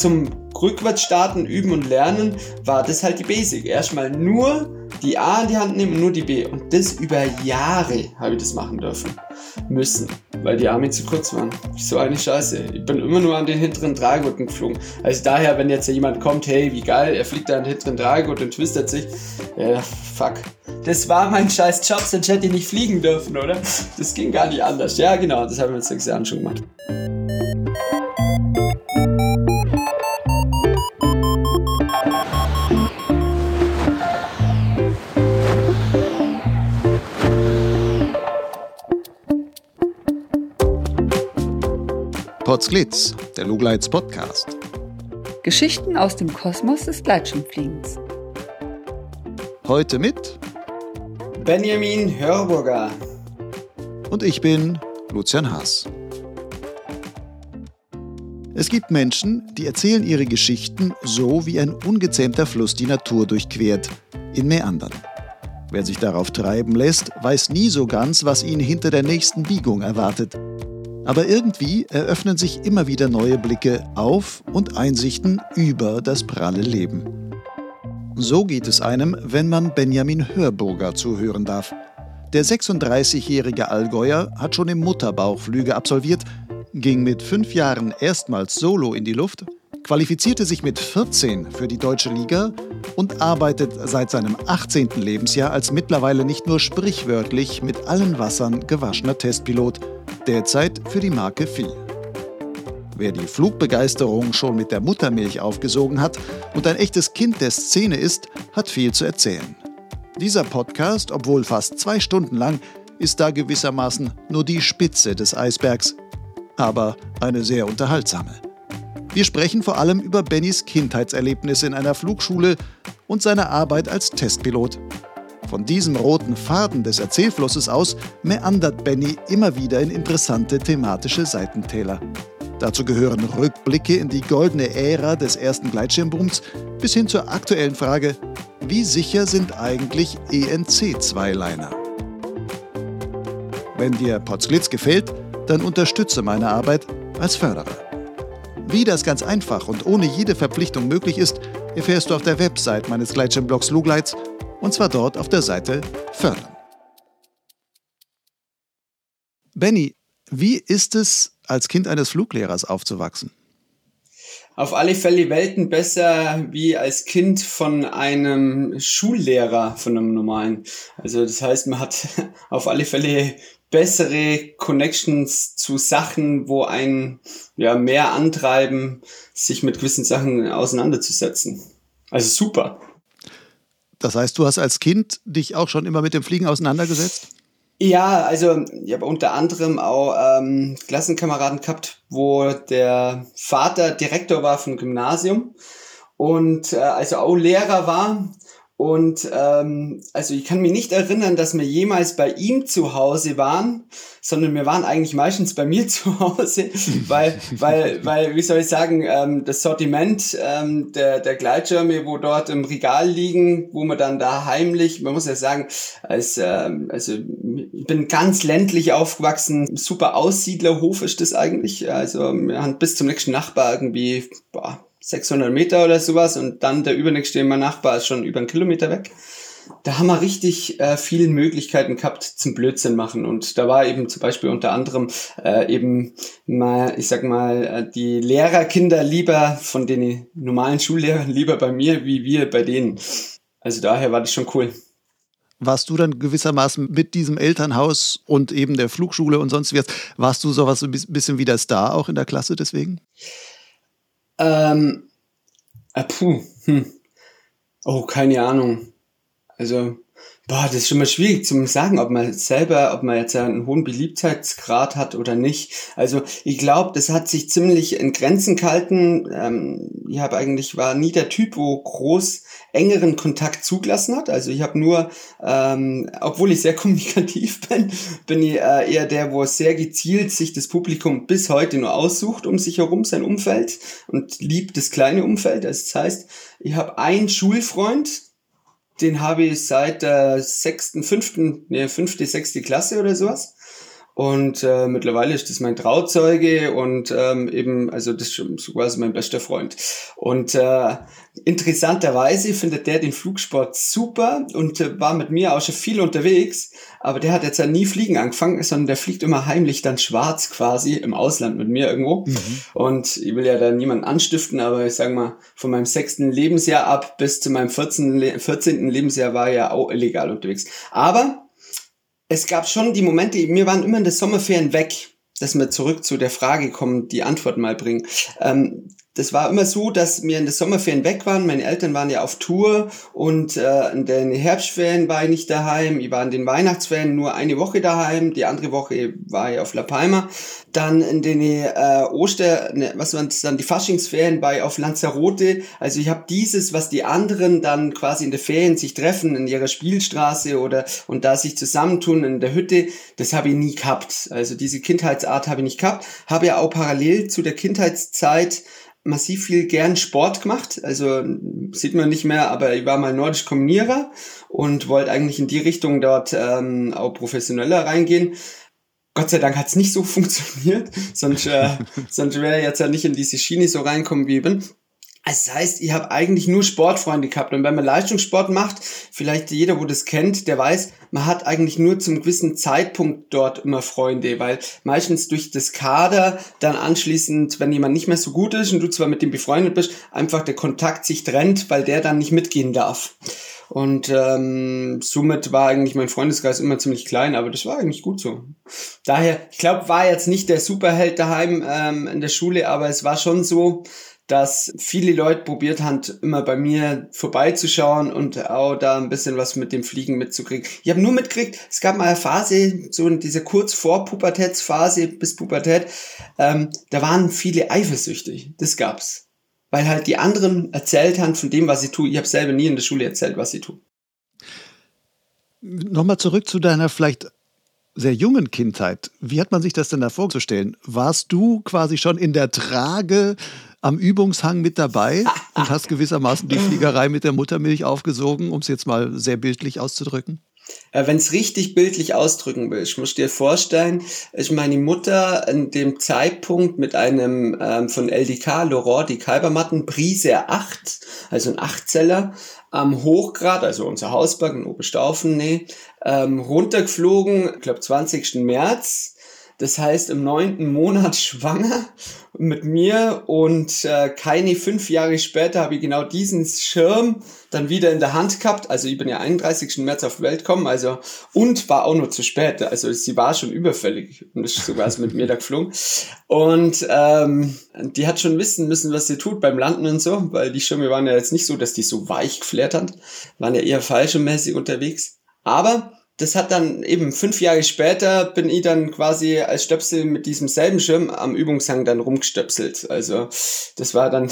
zum Rückwärtsstarten, Üben und Lernen war das halt die Basic. Erstmal nur die A in die Hand nehmen und nur die B. Und das über Jahre habe ich das machen dürfen. Müssen. Weil die Arme zu kurz waren. So eine Scheiße. Ich bin immer nur an den hinteren Tragurten geflogen. Also daher, wenn jetzt jemand kommt, hey, wie geil, er fliegt da an den hinteren Tragurt und twistet sich. Ja, fuck. Das war mein scheiß Job, sonst hätte ich nicht fliegen dürfen, oder? Das ging gar nicht anders. Ja, genau, das haben wir in sechs Jahren schon gemacht. Potsglitz, der Lugleits Podcast. Geschichten aus dem Kosmos des Gleitschirmfliegens. Heute mit Benjamin Hörburger. Und ich bin Lucian Haas. Es gibt Menschen, die erzählen ihre Geschichten so, wie ein ungezähmter Fluss die Natur durchquert, in Meandern. Wer sich darauf treiben lässt, weiß nie so ganz, was ihn hinter der nächsten Biegung erwartet. Aber irgendwie eröffnen sich immer wieder neue Blicke auf und Einsichten über das pralle Leben. So geht es einem, wenn man Benjamin Hörburger zuhören darf. Der 36-jährige Allgäuer hat schon im Mutterbauch Flüge absolviert, ging mit fünf Jahren erstmals solo in die Luft, qualifizierte sich mit 14 für die deutsche Liga und arbeitet seit seinem 18. Lebensjahr als mittlerweile nicht nur sprichwörtlich mit allen Wassern gewaschener Testpilot – derzeit für die Marke Vieh. Wer die Flugbegeisterung schon mit der Muttermilch aufgesogen hat und ein echtes Kind der Szene ist, hat viel zu erzählen. Dieser Podcast, obwohl fast zwei Stunden lang, ist da gewissermaßen nur die Spitze des Eisbergs, aber eine sehr unterhaltsame. Wir sprechen vor allem über Bennys Kindheitserlebnisse in einer Flugschule und seine Arbeit als Testpilot. Von diesem roten Faden des Erzählflusses aus meandert Benny immer wieder in interessante thematische Seitentäler. Dazu gehören Rückblicke in die goldene Ära des ersten Gleitschirmbooms bis hin zur aktuellen Frage, wie sicher sind eigentlich ENC-Zweiliner? Wenn dir Potsglitz gefällt, dann unterstütze meine Arbeit als Förderer. Wie das ganz einfach und ohne jede Verpflichtung möglich ist, erfährst du auf der Website meines Gleitschirmblogs Lugleits und zwar dort auf der Seite Fördern. Benny, wie ist es, als Kind eines Fluglehrers aufzuwachsen? Auf alle Fälle Welten besser wie als Kind von einem Schullehrer, von einem normalen. Also das heißt, man hat auf alle Fälle bessere Connections zu Sachen, wo einen ja mehr antreiben, sich mit gewissen Sachen auseinanderzusetzen. Also super. Das heißt, du hast als Kind dich auch schon immer mit dem Fliegen auseinandergesetzt? Ja, also ich habe unter anderem auch ähm, Klassenkameraden gehabt, wo der Vater Direktor war vom Gymnasium und äh, also auch Lehrer war und ähm, also ich kann mich nicht erinnern, dass wir jemals bei ihm zu Hause waren, sondern wir waren eigentlich meistens bei mir zu Hause, weil, weil, weil, wie soll ich sagen, ähm, das Sortiment ähm, der, der Gleitschirme, wo dort im Regal liegen, wo man dann da heimlich, man muss ja sagen, als ähm, also ich bin ganz ländlich aufgewachsen, super Aussiedlerhof ist das eigentlich. Also wir haben bis zum nächsten Nachbar irgendwie boah, 600 Meter oder sowas und dann der übernächste mein Nachbar ist schon über einen Kilometer weg. Da haben wir richtig äh, viele Möglichkeiten gehabt zum Blödsinn machen und da war eben zum Beispiel unter anderem äh, eben mal, ich sag mal, äh, die Lehrerkinder lieber von den normalen Schullehrern lieber bei mir wie wir bei denen. Also daher war das schon cool. Warst du dann gewissermaßen mit diesem Elternhaus und eben der Flugschule und sonst was, warst du sowas ein bisschen wie der Star auch in der Klasse deswegen? Ähm, äh, puh, hm. Oh, keine Ahnung. Also, boah, das ist schon mal schwierig zu sagen, ob man selber, ob man jetzt einen hohen Beliebtheitsgrad hat oder nicht. Also, ich glaube, das hat sich ziemlich in Grenzen gehalten. Ähm, ich habe eigentlich, war nie der Typ, wo groß engeren Kontakt zugelassen hat. Also ich habe nur, ähm, obwohl ich sehr kommunikativ bin, bin ich äh, eher der, wo sehr gezielt sich das Publikum bis heute nur aussucht um sich herum, sein Umfeld und liebt das kleine Umfeld. Also das heißt, ich habe einen Schulfreund, den habe ich seit der sechsten, fünften, ne, fünfte, sechste Klasse oder sowas. Und äh, mittlerweile ist das mein Trauzeuge und ähm, eben, also das ist so quasi mein bester Freund. Und äh, interessanterweise findet der den Flugsport super und äh, war mit mir auch schon viel unterwegs. Aber der hat jetzt ja nie Fliegen angefangen, sondern der fliegt immer heimlich dann schwarz quasi im Ausland mit mir irgendwo. Mhm. Und ich will ja da niemanden anstiften, aber ich sag mal, von meinem sechsten Lebensjahr ab bis zu meinem 14. 14. Lebensjahr war er ja auch illegal unterwegs. Aber es gab schon die Momente, mir waren immer in der Sommerferien weg, dass wir zurück zu der Frage kommen, die Antwort mal bringen. Ähm, das war immer so, dass wir in der Sommerferien weg waren. Meine Eltern waren ja auf Tour und äh, in den Herbstferien war ich nicht daheim. Ich war in den Weihnachtsferien nur eine Woche daheim. Die andere Woche war ich auf La Palma. Dann in den äh, Oster, ne, was waren das dann, die Faschingsferien bei auf Lanzarote. Also ich habe dieses, was die anderen dann quasi in der Ferien sich treffen, in ihrer Spielstraße oder und da sich zusammentun in der Hütte, das habe ich nie gehabt. Also diese Kindheitsart habe ich nicht gehabt. Habe ja auch parallel zu der Kindheitszeit massiv viel gern Sport gemacht. Also sieht man nicht mehr, aber ich war mal nordisch Kombinierer und wollte eigentlich in die Richtung dort ähm, auch professioneller reingehen. Gott sei Dank hat's nicht so funktioniert, sonst, äh, sonst wäre jetzt ja nicht in diese Schiene so reinkommen, wie ich bin. Das heißt, ich habe eigentlich nur Sportfreunde gehabt. Und wenn man Leistungssport macht, vielleicht jeder, wo das kennt, der weiß, man hat eigentlich nur zum gewissen Zeitpunkt dort immer Freunde, weil meistens durch das Kader dann anschließend, wenn jemand nicht mehr so gut ist und du zwar mit dem befreundet bist, einfach der Kontakt sich trennt, weil der dann nicht mitgehen darf. Und ähm, somit war eigentlich mein Freundeskreis immer ziemlich klein, aber das war eigentlich gut so. Daher, ich glaube, war jetzt nicht der Superheld daheim ähm, in der Schule, aber es war schon so, dass viele Leute probiert haben, immer bei mir vorbeizuschauen und auch da ein bisschen was mit dem Fliegen mitzukriegen. Ich habe nur mitgekriegt, es gab mal eine Phase, so in dieser kurz vor Pubertätsphase bis Pubertät, ähm, da waren viele eifersüchtig. Das gab's. Weil halt die anderen erzählt haben von dem, was sie tun. Ich habe selber nie in der Schule erzählt, was sie tun. Nochmal zurück zu deiner vielleicht sehr jungen Kindheit. Wie hat man sich das denn da vorzustellen? Warst du quasi schon in der Trage am Übungshang mit dabei und hast gewissermaßen die Fliegerei mit der Muttermilch aufgesogen, um es jetzt mal sehr bildlich auszudrücken? Äh, Wenn es richtig bildlich ausdrücken will, ich muss dir vorstellen, ich meine Mutter in dem Zeitpunkt mit einem ähm, von LDK, Laurent, die Kalbermatten, Brise 8, also ein Achtzeller, am Hochgrad, also unser Hausberg in Oberstaufen, nee, ähm, runtergeflogen, ich glaube 20. März das heißt, im neunten Monat schwanger mit mir und äh, keine fünf Jahre später habe ich genau diesen Schirm dann wieder in der Hand gehabt. Also ich bin ja 31. März auf die Welt gekommen, also und war auch noch zu spät. Also sie war schon überfällig und ist sogar mit mir da geflogen. Und ähm, die hat schon wissen müssen, was sie tut beim Landen und so, weil die Schirme waren ja jetzt nicht so, dass die so weich geflattert, waren ja eher fallschirmmäßig unterwegs. Aber das hat dann eben fünf Jahre später bin ich dann quasi als Stöpsel mit diesem selben Schirm am Übungshang dann rumgestöpselt. Also das war dann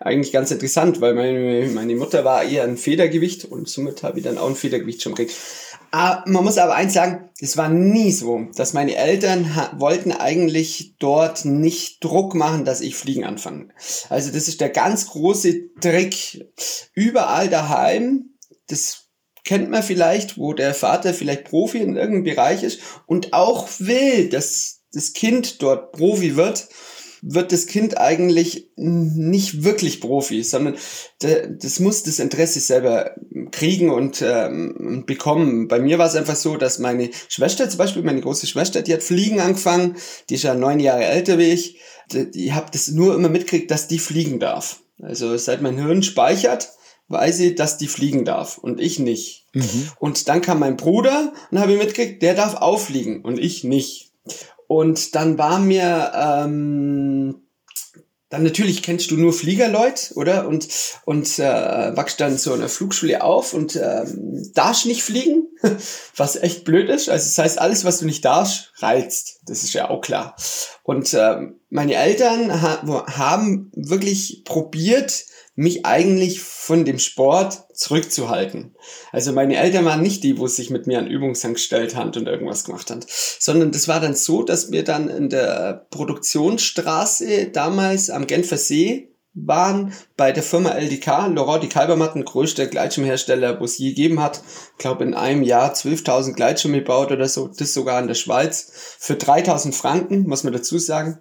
eigentlich ganz interessant, weil meine, meine Mutter war eher ein Federgewicht und somit habe ich dann auch ein Federgewicht schon gekriegt. Ah, man muss aber eins sagen, es war nie so, dass meine Eltern wollten eigentlich dort nicht Druck machen, dass ich fliegen anfange. Also das ist der ganz große Trick. Überall daheim, das kennt man vielleicht, wo der Vater vielleicht Profi in irgendeinem Bereich ist und auch will, dass das Kind dort Profi wird, wird das Kind eigentlich nicht wirklich Profi, sondern das muss das Interesse selber kriegen und ähm, bekommen. Bei mir war es einfach so, dass meine Schwester, zum Beispiel meine große Schwester, die hat Fliegen angefangen, die ist ja neun Jahre älter wie ich, die, habe das nur immer mitgekriegt, dass die fliegen darf. Also seit mein Hirn speichert, weiß sie, dass die fliegen darf und ich nicht. Mhm. Und dann kam mein Bruder und habe mitgekriegt, der darf auffliegen und ich nicht. Und dann war mir ähm, dann natürlich kennst du nur Fliegerleut, oder? Und, und äh, wachst dann in der Flugschule auf und ähm, darfst nicht fliegen, was echt blöd ist. Also das heißt, alles, was du nicht darfst, reizt. Das ist ja auch klar. Und ähm, meine Eltern ha haben wirklich probiert, mich eigentlich von dem Sport zurückzuhalten. Also meine Eltern waren nicht die, wo sich mit mir an Übungshang gestellt haben und irgendwas gemacht haben, sondern das war dann so, dass wir dann in der Produktionsstraße damals am Genfer See waren bei der Firma LDK, Laurent die Kalbermatten, größter Gleitschirmhersteller, wo es je gegeben hat. Ich glaube, in einem Jahr 12.000 Gleitschirme gebaut oder so, das sogar in der Schweiz. Für 3.000 Franken, muss man dazu sagen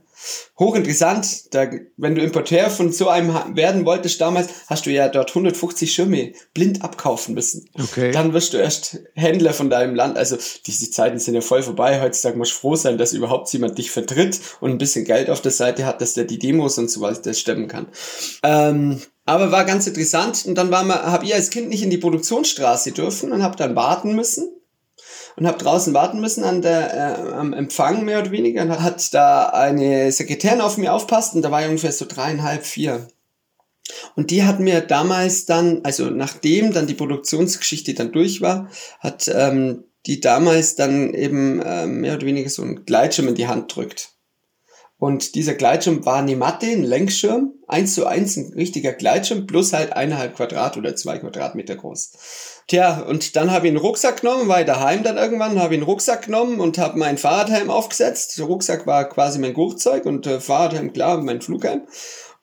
hochinteressant. Da, wenn du Importeur von so einem werden wolltest damals, hast du ja dort 150 Schirme blind abkaufen müssen. Okay. Dann wirst du erst Händler von deinem Land. Also diese Zeiten sind ja voll vorbei. Heutzutage musst du froh sein, dass überhaupt jemand dich vertritt und ein bisschen Geld auf der Seite hat, dass der die Demos und so weiter stemmen kann. Ähm, aber war ganz interessant. Und dann war mal, habe ich als Kind nicht in die Produktionsstraße dürfen und habe dann warten müssen und habe draußen warten müssen an der, äh, am Empfang mehr oder weniger. Und hat da eine Sekretärin auf mir aufpasst und da war ich ungefähr so dreieinhalb, vier. Und die hat mir damals dann, also nachdem dann die Produktionsgeschichte dann durch war, hat ähm, die damals dann eben äh, mehr oder weniger so einen Gleitschirm in die Hand drückt. Und dieser Gleitschirm war eine Matte, ein Lenkschirm, eins zu eins ein richtiger Gleitschirm, plus halt eineinhalb Quadrat oder zwei Quadratmeter groß. Tja, und dann habe ich einen Rucksack genommen, war ich daheim dann irgendwann, habe ich einen Rucksack genommen und habe meinen Fahrradhelm aufgesetzt. Der Rucksack war quasi mein Gurtzeug und äh, Fahrradhelm, klar, mein Flughelm.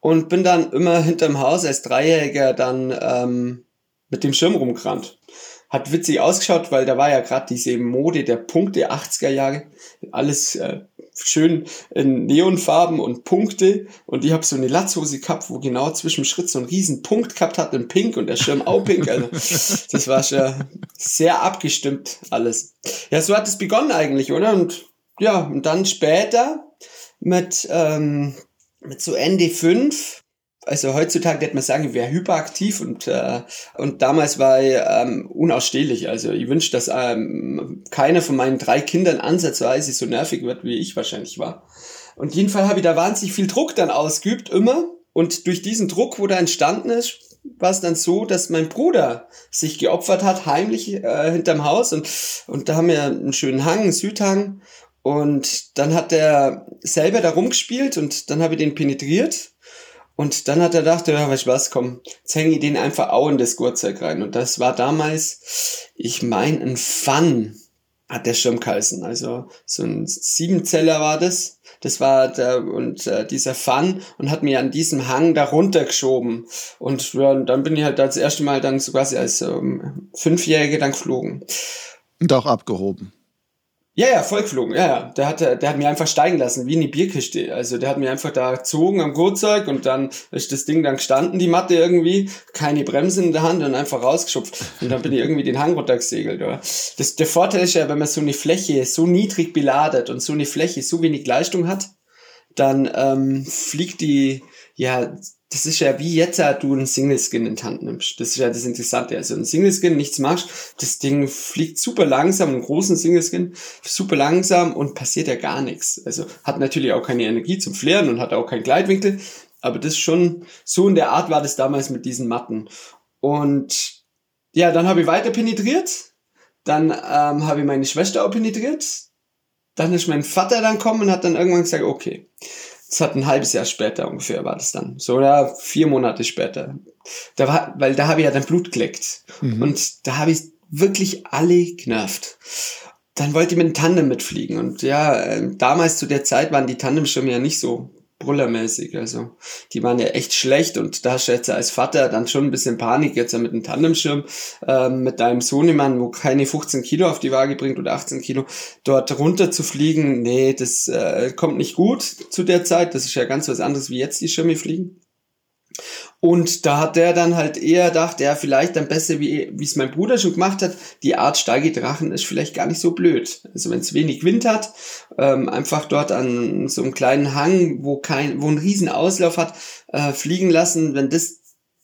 Und bin dann immer hinterm Haus als Dreijähriger dann ähm, mit dem Schirm rumgerannt. Hat witzig ausgeschaut, weil da war ja gerade diese Mode der Punkte 80er Jahre. Alles äh, schön in Neonfarben und Punkte und ich habe so eine Latzhose gehabt, wo genau zwischen Schritt so einen riesen Punkt gehabt hat in Pink und der Schirm auch Pink. Also das war schon sehr abgestimmt alles. Ja, so hat es begonnen eigentlich, oder? Und ja, und dann später mit, ähm, mit so Ende 5 also heutzutage hätte man sagen, ich wäre hyperaktiv und, äh, und damals war ich ähm, unausstehlich. Also ich wünsche, dass ähm, keiner von meinen drei Kindern ansatzweise so nervig wird, wie ich wahrscheinlich war. Und jedenfalls habe ich da wahnsinnig viel Druck dann ausgeübt, immer. Und durch diesen Druck, wo da entstanden ist, war es dann so, dass mein Bruder sich geopfert hat, heimlich äh, hinterm Haus. Und, und da haben wir einen schönen Hang, einen Südhang. Und dann hat er selber da rumgespielt und dann habe ich den penetriert und dann hat er gedacht, ja, weißt du was, komm, jetzt hänge ich den einfach auch in das Gurtzeug rein. Und das war damals, ich meine, ein Fun hat der Schirm geheißen. Also so ein Siebenzeller war das. Das war der, und äh, dieser Fun und hat mir an diesem Hang da runtergeschoben. Und ja, dann bin ich halt das erste Mal dann so quasi als ähm, Fünfjährige dann geflogen. Und auch abgehoben. Ja, ja, voll geflogen. Ja, ja. Der hat, der hat mir einfach steigen lassen, wie eine Bierkiste. Also der hat mir einfach da gezogen am Gurtzeug und dann ist das Ding dann gestanden, die Matte irgendwie, keine Bremse in der Hand und einfach rausgeschupft. Und dann bin ich irgendwie den Hang runtergesegelt. Oder? Das, der Vorteil ist ja, wenn man so eine Fläche so niedrig beladet und so eine Fläche so wenig Leistung hat, dann ähm, fliegt die ja das ist ja wie jetzt du einen Single-Skin in die Hand nimmst. Das ist ja das Interessante. Also ein Single-Skin, nichts machst, das Ding fliegt super langsam, einen großen Single-Skin, super langsam und passiert ja gar nichts. Also hat natürlich auch keine Energie zum Flären und hat auch keinen Gleitwinkel. Aber das ist schon, so in der Art war das damals mit diesen Matten. Und ja, dann habe ich weiter penetriert. Dann ähm, habe ich meine Schwester auch penetriert. Dann ist mein Vater dann kommen und hat dann irgendwann gesagt, okay, das hat ein halbes Jahr später ungefähr war das dann. So oder vier Monate später. Da war, weil da habe ich ja dann Blut geleckt. Mhm. Und da habe ich wirklich alle genervt. Dann wollte ich mit dem Tandem mitfliegen. Und ja, äh, damals zu der Zeit waren die Tandemschirme ja nicht so brüllermäßig. Also die waren ja echt schlecht und da hast du jetzt als Vater dann schon ein bisschen Panik jetzt mit einem Tandemschirm ähm, mit deinem Sohnemann, wo keine 15 Kilo auf die Waage bringt oder 18 Kilo, dort runter zu fliegen. Nee, das äh, kommt nicht gut zu der Zeit. Das ist ja ganz was anderes wie jetzt die Schirme fliegen. Und da hat der dann halt eher gedacht, ja, vielleicht dann besser, wie es mein Bruder schon gemacht hat, die Art Steigedrachen ist vielleicht gar nicht so blöd. Also wenn es wenig Wind hat, ähm, einfach dort an so einem kleinen Hang, wo kein, wo ein riesen Auslauf hat, äh, fliegen lassen, wenn das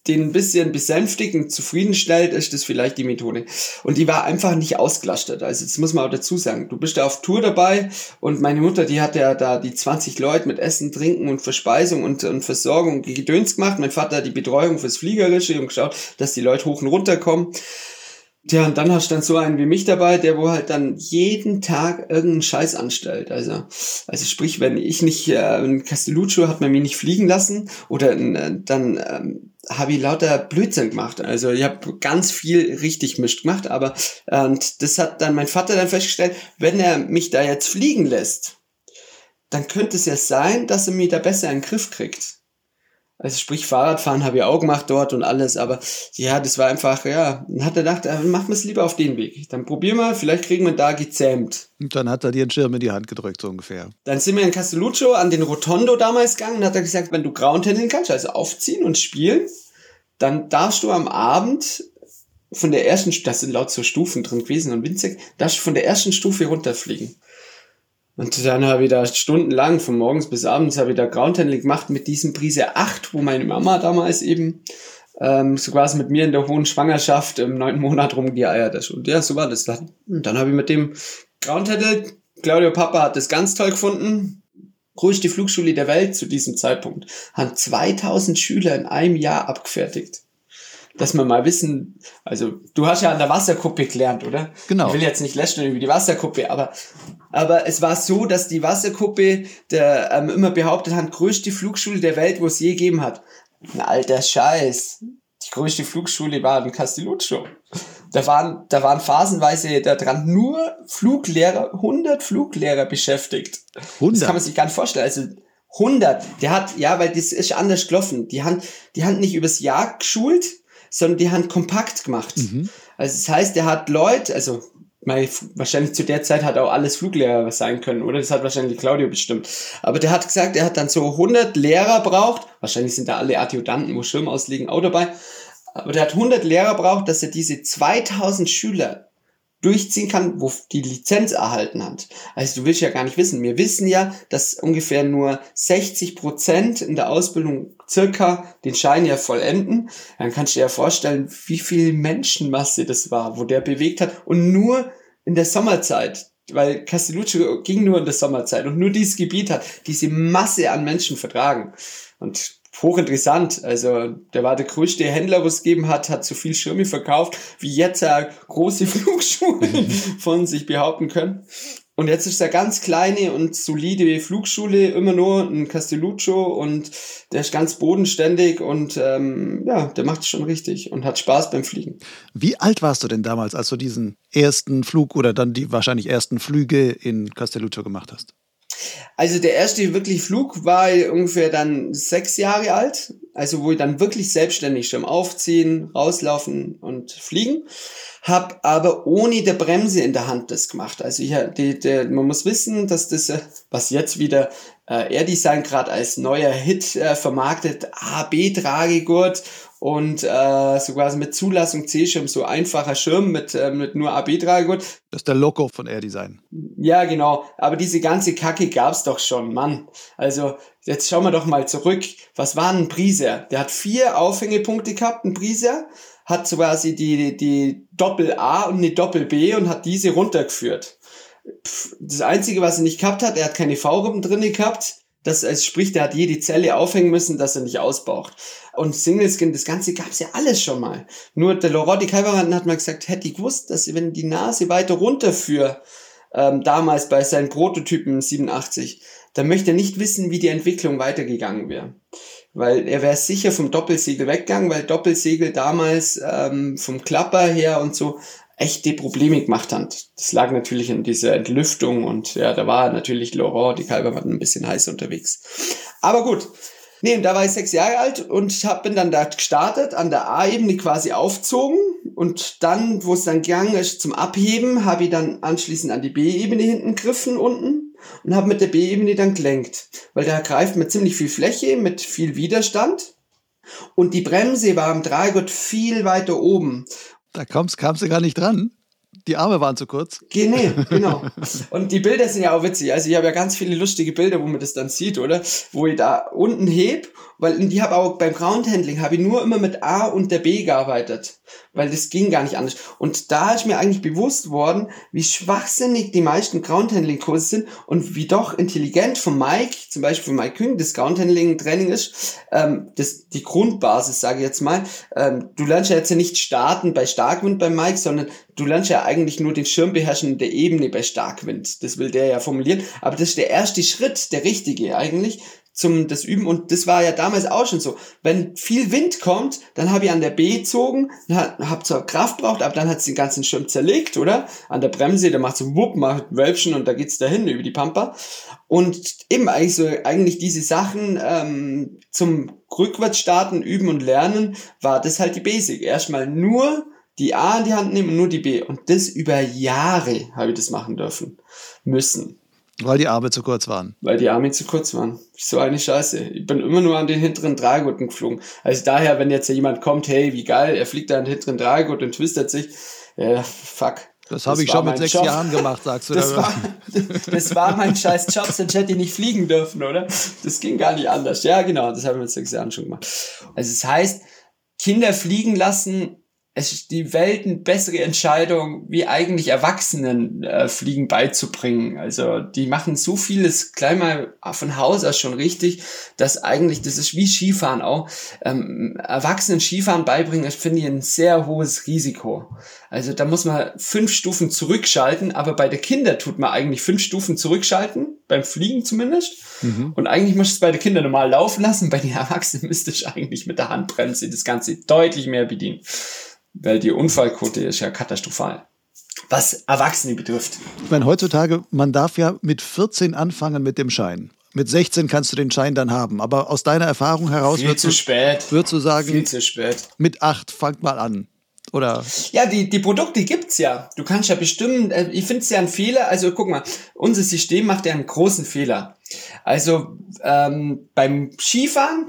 den ein bisschen besänftigen, zufriedenstellt, ist das vielleicht die Methode. Und die war einfach nicht ausgelastet. Also das muss man auch dazu sagen. Du bist da auf Tour dabei und meine Mutter, die hat ja da die 20 Leute mit Essen, Trinken und Verspeisung und, und Versorgung Gedöns gemacht. Mein Vater die Betreuung fürs Fliegerische und geschaut, dass die Leute hoch und runter kommen. Ja, und dann hast du dann so einen wie mich dabei, der wo halt dann jeden Tag irgendeinen Scheiß anstellt. Also, also sprich, wenn ich nicht, äh, ein Castelluccio hat man mich nicht fliegen lassen oder äh, dann ähm, habe ich lauter Blödsinn gemacht. Also ich habe ganz viel richtig mischt gemacht, aber äh, und das hat dann mein Vater dann festgestellt, wenn er mich da jetzt fliegen lässt, dann könnte es ja sein, dass er mich da besser in den Griff kriegt. Also sprich Fahrradfahren habe ich auch gemacht dort und alles, aber ja, das war einfach, ja, dann hat er gedacht, machen wir es lieber auf den Weg. Dann probieren wir, vielleicht kriegen wir da gezähmt. Und dann hat er dir einen Schirm in die Hand gedrückt, so ungefähr. Dann sind wir in Castelluccio an den Rotondo damals gegangen und hat er gesagt, wenn du Ground handeln kannst, also aufziehen und spielen, dann darfst du am Abend von der ersten, das sind laut so Stufen drin gewesen und winzig, darfst du von der ersten Stufe runterfliegen. Und dann habe ich da stundenlang, von morgens bis abends, habe ich da Groundhandling gemacht mit diesem Prise 8, wo meine Mama damals eben ähm, so quasi mit mir in der hohen Schwangerschaft im neunten Monat rumgeeiert ist. Und ja, so war das dann. Und dann habe ich mit dem Groundhandle, Claudio Papa hat das ganz toll gefunden, größte Flugschule der Welt zu diesem Zeitpunkt, haben 2000 Schüler in einem Jahr abgefertigt dass wir mal wissen, also du hast ja an der Wasserkuppe gelernt, oder? Genau. Ich will jetzt nicht lästern über die Wasserkuppe, aber, aber es war so, dass die Wasserkuppe der ähm, immer behauptet hat, größte Flugschule der Welt, wo es je gegeben hat. Ein alter Scheiß. Die größte Flugschule war in Castelluccio. Da waren, da waren phasenweise da dran nur Fluglehrer, 100 Fluglehrer beschäftigt. 100? Das kann man sich gar nicht vorstellen. Also 100. Der hat, ja, weil das ist anders gelaufen. Die haben, die haben nicht übers Jahr geschult, sondern die haben kompakt gemacht. Mhm. Also das heißt, der hat Leute, also wahrscheinlich zu der Zeit hat auch alles Fluglehrer sein können, oder? Das hat wahrscheinlich Claudio bestimmt. Aber der hat gesagt, er hat dann so 100 Lehrer braucht. Wahrscheinlich sind da alle Adjutanten, wo Schirm auslegen, auch dabei. Aber der hat 100 Lehrer braucht, dass er diese 2000 Schüler durchziehen kann, wo die Lizenz erhalten hat. Also du willst ja gar nicht wissen. Wir wissen ja, dass ungefähr nur 60 Prozent in der Ausbildung circa den Schein ja vollenden. Dann kannst du dir ja vorstellen, wie viel Menschenmasse das war, wo der bewegt hat und nur in der Sommerzeit. Weil Castelluccio ging nur in der Sommerzeit und nur dieses Gebiet hat diese Masse an Menschen vertragen. Und hochinteressant. Also der war der größte Händler, was es gegeben hat, hat so viel Schirme verkauft, wie jetzt äh, große Flugschulen von sich behaupten können. Und jetzt ist er ganz kleine und solide Flugschule, immer nur in Castelluccio und der ist ganz bodenständig und ähm, ja, der macht es schon richtig und hat Spaß beim Fliegen. Wie alt warst du denn damals, als du diesen ersten Flug oder dann die wahrscheinlich ersten Flüge in Castelluccio gemacht hast? Also der erste wirklich Flug war ungefähr dann sechs Jahre alt, also wo ich dann wirklich selbstständig schon aufziehen, rauslaufen und fliegen, hab aber ohne der Bremse in der Hand das gemacht. Also ich, die, die, man muss wissen, dass das, äh, was jetzt wieder äh, Air Design gerade als neuer Hit äh, vermarktet, AB-Tragegurt und äh, so quasi mit Zulassung C-Schirm, so einfacher Schirm mit, äh, mit nur AB-Tragegurt. Das ist der Loco von Air Design. Ja, genau. Aber diese ganze Kacke gab's doch schon, Mann. Also, jetzt schauen wir doch mal zurück. Was war ein Priser? Der hat vier Aufhängepunkte gehabt, ein Priser, hat so quasi die, die Doppel A und eine Doppel B und hat diese runtergeführt. Das Einzige, was er nicht gehabt hat, er hat keine V-Rippen drinne gehabt. Das es spricht, er hat jede Zelle aufhängen müssen, dass er nicht ausbaucht. Und Single Skin, das Ganze gab's ja alles schon mal. Nur der Laurent Kalvermann hat mal gesagt, hätte ich gewusst, dass wenn die Nase weiter runterführe, ähm, damals bei seinen Prototypen 87, dann möchte er nicht wissen, wie die Entwicklung weitergegangen wäre. Weil er wäre sicher vom Doppelsegel weggegangen, weil Doppelsegel damals ähm, vom Klapper her und so echte Probleme gemacht hat. Das lag natürlich in dieser Entlüftung und ja, da war natürlich Laurent, die Kalber waren ein bisschen heiß unterwegs. Aber gut. Nee, da war ich sechs Jahre alt und hab, bin dann da gestartet, an der A-Ebene quasi aufzogen und dann, wo es dann gegangen ist zum Abheben, habe ich dann anschließend an die B-Ebene hinten griffen unten und habe mit der B-Ebene dann gelenkt, weil da greift man ziemlich viel Fläche mit viel Widerstand. Und die Bremse war am Dreigott viel weiter oben. Da kamst du gar nicht dran. Die Arme waren zu kurz. Nee, genau. Und die Bilder sind ja auch witzig. Also ich habe ja ganz viele lustige Bilder, wo man das dann sieht, oder? Wo ich da unten heb, weil die habe auch beim Groundhandling habe ich nur immer mit A und der B gearbeitet weil das ging gar nicht anders. Und da ist mir eigentlich bewusst worden, wie schwachsinnig die meisten Groundhandling-Kurse sind und wie doch intelligent von Mike, zum Beispiel von Mike Kühn, das Groundhandling-Training ist, ähm, das die Grundbasis, sage ich jetzt mal. Ähm, du lernst ja jetzt ja nicht starten bei Starkwind bei Mike, sondern du lernst ja eigentlich nur den Schirm beherrschen der Ebene bei Starkwind. Das will der ja formulieren. Aber das ist der erste Schritt, der richtige eigentlich, zum das Üben und das war ja damals auch schon so. Wenn viel Wind kommt, dann habe ich an der B gezogen, habe zwar Kraft braucht, aber dann hat es den ganzen Schirm zerlegt, oder? An der Bremse, da macht so wupp, macht Wölbchen und da geht's dahin über die Pampa. Und eben eigentlich so eigentlich diese Sachen ähm, zum Rückwärtsstarten, üben und lernen, war das halt die Basic. Erstmal nur die A in die Hand nehmen und nur die B. Und das über Jahre habe ich das machen dürfen müssen. Weil die Arme zu kurz waren. Weil die Arme zu kurz waren. So eine Scheiße. Ich bin immer nur an den hinteren Dreigurten geflogen. Also daher, wenn jetzt jemand kommt, hey, wie geil, er fliegt da an den hinteren Dreigurt und twistet sich, ja, fuck. Das habe ich schon mit sechs Job. Jahren gemacht, sagst du. Das, war, das war mein scheiß Job, sonst hätte ich nicht fliegen dürfen, oder? Das ging gar nicht anders. Ja, genau, das habe ich mit sechs Jahren schon gemacht. Also es das heißt, Kinder fliegen lassen es ist die Welt eine bessere Entscheidung, wie eigentlich Erwachsenen äh, Fliegen beizubringen. Also die machen so vieles gleich mal von Haus aus schon richtig, dass eigentlich, das ist wie Skifahren auch, ähm, Erwachsenen Skifahren beibringen, das finde ich ein sehr hohes Risiko. Also da muss man fünf Stufen zurückschalten, aber bei der Kinder tut man eigentlich fünf Stufen zurückschalten, beim Fliegen zumindest. Mhm. Und eigentlich muss es bei den Kindern normal laufen lassen, bei den Erwachsenen müsste ich eigentlich mit der Handbremse das Ganze deutlich mehr bedienen weil die Unfallquote ist ja katastrophal. Was Erwachsene betrifft. Ich meine, heutzutage, man darf ja mit 14 anfangen mit dem Schein. Mit 16 kannst du den Schein dann haben. Aber aus deiner Erfahrung heraus Viel würdest, zu spät. würdest du sagen, Viel zu spät. mit 8 fangt mal an. Oder? Ja, die, die Produkte gibt's ja. Du kannst ja bestimmen, äh, ich finde es ja ein Fehler. Also guck mal, unser System macht ja einen großen Fehler. Also ähm, beim Skifahren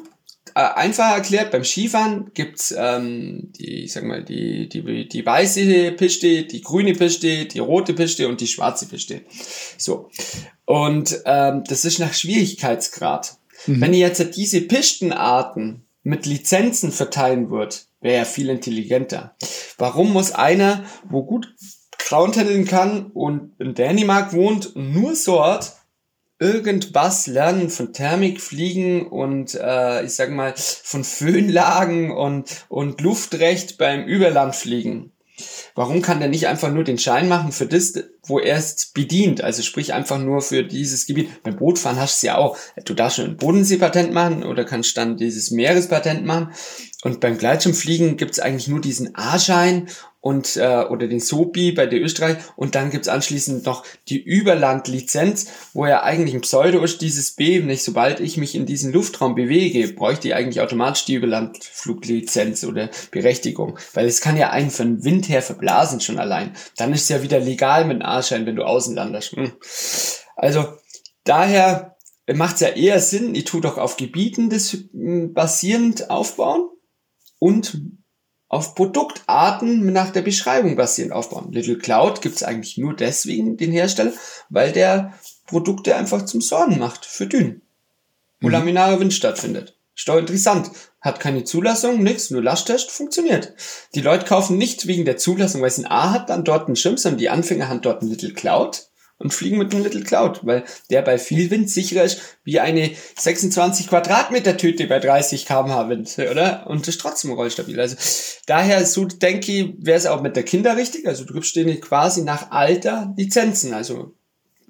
äh, einfach erklärt, beim Skifahren gibt's ähm, die, ich sag mal, die, die, die weiße Piste, die grüne Piste, die rote Piste und die schwarze Piste. So. Und ähm, das ist nach Schwierigkeitsgrad. Mhm. Wenn ihr jetzt diese Pistenarten mit Lizenzen verteilen würdet, wäre er viel intelligenter. Warum muss einer, wo gut Groundhandeln kann und in Dänemark wohnt, nur dort irgendwas lernen von Thermik, Fliegen und äh, ich sag mal von Föhnlagen und, und Luftrecht beim Überlandfliegen. Warum kann der nicht einfach nur den Schein machen für das, wo er es bedient? Also sprich einfach nur für dieses Gebiet. Beim Bootfahren hast du ja auch. Du darfst schon ein Bodenseepatent machen oder kannst dann dieses Meerespatent machen. Und beim Gleitschirmfliegen gibt es eigentlich nur diesen A-Schein und äh, oder den SOPI bei der Österreich und dann gibt's anschließend noch die Überlandlizenz, wo ja eigentlich ein Pseudo ist, dieses B, nicht sobald ich mich in diesen Luftraum bewege, bräuchte ich eigentlich automatisch die Überlandfluglizenz oder Berechtigung, weil es kann ja einen von Wind her verblasen schon allein. Dann ist es ja wieder legal mit einem A-Schein, wenn du außen landest. Hm. Also daher macht es ja eher Sinn, ich tue doch auf Gebieten das hm, basierend aufbauen und auf Produktarten nach der Beschreibung basierend aufbauen. Little Cloud gibt es eigentlich nur deswegen den Hersteller, weil der Produkte einfach zum Sorgen macht für Dünn, wo mhm. laminarer Wind stattfindet. Stau interessant. Hat keine Zulassung, nix, nur Lasttest, funktioniert. Die Leute kaufen nicht wegen der Zulassung, weil es ein A hat, dann dort einen Schirm, sondern die Anfänger haben dort ein Little Cloud und fliegen mit einem Little Cloud, weil der bei viel Wind sicherer ist wie eine 26 Quadratmeter Tüte bei 30 kmh Wind, oder? Und ist trotzdem rollstabil. Also daher so denke ich, wäre es auch mit der Kinder richtig. Also du gibst denen quasi nach Alter Lizenzen. Also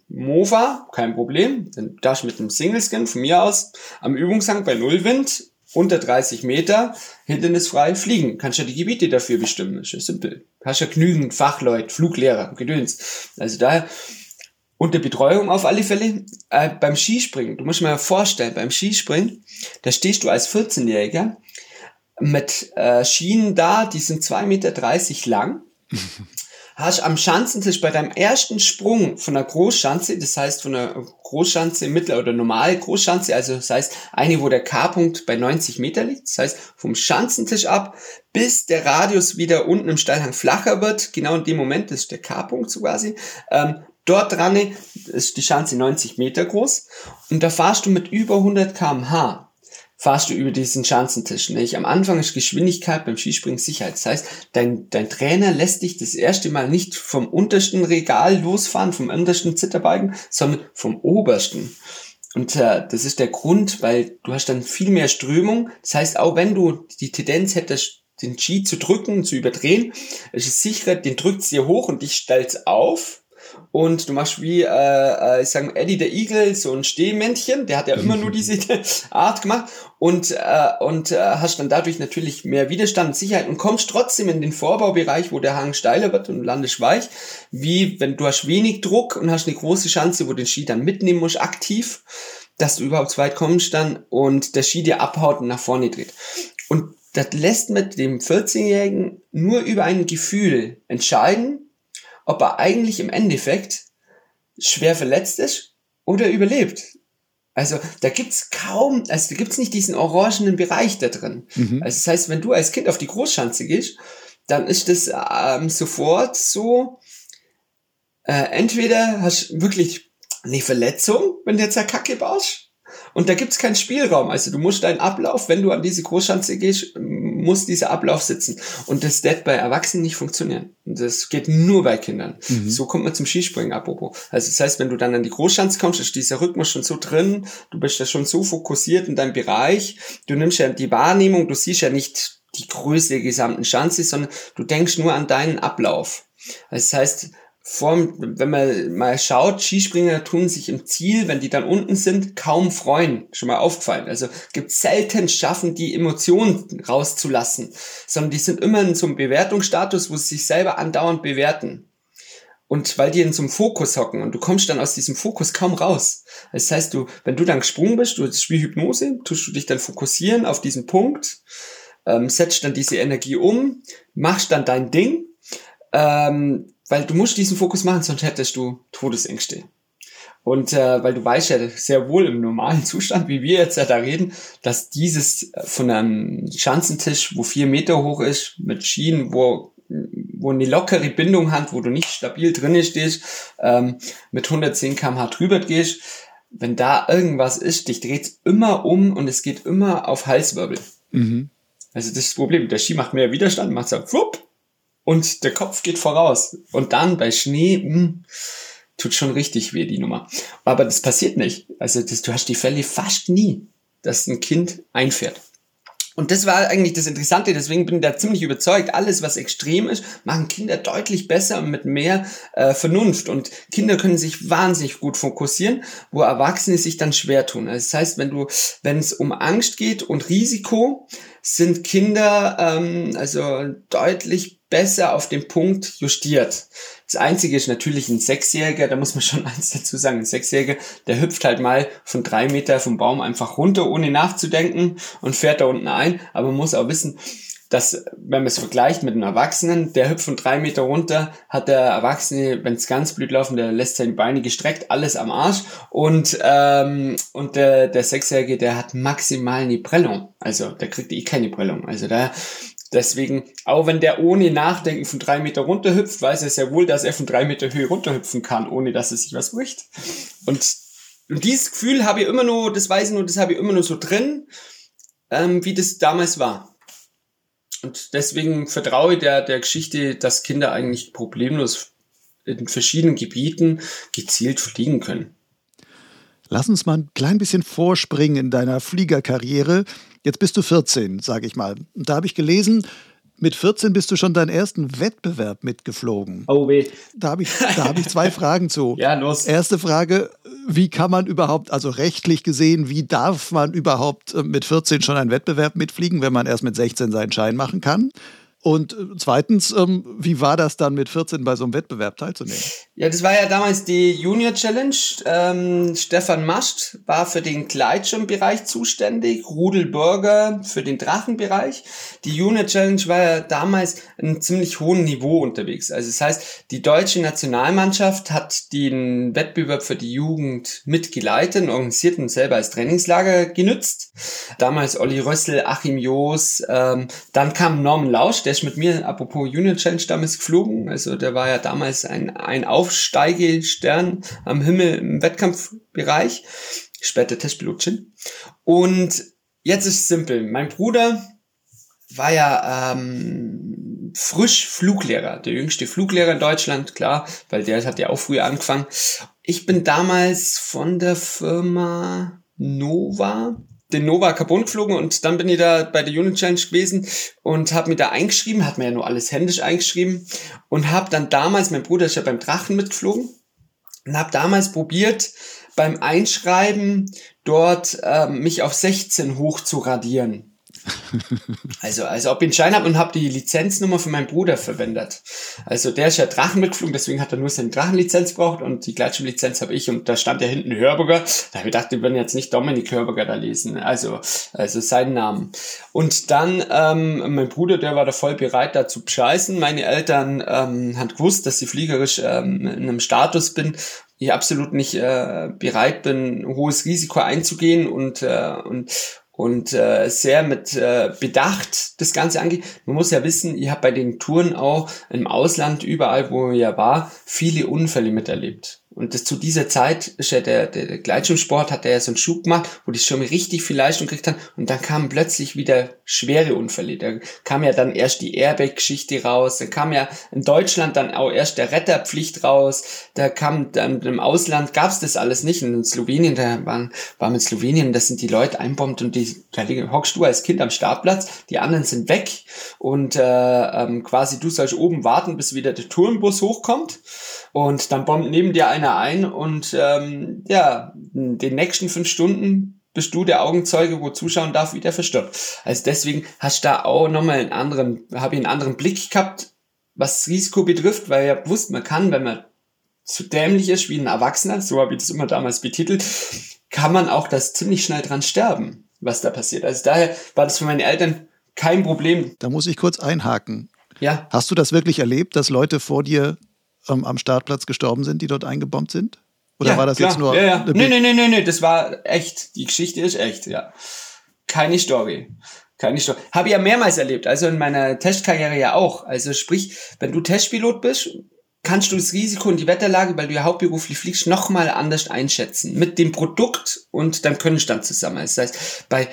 Mova, kein Problem. Dann darfst du mit einem Single Skin von mir aus am Übungshang bei Nullwind unter 30 Meter hindernisfrei fliegen. Kannst ja die Gebiete dafür bestimmen. Ist ja simpel. Hast ja genügend Fachleute, Fluglehrer, Gedöns. Also daher unter Betreuung auf alle Fälle. Äh, beim Skispringen, du musst mal vorstellen, beim Skispringen, da stehst du als 14-Jähriger mit äh, Schienen da, die sind 2,30 Meter lang. hast am Schanzentisch bei deinem ersten Sprung von einer Großschanze, das heißt von einer Großschanze, Mittel- oder Normal Großschanze, also das heißt eine, wo der K-Punkt bei 90 Meter liegt, das heißt vom Schanzentisch ab, bis der Radius wieder unten im Steilhang flacher wird, genau in dem Moment, das ist der K-Punkt so quasi, ähm, Dort dran ist die Schanze 90 Meter groß und da fahrst du mit über 100 kmh fahrst du über diesen Schanzentisch. Nicht? Am Anfang ist Geschwindigkeit beim Skispringen Sicherheit. Das heißt, dein, dein Trainer lässt dich das erste Mal nicht vom untersten Regal losfahren, vom untersten Zitterbalken, sondern vom obersten. Und äh, das ist der Grund, weil du hast dann viel mehr Strömung. Das heißt, auch wenn du die Tendenz hättest, den Ski zu drücken, zu überdrehen, ist es sicherer, den drückt dir hoch und dich stellst auf, und du machst wie, äh, äh, ich sag mal, Eddie der Eagle, so ein Stehmännchen, der hat ja immer nur diese Art gemacht. Und, äh, und äh, hast dann dadurch natürlich mehr Widerstand und Sicherheit und kommst trotzdem in den Vorbaubereich, wo der Hang steiler wird und landest weich, wie wenn du hast wenig Druck und hast eine große Chance, wo du den Ski dann mitnehmen musst, aktiv, dass du überhaupt weit kommst dann und der Ski dir abhaut und nach vorne dreht. Und das lässt mit dem 14-Jährigen nur über ein Gefühl entscheiden, ob er eigentlich im Endeffekt schwer verletzt ist oder überlebt. Also da gibt's kaum, also da gibt's nicht diesen orangenen Bereich da drin. Mhm. Also das heißt, wenn du als Kind auf die Großschanze gehst, dann ist das ähm, sofort so, äh, entweder hast du wirklich eine Verletzung, wenn du jetzt eine Kacke baust, und da gibt's keinen Spielraum. Also du musst deinen Ablauf, wenn du an diese Großschanze gehst, muss dieser Ablauf sitzen. Und das wird bei Erwachsenen nicht funktionieren. Das geht nur bei Kindern. Mhm. So kommt man zum Skispringen, apropos. Also das heißt, wenn du dann an die Großschanze kommst, ist dieser Rhythmus schon so drin, du bist ja schon so fokussiert in deinem Bereich, du nimmst ja die Wahrnehmung, du siehst ja nicht die Größe der gesamten Schanze, sondern du denkst nur an deinen Ablauf. Also das heißt, Form, wenn man mal schaut, Skispringer tun sich im Ziel, wenn die dann unten sind, kaum freuen. Schon mal aufgefallen. Also gibt selten schaffen, die Emotionen rauszulassen, sondern die sind immer in so einem Bewertungsstatus, wo sie sich selber andauernd bewerten. Und weil die in so einem Fokus hocken und du kommst dann aus diesem Fokus kaum raus. Das heißt, du, wenn du dann gesprungen bist, du das Spiel Hypnose, tust du dich dann fokussieren auf diesen Punkt, ähm, setzt dann diese Energie um, machst dann dein Ding, ähm, weil du musst diesen Fokus machen, sonst hättest du Todesängste. Und äh, weil du weißt ja sehr wohl im normalen Zustand, wie wir jetzt ja da reden, dass dieses äh, von einem Schanzentisch, wo vier Meter hoch ist, mit Schienen, wo wo eine lockere Bindung hat, wo du nicht stabil drinnen stehst, ähm, mit 110 km/h drüber gehst, wenn da irgendwas ist, dich dreht immer um und es geht immer auf Halswirbel. Mhm. Also das ist das Problem. Der Ski macht mehr Widerstand, macht so, wupp, und der Kopf geht voraus. Und dann bei Schnee, mh, hm, tut schon richtig weh, die Nummer. Aber das passiert nicht. Also das, du hast die Fälle fast nie, dass ein Kind einfährt. Und das war eigentlich das Interessante, deswegen bin ich da ziemlich überzeugt, alles, was extrem ist, machen Kinder deutlich besser und mit mehr äh, Vernunft. Und Kinder können sich wahnsinnig gut fokussieren, wo Erwachsene sich dann schwer tun. Also das heißt, wenn du, wenn es um Angst geht und Risiko, sind Kinder ähm, also deutlich besser auf den Punkt justiert. Das Einzige ist natürlich ein Sechsjähriger, da muss man schon eins dazu sagen, ein Sechsjähriger, der hüpft halt mal von drei Meter vom Baum einfach runter, ohne nachzudenken und fährt da unten ein, aber man muss auch wissen, dass, wenn man es vergleicht mit einem Erwachsenen, der hüpft von drei Meter runter, hat der Erwachsene, wenn es ganz blöd laufen, der lässt seine Beine gestreckt, alles am Arsch und, ähm, und der, der Sechsjährige, der hat maximal eine Prellung. Also der kriegt eh keine Prellung. Also da, Deswegen, auch wenn der ohne Nachdenken von drei Meter runterhüpft, weiß er sehr wohl, dass er von drei Meter Höhe runterhüpfen kann, ohne dass er sich was bricht. Und, und dieses Gefühl habe ich immer nur, das weiß ich nur, das habe ich immer nur so drin, ähm, wie das damals war. Und deswegen vertraue ich der, der Geschichte, dass Kinder eigentlich problemlos in verschiedenen Gebieten gezielt fliegen können. Lass uns mal ein klein bisschen vorspringen in deiner Fliegerkarriere. Jetzt bist du 14, sage ich mal. Und da habe ich gelesen, mit 14 bist du schon deinen ersten Wettbewerb mitgeflogen. Oh weh. Da habe ich, hab ich zwei Fragen zu. Ja, los. Erste Frage, wie kann man überhaupt, also rechtlich gesehen, wie darf man überhaupt äh, mit 14 schon einen Wettbewerb mitfliegen, wenn man erst mit 16 seinen Schein machen kann? Und äh, zweitens, ähm, wie war das dann mit 14 bei so einem Wettbewerb teilzunehmen? Ja, das war ja damals die Junior Challenge. Ähm, Stefan Mascht war für den Gleitschirmbereich zuständig, Rudel Burger für den Drachenbereich. Die Junior Challenge war ja damals ein ziemlich hohen Niveau unterwegs. Also das heißt, die deutsche Nationalmannschaft hat den Wettbewerb für die Jugend mitgeleitet und organisiert und selber als Trainingslager genützt. Damals Olli Rössel, Achim Joos, ähm, dann kam Norman Lausch, der ist mit mir, apropos Junior Challenge, damals geflogen. Also der war ja damals ein, ein Aufsteigestern am Himmel im Wettkampfbereich. Später Testpilotchen. Und jetzt ist es simpel. Mein Bruder war ja ähm, frisch Fluglehrer, der jüngste Fluglehrer in Deutschland, klar, weil der hat ja auch früher angefangen. Ich bin damals von der Firma Nova den Nova Carbon geflogen und dann bin ich da bei der Unit Challenge gewesen und habe mir da eingeschrieben, hat mir ja nur alles händisch eingeschrieben und habe dann damals, mein Bruder ist ja beim Drachen mitgeflogen und habe damals probiert, beim Einschreiben dort äh, mich auf 16 hoch zu radieren. Also, also ob ich einen Schein habe und habe die Lizenznummer von meinem Bruder verwendet. Also der ist ja Drachen mitgeflogen, deswegen hat er nur seine Drachenlizenz braucht und die Gleitschirmlizenz habe ich und da stand ja hinten Hörburger. Da habe ich gedacht, die würden jetzt nicht Dominik Hörburger da lesen. Also, also seinen Namen. Und dann, ähm, mein Bruder, der war da voll bereit, da zu bescheißen. Meine Eltern ähm, haben gewusst, dass ich fliegerisch ähm, in einem Status bin, ich absolut nicht äh, bereit bin, hohes Risiko einzugehen und, äh, und, und äh, sehr mit äh, Bedacht das Ganze angeht. Man muss ja wissen, ich habe bei den Touren auch im Ausland, überall wo ich ja war, viele Unfälle miterlebt. Und das zu dieser Zeit ist ja der, der, der Gleitschirmsport hat der ja so einen Schub gemacht, wo die Schirme richtig viel Leistung gekriegt haben und dann kamen plötzlich wieder schwere Unfälle. Da kam ja dann erst die Airbag-Geschichte raus, da kam ja in Deutschland dann auch erst der Retterpflicht raus, da kam dann im Ausland gab's das alles nicht. Und in Slowenien, da waren, war mit Slowenien, da sind die Leute einbombt und die, da hockst du als Kind am Startplatz, die anderen sind weg und äh, ähm, quasi du sollst oben warten, bis wieder der Tourenbus hochkommt. Und dann bombt neben dir einer ein und ähm, ja, den nächsten fünf Stunden bist du der Augenzeuge, wo zuschauen darf, wie der verstirbt. Also deswegen hast du da auch nochmal einen anderen, habe ich einen anderen Blick gehabt, was Risiko betrifft, weil ja bewusst, man kann, wenn man zu dämlich ist wie ein Erwachsener, so habe ich das immer damals betitelt, kann man auch das ziemlich schnell dran sterben, was da passiert. Also daher war das für meine Eltern kein Problem. Da muss ich kurz einhaken. Ja. Hast du das wirklich erlebt, dass Leute vor dir ähm, am Startplatz gestorben sind, die dort eingebombt sind? Oder ja, war das klar. jetzt nur. Ja, ja. Nee, nee, nee, nee, nee, das war echt. Die Geschichte ist echt, ja. Keine Story. Keine Story. Habe ich ja mehrmals erlebt, also in meiner Testkarriere ja auch. Also sprich, wenn du Testpilot bist, kannst du das Risiko und die Wetterlage, weil du ja hauptberuflich fliegst, nochmal anders einschätzen. Mit dem Produkt und deinem Könnenstand zusammen. Das heißt, bei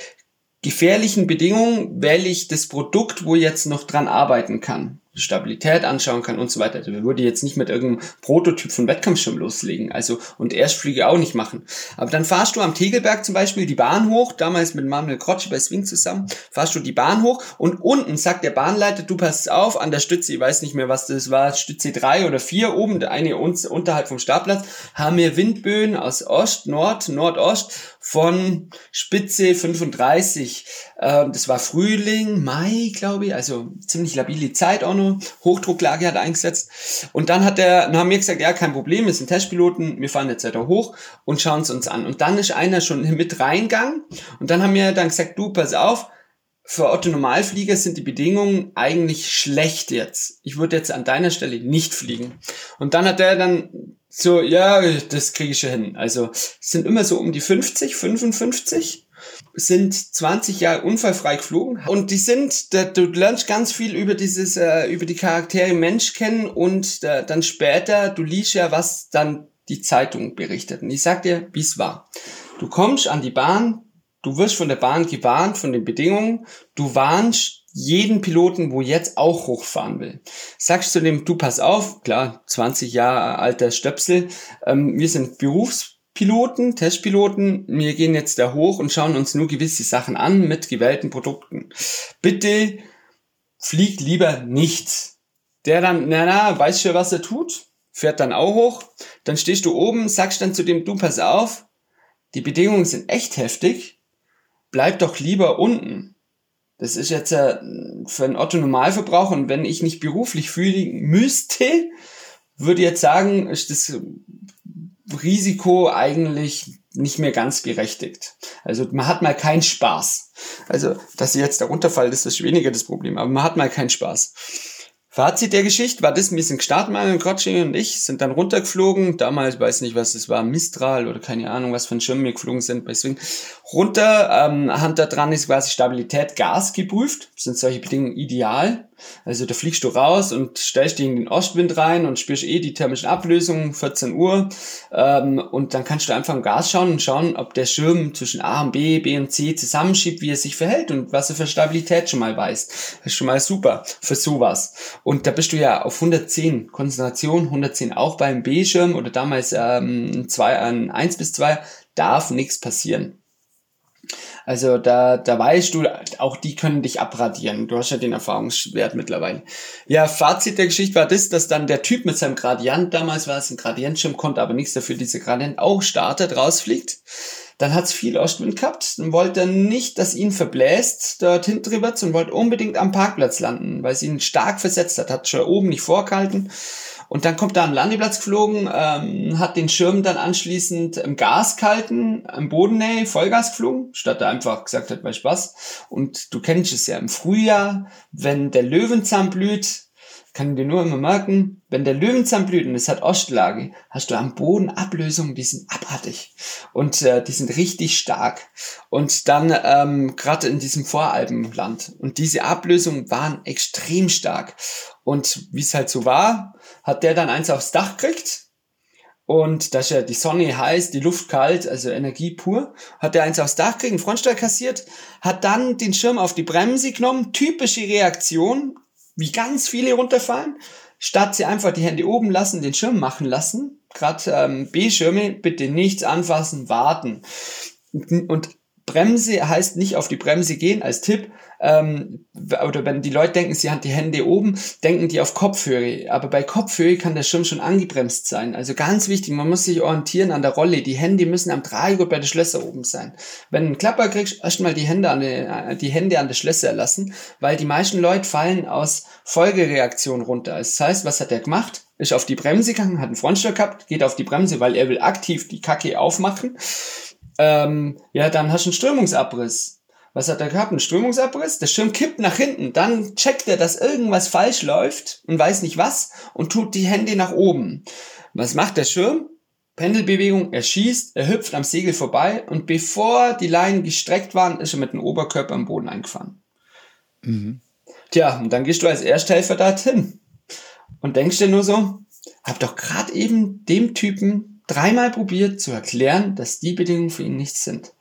gefährlichen Bedingungen wähle ich das Produkt, wo ich jetzt noch dran arbeiten kann. Stabilität anschauen kann und so weiter. Also wir würde jetzt nicht mit irgendeinem Prototyp von Wettkampfschirm loslegen. Also und Erstflüge auch nicht machen. Aber dann fahrst du am Tegelberg zum Beispiel die Bahn hoch, damals mit Manuel Krotsch bei Swing zusammen, fahrst du die Bahn hoch und unten sagt der Bahnleiter, du passt auf, an der Stütze, ich weiß nicht mehr, was das war, Stütze drei oder vier oben, eine unterhalb vom Startplatz, haben wir Windböen aus Ost, Nord, Nordost von Spitze 35. Ähm, das war Frühling, Mai, glaube ich, also ziemlich labile Zeit auch noch. Hochdrucklage hat eingesetzt. Und dann hat er, dann haben wir gesagt, ja, kein Problem, wir sind Testpiloten, wir fahren jetzt weiter hoch und schauen es uns an. Und dann ist einer schon mit reingegangen und dann haben wir dann gesagt, du, pass auf, für Otto Normalflieger sind die Bedingungen eigentlich schlecht jetzt. Ich würde jetzt an deiner Stelle nicht fliegen. Und dann hat er dann so, ja, das kriege ich schon hin. Also sind immer so um die 50, 55 sind 20 Jahre unfallfrei geflogen und die sind, da, du lernst ganz viel über dieses, äh, über die Charaktere Mensch kennen und äh, dann später, du liest ja, was dann die Zeitung berichtet. Und ich sag dir, wie es war. Du kommst an die Bahn, du wirst von der Bahn gewarnt, von den Bedingungen, du warnst jeden Piloten, wo jetzt auch hochfahren will. Sagst du dem, du pass auf, klar, 20 Jahre alter Stöpsel, ähm, wir sind Berufspiloten, Testpiloten, wir gehen jetzt da hoch und schauen uns nur gewisse Sachen an mit gewählten Produkten. Bitte flieg lieber nicht. Der dann, na na, weiß schon, was er tut, fährt dann auch hoch, dann stehst du oben, sagst dann zu dem, du pass auf, die Bedingungen sind echt heftig, bleib doch lieber unten das ist jetzt äh, für einen Otto Normalverbraucher und wenn ich nicht beruflich fliegen müsste, würde ich jetzt sagen, ist das Risiko eigentlich nicht mehr ganz berechtigt. Also man hat mal keinen Spaß. Also, dass sie jetzt darunter fallen, ist das weniger das Problem, aber man hat mal keinen Spaß. Fazit der Geschichte war das, wir sind gestartet, mein Grotsching und ich sind dann runtergeflogen. Damals weiß nicht, was es war, Mistral oder keine Ahnung, was für ein Schirm wir geflogen sind bei Swing. Runter, ähm, Hand da dran ist quasi Stabilität, Gas geprüft. Sind solche Bedingungen ideal. Also da fliegst du raus und stellst dich in den Ostwind rein und spürst eh die thermischen Ablösungen, 14 Uhr. Ähm, und dann kannst du einfach im Gas schauen und schauen, ob der Schirm zwischen A und B, B und C zusammenschiebt, wie er sich verhält und was er für Stabilität schon mal weiß. Das ist schon mal super für sowas. Und da bist du ja auf 110 Konzentration, 110 auch beim B-Schirm oder damals ähm, zwei, ein 1 bis 2, darf nichts passieren. Also da, da weißt du, auch die können dich abradieren. Du hast ja den Erfahrungswert mittlerweile. Ja, Fazit der Geschichte war das, dass dann der Typ mit seinem Gradient, damals war es ein Gradientschirm, konnte aber nichts dafür, diese Gradient auch startet, rausfliegt. Dann hat's viel Ostwind gehabt und wollte nicht, dass ihn verbläst dorthin drüber und wollte unbedingt am Parkplatz landen, weil es ihn stark versetzt hat. Hat schon oben nicht vorgehalten und dann kommt da ein Landeplatz geflogen, ähm, hat den Schirm dann anschließend im Gas gehalten, im Bodennähe, Vollgas geflogen, statt er einfach gesagt hat, weißt was. Und du kennst es ja im Frühjahr, wenn der Löwenzahn blüht, kann ich dir nur immer merken, wenn der Löwenzahn blüht und es hat Ostlage, hast du am Boden Ablösungen, die sind abartig und äh, die sind richtig stark. Und dann ähm, gerade in diesem Voralpenland. Und diese Ablösungen waren extrem stark. Und wie es halt so war, hat der dann eins aufs Dach gekriegt. Und da ist ja die Sonne heiß, die Luft kalt, also Energie pur, hat der eins aufs Dach gekriegt, einen Frontstall kassiert, hat dann den Schirm auf die Bremse genommen, typische Reaktion, wie ganz viele runterfallen, statt sie einfach die Hände oben lassen, den Schirm machen lassen, gerade ähm, B-Schirme, bitte nichts anfassen, warten. Und Bremse heißt nicht auf die Bremse gehen als Tipp, ähm, oder wenn die Leute denken, sie haben die Hände oben, denken die auf Kopfhöhe. Aber bei Kopfhöhe kann der Schirm schon angebremst sein. Also ganz wichtig, man muss sich orientieren an der Rolle. Die Hände müssen am Dreieck bei den Schlösser oben sein. Wenn du einen Klapper kriegst, erstmal die Hände an die, die Hände an der Schlösser lassen, weil die meisten Leute fallen aus Folgereaktion runter. Das heißt, was hat er gemacht? Ist auf die Bremse gegangen, hat einen Frontstall gehabt, geht auf die Bremse, weil er will aktiv die Kacke aufmachen. Ähm, ja, dann hast du einen Strömungsabriss was hat er gehabt? Ein Strömungsabriss. Der Schirm kippt nach hinten. Dann checkt er, dass irgendwas falsch läuft und weiß nicht was und tut die Hände nach oben. Was macht der Schirm? Pendelbewegung, er schießt, er hüpft am Segel vorbei und bevor die Leinen gestreckt waren, ist er mit dem Oberkörper am Boden eingefahren. Mhm. Tja, und dann gehst du als Ersthelfer dorthin und denkst dir nur so, hab doch gerade eben dem Typen dreimal probiert zu erklären, dass die Bedingungen für ihn nichts sind.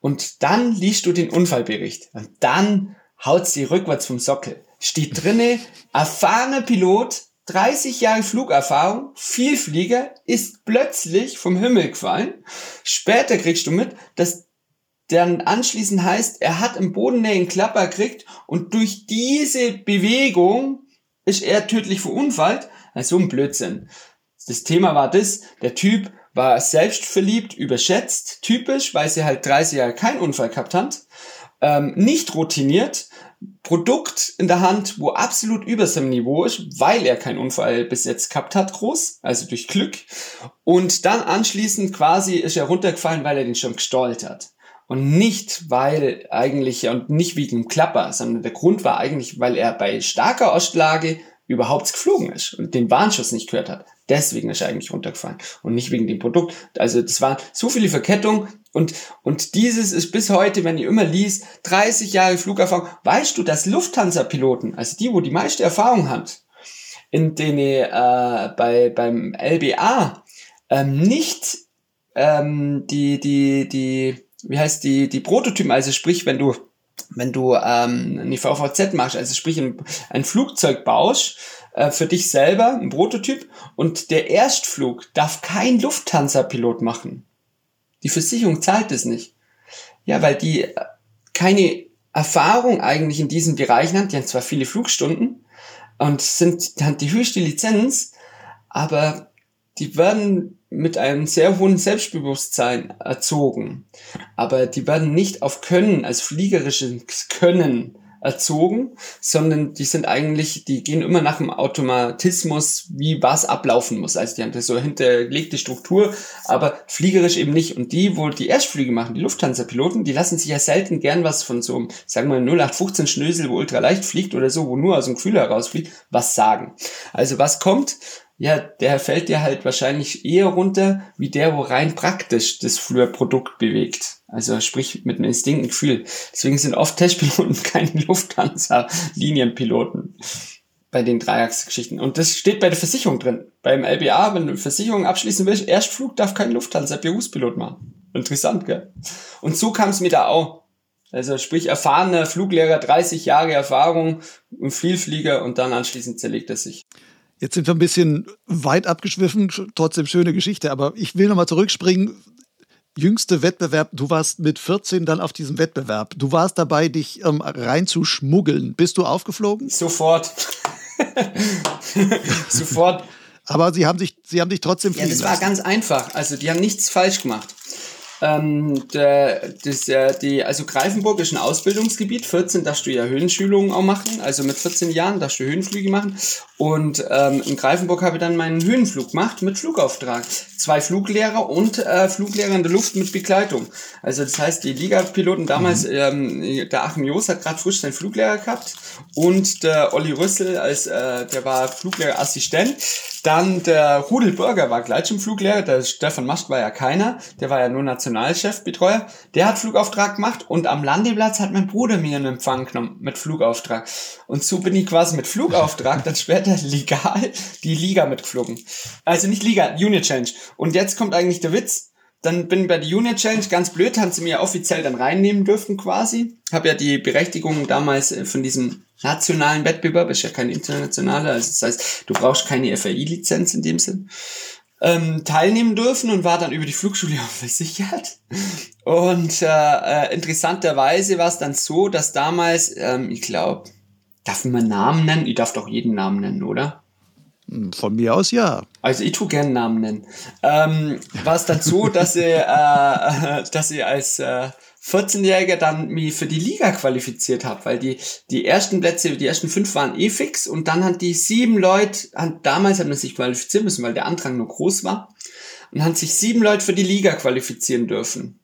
Und dann liest du den Unfallbericht. Und dann haut sie rückwärts vom Sockel. Steht drinne, erfahrener Pilot, 30 Jahre Flugerfahrung, Vielflieger, ist plötzlich vom Himmel gefallen. Später kriegst du mit, dass dann anschließend heißt, er hat im Bodennähe einen Klapper gekriegt und durch diese Bewegung ist er tödlich verunfallt. Also ein Blödsinn. Das Thema war das, der Typ war selbstverliebt, überschätzt, typisch, weil sie halt 30 Jahre keinen Unfall gehabt hat, ähm, nicht routiniert, Produkt in der Hand, wo absolut über seinem Niveau ist, weil er keinen Unfall bis jetzt gehabt hat, groß, also durch Glück. Und dann anschließend quasi ist er runtergefallen, weil er den Schirm gestollt hat. Und nicht, weil eigentlich, und nicht wegen dem Klapper, sondern der Grund war eigentlich, weil er bei starker Ostlage überhaupt geflogen ist und den Warnschuss nicht gehört hat. Deswegen ist er eigentlich runtergefallen und nicht wegen dem Produkt. Also das waren so viele Verkettungen und, und dieses ist bis heute, wenn ihr immer liest, 30 Jahre Flugerfahrung. Weißt du, dass Lufthansa-Piloten, also die, wo die meiste Erfahrung hat, in denen äh, bei, beim LBA ähm, nicht ähm, die, die, die, wie heißt die, die Prototypen, also sprich, wenn du wenn du ähm, eine VVZ machst, also sprich ein, ein Flugzeug baust, äh, für dich selber, ein Prototyp, und der Erstflug darf kein Lufthansa-Pilot machen. Die Versicherung zahlt es nicht. Ja, weil die äh, keine Erfahrung eigentlich in diesen Bereichen haben. Die haben zwar viele Flugstunden und sind, haben die höchste Lizenz, aber die werden mit einem sehr hohen Selbstbewusstsein erzogen. Aber die werden nicht auf Können, als fliegerisches Können erzogen, sondern die sind eigentlich, die gehen immer nach dem Automatismus, wie was ablaufen muss. Also die haben da so hinterlegte Struktur, aber fliegerisch eben nicht. Und die, wo die Erstflüge machen, die Lufthansa-Piloten, die lassen sich ja selten gern was von so einem, sagen wir 0815 Schnösel, wo ultra leicht fliegt oder so, wo nur aus dem Gefühl herausfliegt, was sagen. Also was kommt? Ja, der fällt dir halt wahrscheinlich eher runter, wie der, wo rein praktisch das Flurprodukt bewegt. Also sprich mit einem Instinkt, Gefühl. Deswegen sind oft Testpiloten keine Lufthansa-Linienpiloten bei den Dreiachsgeschichten. Und das steht bei der Versicherung drin. Beim LBA, wenn du Versicherung abschließen willst, Erstflug darf kein Lufthansa-Berufspilot machen. Interessant, gell? Und so kam es mir da auch. Also sprich erfahrener Fluglehrer, 30 Jahre Erfahrung und Vielflieger und dann anschließend zerlegt er sich. Jetzt sind wir ein bisschen weit abgeschwiffen, trotzdem schöne Geschichte, aber ich will nochmal zurückspringen. jüngste Wettbewerb, du warst mit 14 dann auf diesem Wettbewerb. Du warst dabei, dich ähm, reinzuschmuggeln. Bist du aufgeflogen? Sofort. Sofort. Aber sie haben, sich, sie haben dich trotzdem fliegen Ja, das war lassen. ganz einfach. Also die haben nichts falsch gemacht. Ähm, der, das, äh, die, also Greifenburg ist ein Ausbildungsgebiet. 14 darfst du ja Höhenschulungen auch machen. Also mit 14 Jahren darfst du Höhenflüge machen. Und ähm, in Greifenburg habe ich dann meinen Höhenflug gemacht mit Flugauftrag. Zwei Fluglehrer und äh, Fluglehrer in der Luft mit Begleitung. Also das heißt, die Liga-Piloten damals, mhm. ähm, der Achim Joos hat gerade frisch seinen Fluglehrer gehabt und der Olli Rüssel als äh, der war Fluglehrerassistent. Dann der Rudel Burger war Gleitschirmfluglehrer, der Stefan Mast war ja keiner, der war ja nur Nationalchefbetreuer. Der hat Flugauftrag gemacht und am Landeplatz hat mein Bruder mir einen Empfang genommen mit Flugauftrag. Und so bin ich quasi mit Flugauftrag dann später legal die Liga mitgeflogen. Also nicht Liga, Unit Change. Und jetzt kommt eigentlich der Witz dann bin bei der Unit Challenge ganz blöd, haben sie mir offiziell dann reinnehmen dürfen quasi. Habe ja die Berechtigung damals äh, von diesem nationalen Wettbewerb, ist ja kein internationaler, also das heißt, du brauchst keine FAI-Lizenz in dem Sinn. Ähm, teilnehmen dürfen und war dann über die Flugschule auch versichert. Und äh, äh, interessanterweise war es dann so, dass damals, ähm, ich glaube, darf man Namen nennen? Ich darf doch jeden Namen nennen, oder? Von mir aus ja. Also ich tue gerne Namen nennen. Ähm, war es dann so, dass ich, äh, dass ich als äh, 14-Jähriger dann mich für die Liga qualifiziert habe, weil die, die ersten Plätze, die ersten fünf waren eh fix und dann haben die sieben Leute, damals hat man sich qualifizieren müssen, weil der Antrag nur groß war, und haben sich sieben Leute für die Liga qualifizieren dürfen.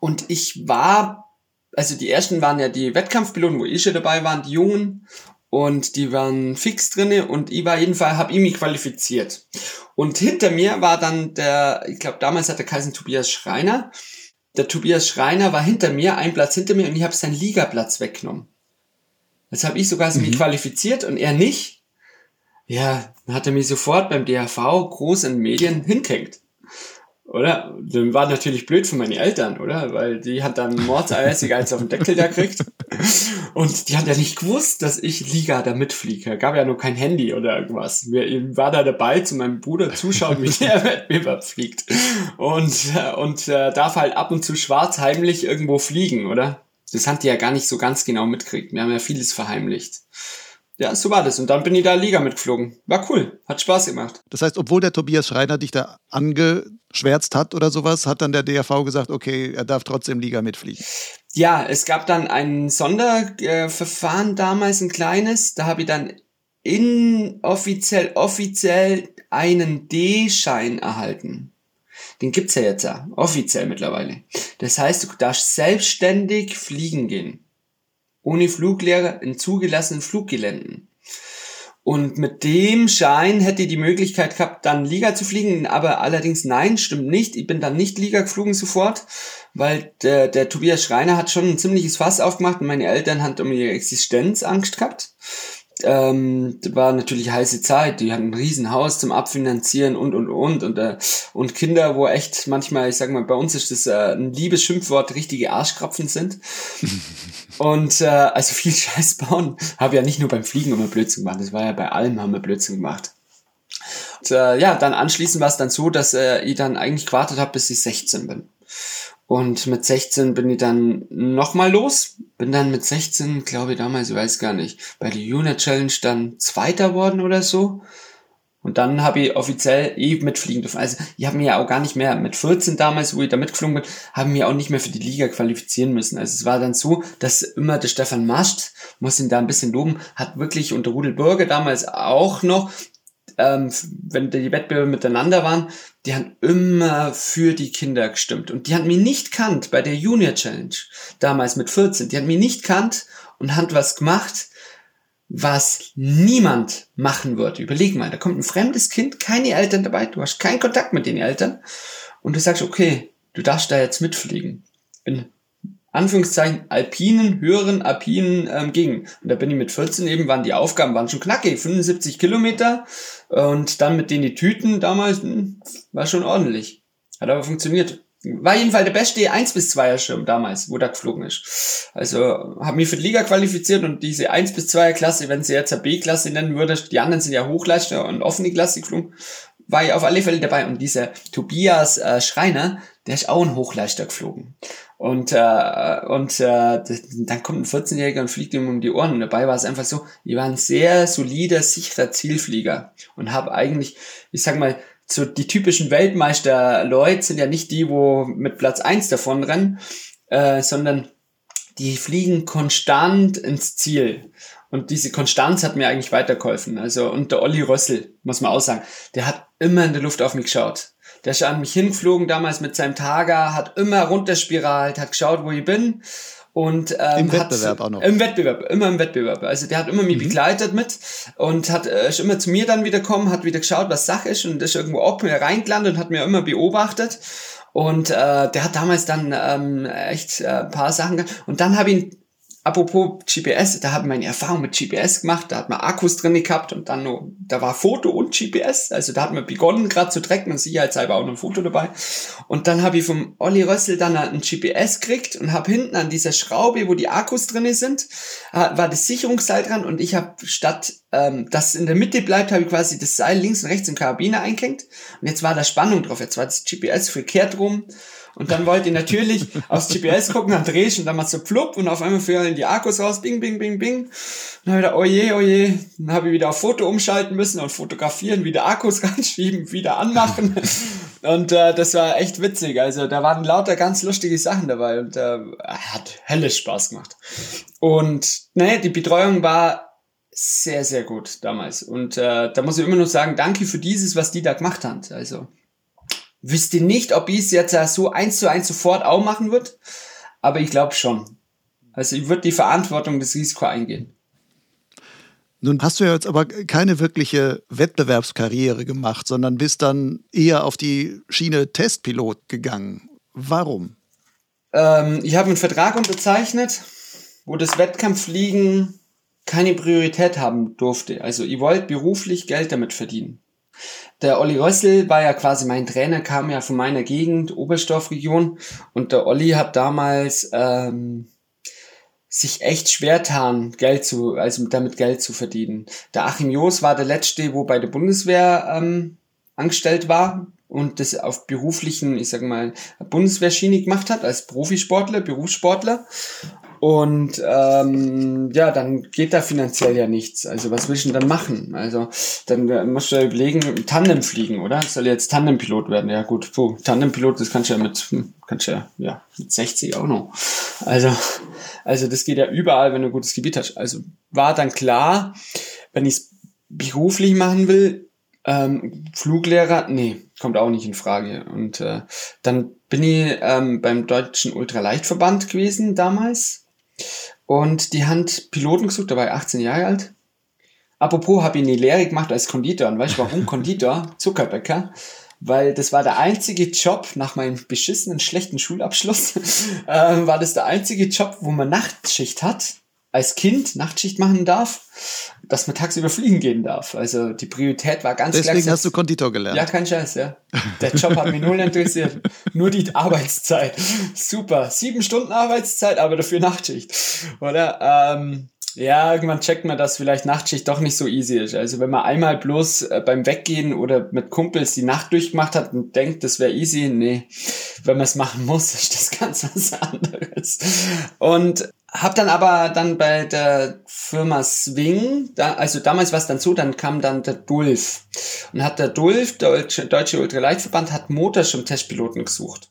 Und ich war, also die ersten waren ja die Wettkampfpiloten, wo ich schon dabei waren, die Jungen, und die waren fix drinne und ich war jedenfalls, habe ich mich qualifiziert. Und hinter mir war dann der, ich glaube damals hatte Kaisen Tobias Schreiner. Der Tobias Schreiner war hinter mir, ein Platz hinter mir und ich habe seinen Ligaplatz weggenommen. Jetzt habe ich sogar mhm. mich qualifiziert und er nicht. Ja, dann hat er mich sofort beim DHV groß in Medien hingehängt. Oder? Dann war natürlich blöd für meine Eltern, oder? Weil die hat dann mordseisig eins auf den Deckel da kriegt. Und die hat ja nicht gewusst, dass ich Liga da mitfliege. Gab ja nur kein Handy oder irgendwas. Ich war da dabei zu meinem Bruder zuschauen, wie der Wettbewerb fliegt. Und, äh, und äh, darf halt ab und zu schwarz heimlich irgendwo fliegen, oder? Das hat die ja gar nicht so ganz genau mitgekriegt. Wir haben ja vieles verheimlicht. Ja, so war das. Und dann bin ich da Liga mitgeflogen. War cool. Hat Spaß gemacht. Das heißt, obwohl der Tobias Schreiner dich da angeschwärzt hat oder sowas, hat dann der DRV gesagt, okay, er darf trotzdem Liga mitfliegen. Ja, es gab dann ein Sonderverfahren damals, ein kleines. Da habe ich dann inoffiziell, offiziell einen D-Schein erhalten. Den gibt's ja jetzt ja, offiziell mittlerweile. Das heißt, du darfst selbstständig fliegen gehen ohne Fluglehrer in zugelassenen Fluggeländen. Und mit dem Schein hätte ich die Möglichkeit gehabt, dann Liga zu fliegen, aber allerdings nein, stimmt nicht. Ich bin dann nicht Liga geflogen sofort, weil der, der Tobias Schreiner hat schon ein ziemliches Fass aufgemacht und meine Eltern hatten um ihre Existenz Angst gehabt ähm, war natürlich heiße Zeit. Die hatten ein Riesenhaus zum Abfinanzieren und und und und äh, und Kinder, wo echt manchmal, ich sag mal, bei uns ist das äh, ein liebes Schimpfwort, richtige Arschkrapfen sind. und äh, also viel Scheiß bauen. Habe ja nicht nur beim Fliegen immer Blödsinn gemacht. Das war ja bei allem haben wir Blödsinn gemacht. Und, äh, ja, dann anschließend war es dann so, dass äh, ich dann eigentlich gewartet habe, bis ich 16 bin. Und mit 16 bin ich dann nochmal los. Bin dann mit 16, glaube ich damals, ich weiß gar nicht, bei der Unit Challenge dann Zweiter worden oder so. Und dann habe ich offiziell eh mitfliegen dürfen. Also ich habe mir ja auch gar nicht mehr, mit 14 damals, wo ich da mitgeflogen bin, haben mir auch nicht mehr für die Liga qualifizieren müssen. Also es war dann so, dass immer der Stefan Mascht, muss ihn da ein bisschen loben, hat wirklich unter Rudel Bürger damals auch noch ähm, wenn die Wettbewerbe miteinander waren, die haben immer für die Kinder gestimmt. Und die haben mich nicht kannt bei der Junior Challenge, damals mit 14. Die haben mich nicht kannt und haben was gemacht, was niemand machen würde. Überleg mal, da kommt ein fremdes Kind, keine Eltern dabei, du hast keinen Kontakt mit den Eltern und du sagst, okay, du darfst da jetzt mitfliegen. In Anführungszeichen alpinen, höheren alpinen ähm, Gegend. Und da bin ich mit 14 eben, waren die Aufgaben waren schon knackig, 75 Kilometer und dann mit denen die Tüten damals, hm, war schon ordentlich. Hat aber funktioniert. War jedenfalls der beste 1 bis 2er Schirm damals, wo da geflogen ist. Also habe mich für die Liga qualifiziert und diese 1 bis 2er Klasse, wenn sie jetzt eine B-Klasse nennen würde, die anderen sind ja Hochleistung und offene Klasse geflogen, war ich auf alle Fälle dabei. Und dieser Tobias äh, Schreiner, der ist auch ein Hochleichter geflogen. Und, äh, und äh, dann kommt ein 14-Jähriger und fliegt ihm um die Ohren. Und dabei war es einfach so, ich war ein sehr solider, sicherer Zielflieger und habe eigentlich, ich sag mal, so die typischen Weltmeister-Leute sind ja nicht die, wo mit Platz eins davon rennen, äh, sondern die fliegen konstant ins Ziel. Und diese Konstanz hat mir eigentlich weitergeholfen. Also, und der Olli Rössel, muss man auch sagen, der hat immer in der Luft auf mich geschaut. Der ist an mich hingeflogen damals mit seinem Tager, hat immer runterspiralt, hat geschaut, wo ich bin. Und ähm, im Wettbewerb hat, auch noch. Im Wettbewerb, immer im Wettbewerb. Also der hat immer mich mhm. begleitet mit und hat äh, ist immer zu mir dann wieder gekommen, hat wieder geschaut, was Sache ist und ist irgendwo auch mir reingelandet und hat mir immer beobachtet. Und äh, der hat damals dann ähm, echt äh, paar Sachen gehabt. Und dann habe ich ihn Apropos GPS, da haben wir eine Erfahrung mit GPS gemacht, da hat man Akkus drin gehabt und dann nur, da war Foto und GPS, also da hat man begonnen gerade zu tracken und sicherheitshalber auch noch ein Foto dabei. Und dann habe ich vom Olli Rössel dann ein GPS gekriegt und habe hinten an dieser Schraube, wo die Akkus drin sind, war das Sicherungsseil dran und ich habe statt, ähm, dass in der Mitte bleibt, habe ich quasi das Seil links und rechts in Karabiner eingehängt. Und jetzt war da Spannung drauf, jetzt war das GPS verkehrt rum und dann wollte ich natürlich aufs GPS gucken, dann drehst und dann mal so plupp und auf einmal führen die Akkus raus, bing, bing, bing, bing. Und dann wieder, oh je, oh je. Dann habe ich wieder auf Foto umschalten müssen und fotografieren, wieder Akkus reinschieben, wieder anmachen. Und äh, das war echt witzig. Also da waren lauter ganz lustige Sachen dabei und äh, hat helles Spaß gemacht. Und ne, die Betreuung war sehr, sehr gut damals. Und äh, da muss ich immer nur sagen, danke für dieses, was die da gemacht haben. Also Wüsste nicht, ob ich es jetzt so eins zu eins sofort auch machen würde, aber ich glaube schon. Also ich würde die Verantwortung, das Risiko eingehen. Nun hast du ja jetzt aber keine wirkliche Wettbewerbskarriere gemacht, sondern bist dann eher auf die Schiene Testpilot gegangen. Warum? Ähm, ich habe einen Vertrag unterzeichnet, wo das Wettkampffliegen keine Priorität haben durfte. Also ich wollte beruflich Geld damit verdienen. Der Olli Rössel war ja quasi mein Trainer, kam ja von meiner Gegend, Oberstdorf-Region. Und der Olli hat damals ähm, sich echt schwer getan, Geld zu, also damit Geld zu verdienen. Der Achim Joos war der letzte, wo bei der Bundeswehr ähm, angestellt war und das auf beruflichen, ich sag mal, Bundeswehrschiene gemacht hat, als Profisportler, Berufssportler. Und ähm, ja, dann geht da finanziell ja nichts. Also was willst du denn dann machen? Also dann äh, musst du ja überlegen, Tandem fliegen, oder? Soll jetzt Tandempilot werden? Ja gut, puh, Tandempilot, das kannst du ja mit, hm, kannst du ja, ja, mit 60 auch noch. Also, also das geht ja überall, wenn du ein gutes Gebiet hast. Also war dann klar, wenn ich es beruflich machen will, ähm, Fluglehrer, nee, kommt auch nicht in Frage. Und äh, dann bin ich ähm, beim Deutschen Ultraleichtverband gewesen damals und die Hand Piloten gesucht, da war ich 18 Jahre alt. Apropos, habe ich eine Lehre gemacht als Konditor. Und weißt du warum Konditor? Zuckerbäcker. Weil das war der einzige Job nach meinem beschissenen, schlechten Schulabschluss, äh, war das der einzige Job, wo man Nachtschicht hat als Kind Nachtschicht machen darf, dass man tagsüber fliegen gehen darf. Also die Priorität war ganz Deswegen klar. hast du Konditor gelernt. Ja, kein Scheiß, ja. Der Job hat mich null interessiert. Nur die Arbeitszeit. Super. Sieben Stunden Arbeitszeit, aber dafür Nachtschicht. Oder? Ähm, ja, irgendwann checkt man, dass vielleicht Nachtschicht doch nicht so easy ist. Also wenn man einmal bloß äh, beim Weggehen oder mit Kumpels die Nacht durchgemacht hat und denkt, das wäre easy, nee, wenn man es machen muss, ist das ganz was anderes. Und hab dann aber dann bei der Firma Swing, da, also damals war es dann so, dann kam dann der Dulf. Und hat der Dulf, der Deutsche, Deutsche Ultraleichtverband, hat Motorschirm-Testpiloten gesucht.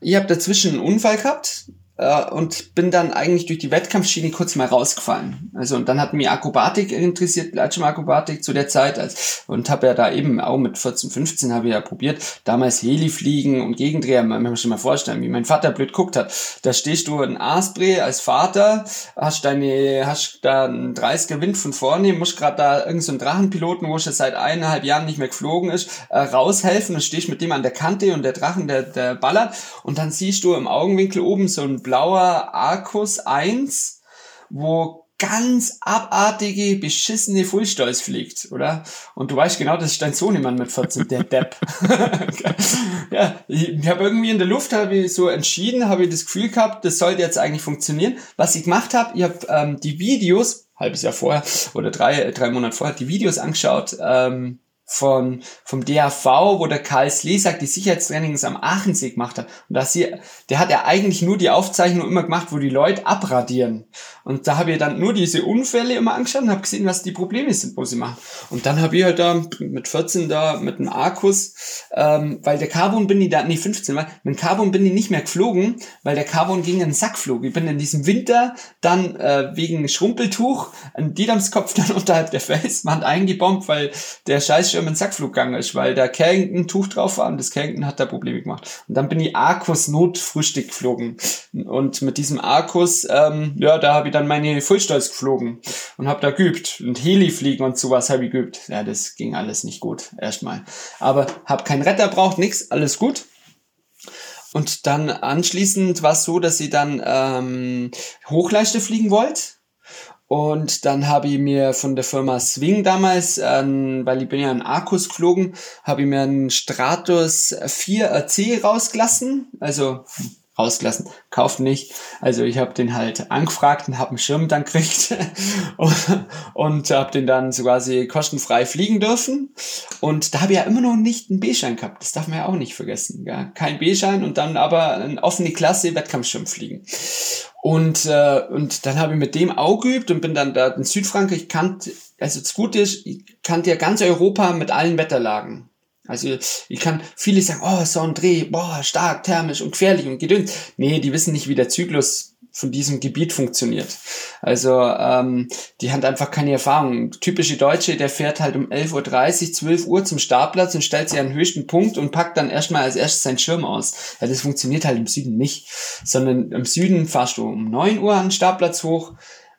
Ich habe dazwischen einen Unfall gehabt, äh, und bin dann eigentlich durch die Wettkampfschiene kurz mal rausgefallen. Also und dann hat mich Akrobatik interessiert, Gleitschirmakrobatik zu der Zeit als, und habe ja da eben auch mit 14, 15 habe ich ja probiert, damals Heli fliegen und Gegendreher, man muss sich mal vorstellen, wie mein Vater blöd guckt hat. Da stehst du in Aspre als Vater, hast deine, hast da einen 30er Wind von vorne, musst gerade da irgendeinen so Drachenpiloten, wo schon seit eineinhalb Jahren nicht mehr geflogen ist, äh, raushelfen und stehst mit dem an der Kante und der Drachen, der, der ballert und dann siehst du im Augenwinkel oben so ein blauer Arcus 1, wo ganz abartige, beschissene Fullstolz fliegt, oder? Und du weißt genau, das ist dein Sohnemann mit 14, der Depp. ja, ich, ich habe irgendwie in der Luft, habe ich so entschieden, habe ich das Gefühl gehabt, das sollte jetzt eigentlich funktionieren. Was ich gemacht habe, ich habe ähm, die Videos, halbes Jahr vorher oder drei, drei Monate vorher, die Videos angeschaut, ähm, von, vom DAV, wo der Karl Slesak die Sicherheitstrainings am Aachensee gemacht hat. Und das hier, der hat ja eigentlich nur die Aufzeichnung immer gemacht, wo die Leute abradieren. Und da habe ich dann nur diese Unfälle immer angeschaut und habe gesehen, was die Probleme sind, wo sie machen. Und dann habe ich halt da mit 14 da mit einem Arkus, ähm, weil der Carbon bin ich da, nee 15, weil mit Carbon bin ich nicht mehr geflogen, weil der Carbon gegen einen Sack flog. Ich bin in diesem Winter dann äh, wegen Schrumpeltuch ein Didamskopf dann unterhalb der Felswand eingebombt, weil der Scheißschirm in den Sackflug gegangen ist, weil da Carrington Tuch drauf war und das Carrington hat da Probleme gemacht. Und dann bin ich Arcus Notfrühstück geflogen. Und mit diesem Arcus, ähm, ja, da habe ich dann meine Fullstolz geflogen und habe da geübt. Und Heli fliegen und sowas habe ich geübt. Ja, das ging alles nicht gut, erstmal. Aber habe keinen Retter braucht, nix, alles gut. Und dann anschließend war es so, dass sie dann ähm, Hochleiste fliegen wollte und dann habe ich mir von der Firma Swing damals, ähm, weil ich bin ja in Arcus geflogen, habe ich mir einen Stratus 4 RC rausgelassen. Also rausgelassen, kauft nicht. Also ich habe den halt angefragt und habe einen Schirm dann gekriegt und, und habe den dann so quasi kostenfrei fliegen dürfen. Und da habe ich ja immer noch nicht einen B-Schein gehabt. Das darf man ja auch nicht vergessen. Ja? Kein B-Schein und dann aber eine offene Klasse Wettkampfschirm fliegen. Und, äh, und dann habe ich mit dem auch geübt und bin dann da in Südfrankreich. Ich kannte, also das Gute ist, ich kannte ja ganz Europa mit allen Wetterlagen. Also ich kann viele sagen, oh, so ein Dreh, boah, stark, thermisch und gefährlich und gedüngt. Nee, die wissen nicht, wie der Zyklus von diesem Gebiet funktioniert. Also ähm, die haben einfach keine Erfahrung. Typische Deutsche, der fährt halt um 11.30 Uhr, 12 Uhr zum Startplatz und stellt sich an den höchsten Punkt und packt dann erstmal als erstes seinen Schirm aus. Ja, das funktioniert halt im Süden nicht. Sondern im Süden fahrst du um 9 Uhr an den Startplatz hoch,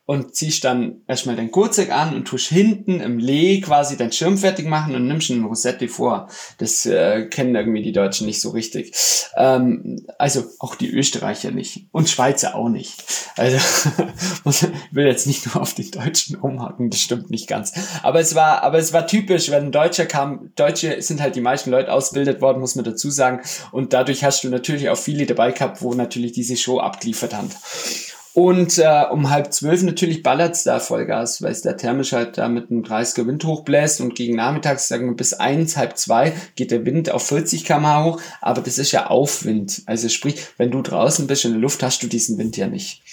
und ziehst dann erstmal dein Gurzeug an und tust hinten im Lee quasi dein Schirm fertig machen und nimmst ein Rosette vor. Das äh, kennen irgendwie die Deutschen nicht so richtig. Ähm, also auch die Österreicher nicht und Schweizer auch nicht. Also ich will jetzt nicht nur auf die Deutschen umhaken, das stimmt nicht ganz. Aber es war, aber es war typisch, wenn ein Deutscher kam. Deutsche sind halt die meisten Leute ausgebildet worden, muss man dazu sagen. Und dadurch hast du natürlich auch viele dabei gehabt, wo natürlich diese Show abgeliefert haben. Und äh, um halb zwölf natürlich ballert's da Vollgas, weil es da thermisch halt da mit einem 30er Wind hochbläst und gegen nachmittags, sagen wir bis eins, halb zwei geht der Wind auf 40 km hoch, aber das ist ja Aufwind. Also sprich, wenn du draußen bist in der Luft, hast du diesen Wind ja nicht.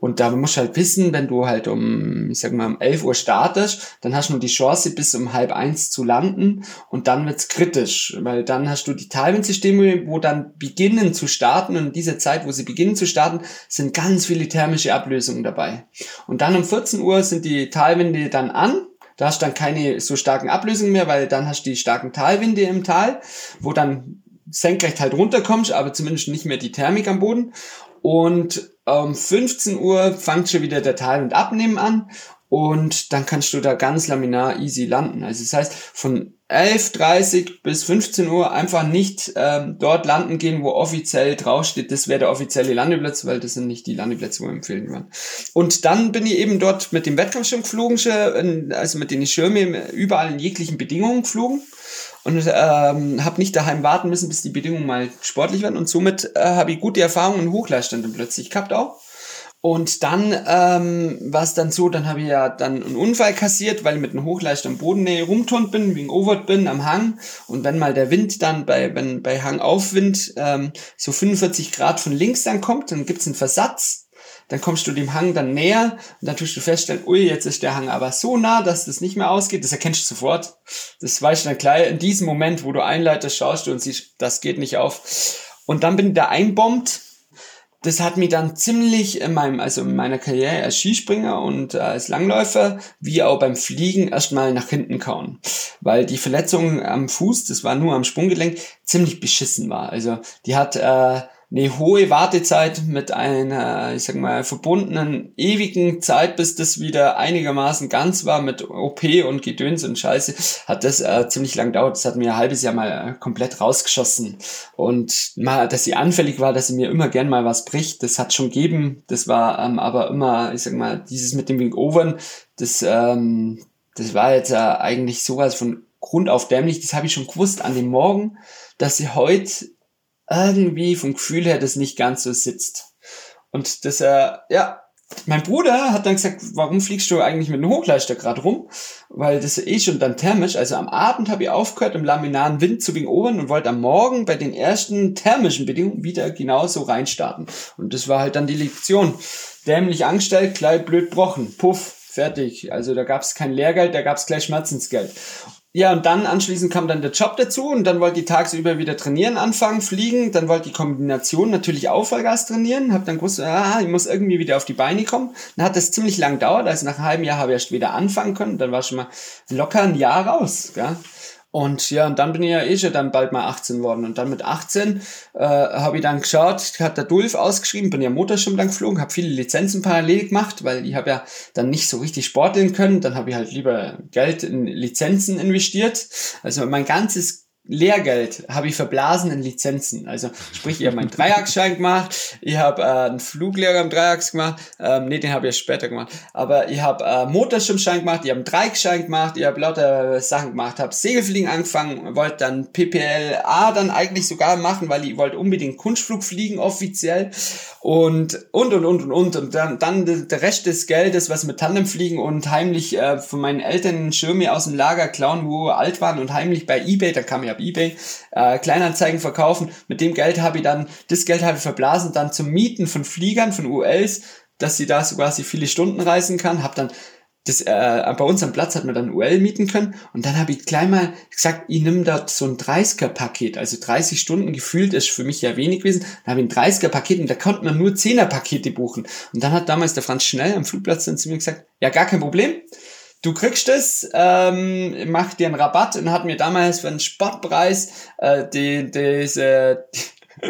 Und da musst du halt wissen, wenn du halt um, ich sag mal, um 11 Uhr startest, dann hast du nur die Chance, bis um halb eins zu landen und dann wird's kritisch, weil dann hast du die Teilwindsysteme, wo dann beginnen zu starten und in dieser Zeit, wo sie beginnen zu starten, sind ganz viele Thermik thermische Ablösung dabei. Und dann um 14 Uhr sind die Talwinde dann an. Da hast du dann keine so starken Ablösungen mehr, weil dann hast du die starken Talwinde im Tal, wo dann senkrecht halt runterkommst, aber zumindest nicht mehr die Thermik am Boden. Und um 15 Uhr fängt schon wieder der Talwind abnehmen an und dann kannst du da ganz laminar easy landen. Also das heißt, von 11.30 bis 15 Uhr einfach nicht ähm, dort landen gehen, wo offiziell draufsteht, das wäre der offizielle Landeplatz, weil das sind nicht die Landeplätze, wo wir empfehlen würden. Und dann bin ich eben dort mit dem Wettkampfschirm geflogen, also mit den Schirmen überall in jeglichen Bedingungen geflogen und ähm, habe nicht daheim warten müssen, bis die Bedingungen mal sportlich werden und somit äh, habe ich gute Erfahrungen in Hochleiststand plötzlich gehabt auch. Und dann ähm, war es dann so, dann habe ich ja dann einen Unfall kassiert, weil ich mit einem Hochleist am Bodennähe rumturnt bin, wegen Overt bin am Hang. Und wenn mal der Wind dann bei, wenn bei Hang Aufwind ähm, so 45 Grad von links dann kommt, dann gibt's einen Versatz. Dann kommst du dem Hang dann näher und dann tust du feststellen, ui, jetzt ist der Hang aber so nah, dass das nicht mehr ausgeht. Das erkennst du sofort. Das weißt du dann gleich in diesem Moment, wo du einleitest, schaust du und siehst, das geht nicht auf. Und dann bin ich da einbombt das hat mich dann ziemlich in meinem, also in meiner Karriere als Skispringer und äh, als Langläufer, wie auch beim Fliegen erstmal nach hinten kauen. Weil die Verletzung am Fuß, das war nur am Sprunggelenk, ziemlich beschissen war. Also die hat äh, eine hohe Wartezeit mit einer, ich sag mal, verbundenen ewigen Zeit, bis das wieder einigermaßen ganz war mit OP und Gedöns und Scheiße, hat das äh, ziemlich lang gedauert. Das hat mir ein halbes Jahr mal äh, komplett rausgeschossen. Und mal, dass sie anfällig war, dass sie mir immer gern mal was bricht, das hat schon gegeben. Das war ähm, aber immer, ich sag mal, dieses mit dem Wing Overn, das, ähm, das war jetzt äh, eigentlich sowas von Grund auf dämlich. Das habe ich schon gewusst an dem Morgen, dass sie heute irgendwie vom Gefühl her das nicht ganz so sitzt. Und das, äh, ja, mein Bruder hat dann gesagt, warum fliegst du eigentlich mit einem Hochleister gerade rum? Weil das ist eh schon dann thermisch. Also am Abend habe ich aufgehört, im laminaren Wind zu oben und wollte am Morgen bei den ersten thermischen Bedingungen wieder genauso reinstarten. Und das war halt dann die Lektion. Dämlich angestellt, gleich blöd brochen. Puff, fertig. Also da gab es kein Lehrgeld, da gab es gleich Schmerzensgeld. Ja, und dann anschließend kam dann der Job dazu und dann wollte ich tagsüber wieder trainieren anfangen, fliegen. Dann wollte die Kombination natürlich auch Vollgas trainieren. Hab dann gewusst, ah, ich muss irgendwie wieder auf die Beine kommen. Dann hat das ziemlich lang gedauert. Also nach einem halben Jahr habe ich erst wieder anfangen können. Dann war schon mal locker ein Jahr raus. Gell? Und ja, und dann bin ich ja eh schon dann bald mal 18 worden. Und dann mit 18 äh, habe ich dann geschaut, hat der Dulf ausgeschrieben, bin ja Motorschirm dann geflogen, habe viele Lizenzen parallel gemacht, weil ich habe ja dann nicht so richtig sporteln können. Dann habe ich halt lieber Geld in Lizenzen investiert. Also mein ganzes Lehrgeld habe ich verblasen in Lizenzen. Also sprich, ich habe meinen Dreiecksschein gemacht, ich habe äh, einen Fluglehrer im Dreiachs gemacht, ähm, nee, den habe ich später gemacht, aber ich habe äh, Motorschirmschein gemacht, ich habe einen Dreiecksschein gemacht, ich habe lauter Sachen gemacht, habe Segelfliegen angefangen, wollte dann PPLA dann eigentlich sogar machen, weil ich wollte unbedingt Kunstflug fliegen offiziell und und und und und und und dann, dann der Rest des Geldes, was mit Tandem fliegen und heimlich äh, von meinen Eltern Schirme aus dem Lager klauen, wo alt waren und heimlich bei eBay, da kam ja auf Ebay, äh, Kleinanzeigen verkaufen. Mit dem Geld habe ich dann, das Geld habe ich verblasen, dann zum Mieten von Fliegern, von ULs, dass sie da so quasi viele Stunden reisen kann. Habe dann das, äh, bei uns am Platz hat man dann UL mieten können. Und dann habe ich gleich mal gesagt, ich nehme da so ein 30er-Paket, also 30 Stunden gefühlt ist für mich ja wenig gewesen, dann habe ich ein 30er-Paket und da konnte man nur 10er-Pakete buchen. Und dann hat damals der Franz Schnell am Flugplatz dann zu mir gesagt, ja gar kein Problem, du kriegst es, ähm, mach dir einen Rabatt. Und hat mir damals für einen Sportpreis äh, die, diese,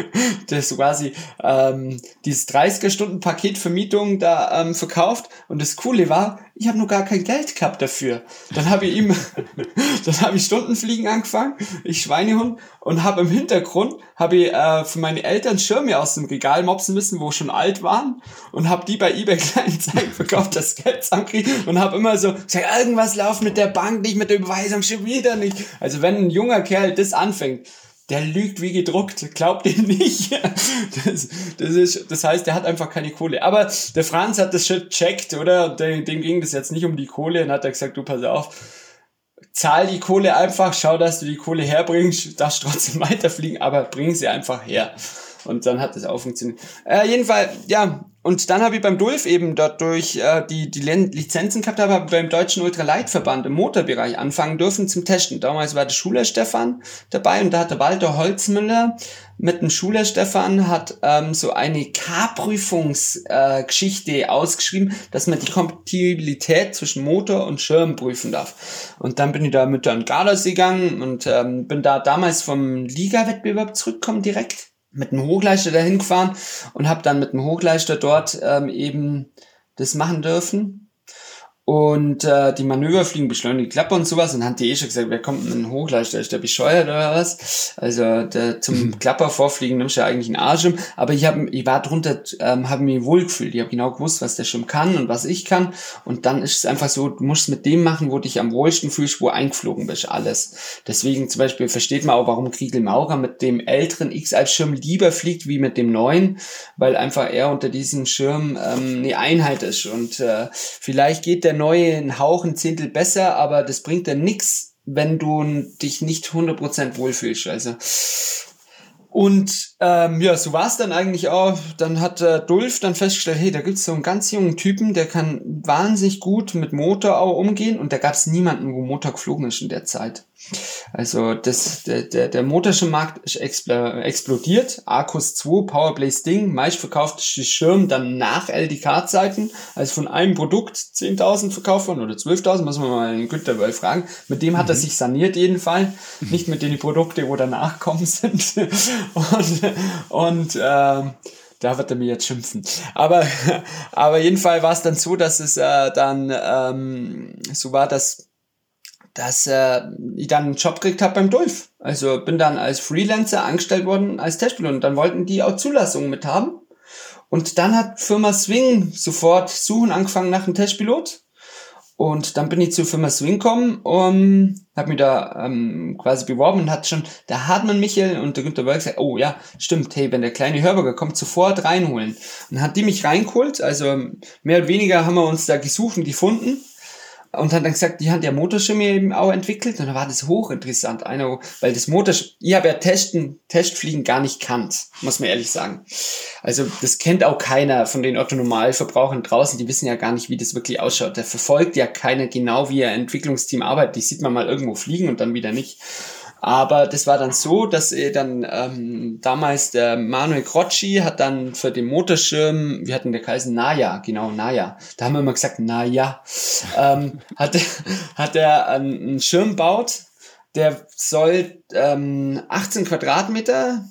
das quasi ähm, dieses 30er Stunden Paket Vermietung da ähm, verkauft und das Coole war, ich habe nur gar kein Geld gehabt dafür. Dann habe ich ihm, dann habe ich Stundenfliegen angefangen, ich Schweinehund und habe im Hintergrund habe ich äh, für meine Eltern Schirme aus dem Regal mopsen müssen, wo schon alt waren und habe die bei eBay Kleinanzeigen verkauft, das Geld zusammenkriegen und habe immer so gesagt, irgendwas läuft mit der Bank nicht, mit der Überweisung schon wieder nicht. Also wenn ein junger Kerl das anfängt, der lügt wie gedruckt, glaubt ihm nicht. Das, das, ist, das heißt, der hat einfach keine Kohle. Aber der Franz hat das schon checkt, oder? Dem, dem ging das jetzt nicht um die Kohle und hat er gesagt, du pass auf, zahl die Kohle einfach, schau, dass du die Kohle herbringst, darfst trotzdem weiterfliegen, aber bring sie einfach her. Und dann hat das auch funktioniert. Äh, jedenfalls, ja, und dann habe ich beim Dulf eben dadurch äh, die, die Lizenzen gehabt, habe beim Deutschen Ultraleitverband im Motorbereich anfangen dürfen zum Testen. Damals war der Schuler Stefan dabei und da hat der Walter Holzmüller mit dem Schuler Stefan hat ähm, so eine K-Prüfungsgeschichte äh, ausgeschrieben, dass man die Kompatibilität zwischen Motor und Schirm prüfen darf. Und dann bin ich da mit an Gardasee gegangen und ähm, bin da damals vom Liga-Wettbewerb zurückgekommen direkt mit einem Hochleister dahin gefahren und habe dann mit dem Hochleister dort ähm, eben das machen dürfen und äh, die Manöver fliegen beschleunigt Klappe und sowas und hat die eh schon gesagt, wer kommt mit einem Hochleister, ist der bescheuert oder was? Also der, zum mhm. Klapper vorfliegen nimmst du ja eigentlich einen Arschschirm, aber ich hab, ich war drunter, ähm, habe mich wohlgefühlt, ich habe genau gewusst, was der Schirm kann und was ich kann und dann ist es einfach so, du musst mit dem machen, wo dich am wohlsten fühlst, wo eingeflogen bist, alles. Deswegen zum Beispiel versteht man auch, warum Kriegel Maurer mit dem älteren X-Alp-Schirm lieber fliegt wie mit dem neuen, weil einfach er unter diesem Schirm ähm, eine Einheit ist und äh, vielleicht geht der neue ein Hauch, ein Zehntel besser, aber das bringt dann nix, wenn du dich nicht 100% wohlfühlst. Also und ähm, ja, so war es dann eigentlich auch. Dann hat äh, Dulf dann festgestellt, hey, da gibt's so einen ganz jungen Typen, der kann wahnsinnig gut mit Motor auch umgehen. Und da gab's niemanden, wo Motor geflogen ist in der Zeit. Also das, der, der, der motorische Markt ist explodiert. Arcus 2, Powerblaze Ding, meistverkaufte Schirm dann nach LDK-Zeiten, also von einem Produkt 10.000 verkauft worden oder 12.000, muss man mal den Günther Wölf fragen. Mit dem hat mhm. er sich saniert jedenfalls, mhm. nicht mit den Produkten, wo danach kommen sind. und und äh, da wird er mir jetzt schimpfen. Aber, aber jedenfalls war es dann so, dass es äh, dann ähm, so war, dass dass äh, ich dann einen Job gekriegt habe beim Dulf. Also bin dann als Freelancer angestellt worden als Testpilot und dann wollten die auch Zulassungen mit haben. Und dann hat Firma Swing sofort suchen angefangen nach einem Testpilot. Und dann bin ich zur Firma Swing gekommen und habe mich da ähm, quasi beworben und hat schon der Hartmann Michael und der Günther Berg gesagt, oh ja, stimmt, hey, wenn der kleine Hörburger kommt, sofort reinholen. Und hat die mich reingeholt, also mehr oder weniger haben wir uns da gesucht und gefunden und hat dann gesagt, die haben ja Motorschirme eben auch entwickelt und da war das hochinteressant, einer, weil das Motorschirm, ich habe ja Testen, Testfliegen gar nicht kannt, muss man ehrlich sagen. Also das kennt auch keiner von den Otto-Normalverbrauchern draußen, die wissen ja gar nicht, wie das wirklich ausschaut. Da verfolgt ja keiner genau, wie ein Entwicklungsteam arbeitet. Die sieht man mal irgendwo fliegen und dann wieder nicht. Aber das war dann so, dass er dann ähm, damals der Manuel Crocci hat dann für den Motorschirm, wir hatten der geheißen Naya, genau, Naya. Da haben wir immer gesagt, Naya. ähm, hat, hat er einen Schirm baut, der soll ähm, 18 Quadratmeter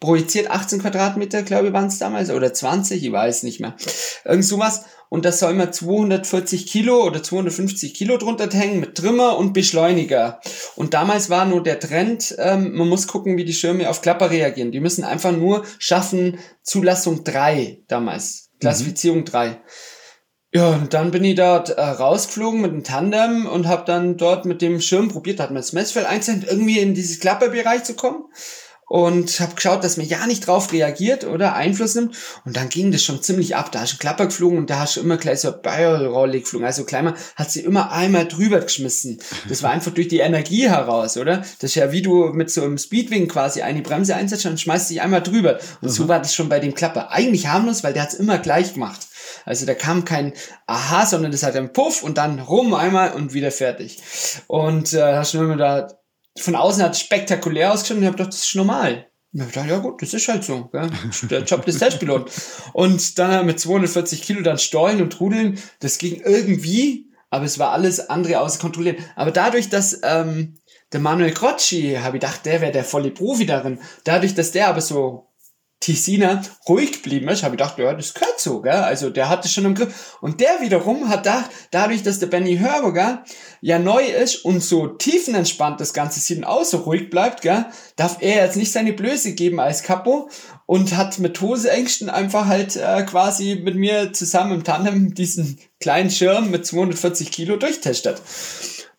projiziert 18 Quadratmeter, glaube ich, waren es damals, oder 20, ich weiß nicht mehr. Irgend sowas. Und da soll man 240 Kilo oder 250 Kilo drunter hängen mit Trimmer und Beschleuniger. Und damals war nur der Trend, ähm, man muss gucken, wie die Schirme auf Klapper reagieren. Die müssen einfach nur schaffen, Zulassung 3 damals, Klassifizierung mhm. 3. Ja, und dann bin ich dort äh, rausgeflogen mit einem Tandem und habe dann dort mit dem Schirm probiert, hat man das Messfeld einzeln irgendwie in dieses Klapperbereich zu kommen und habe geschaut, dass man ja nicht drauf reagiert oder Einfluss nimmt. Und dann ging das schon ziemlich ab. Da hast du Klapper geflogen und da hast du immer gleich so Barrel-Rolle geflogen. Also Kleimer hat sie immer einmal drüber geschmissen. Das war einfach durch die Energie heraus, oder? Das ist ja wie du mit so einem Speedwing quasi eine Bremse einsetzt und schmeißt dich einmal drüber. Und mhm. so war das schon bei dem Klapper. Eigentlich harmlos, weil der hat's immer gleich gemacht. Also da kam kein Aha, sondern das hat einen Puff und dann rum einmal und wieder fertig. Und äh, hast du immer da von außen hat es spektakulär ausgeschaut und ich habe gedacht, das ist normal. Und ich dachte, ja gut, das ist halt so. Gell? Der Job des Testpilot. Und dann mit 240 Kilo dann Stollen und Trudeln, das ging irgendwie, aber es war alles andere außer kontrolliert. Aber dadurch, dass ähm, der Manuel Crocci, habe ich gedacht, der wäre der volle Profi darin. Dadurch, dass der aber so Tissiner ruhig geblieben ist, habe ich gedacht, ja, das gehört so, gell? Also der hat es schon im Griff. Und der wiederum hat gedacht, dadurch, dass der Benny Hörberger ja neu ist und so tiefenentspannt das Ganze sieht und auch so ruhig bleibt, gell, darf er jetzt nicht seine Blöße geben als Kapo und hat mit Hoseängsten einfach halt äh, quasi mit mir zusammen im Tandem diesen kleinen Schirm mit 240 Kilo durchtestet.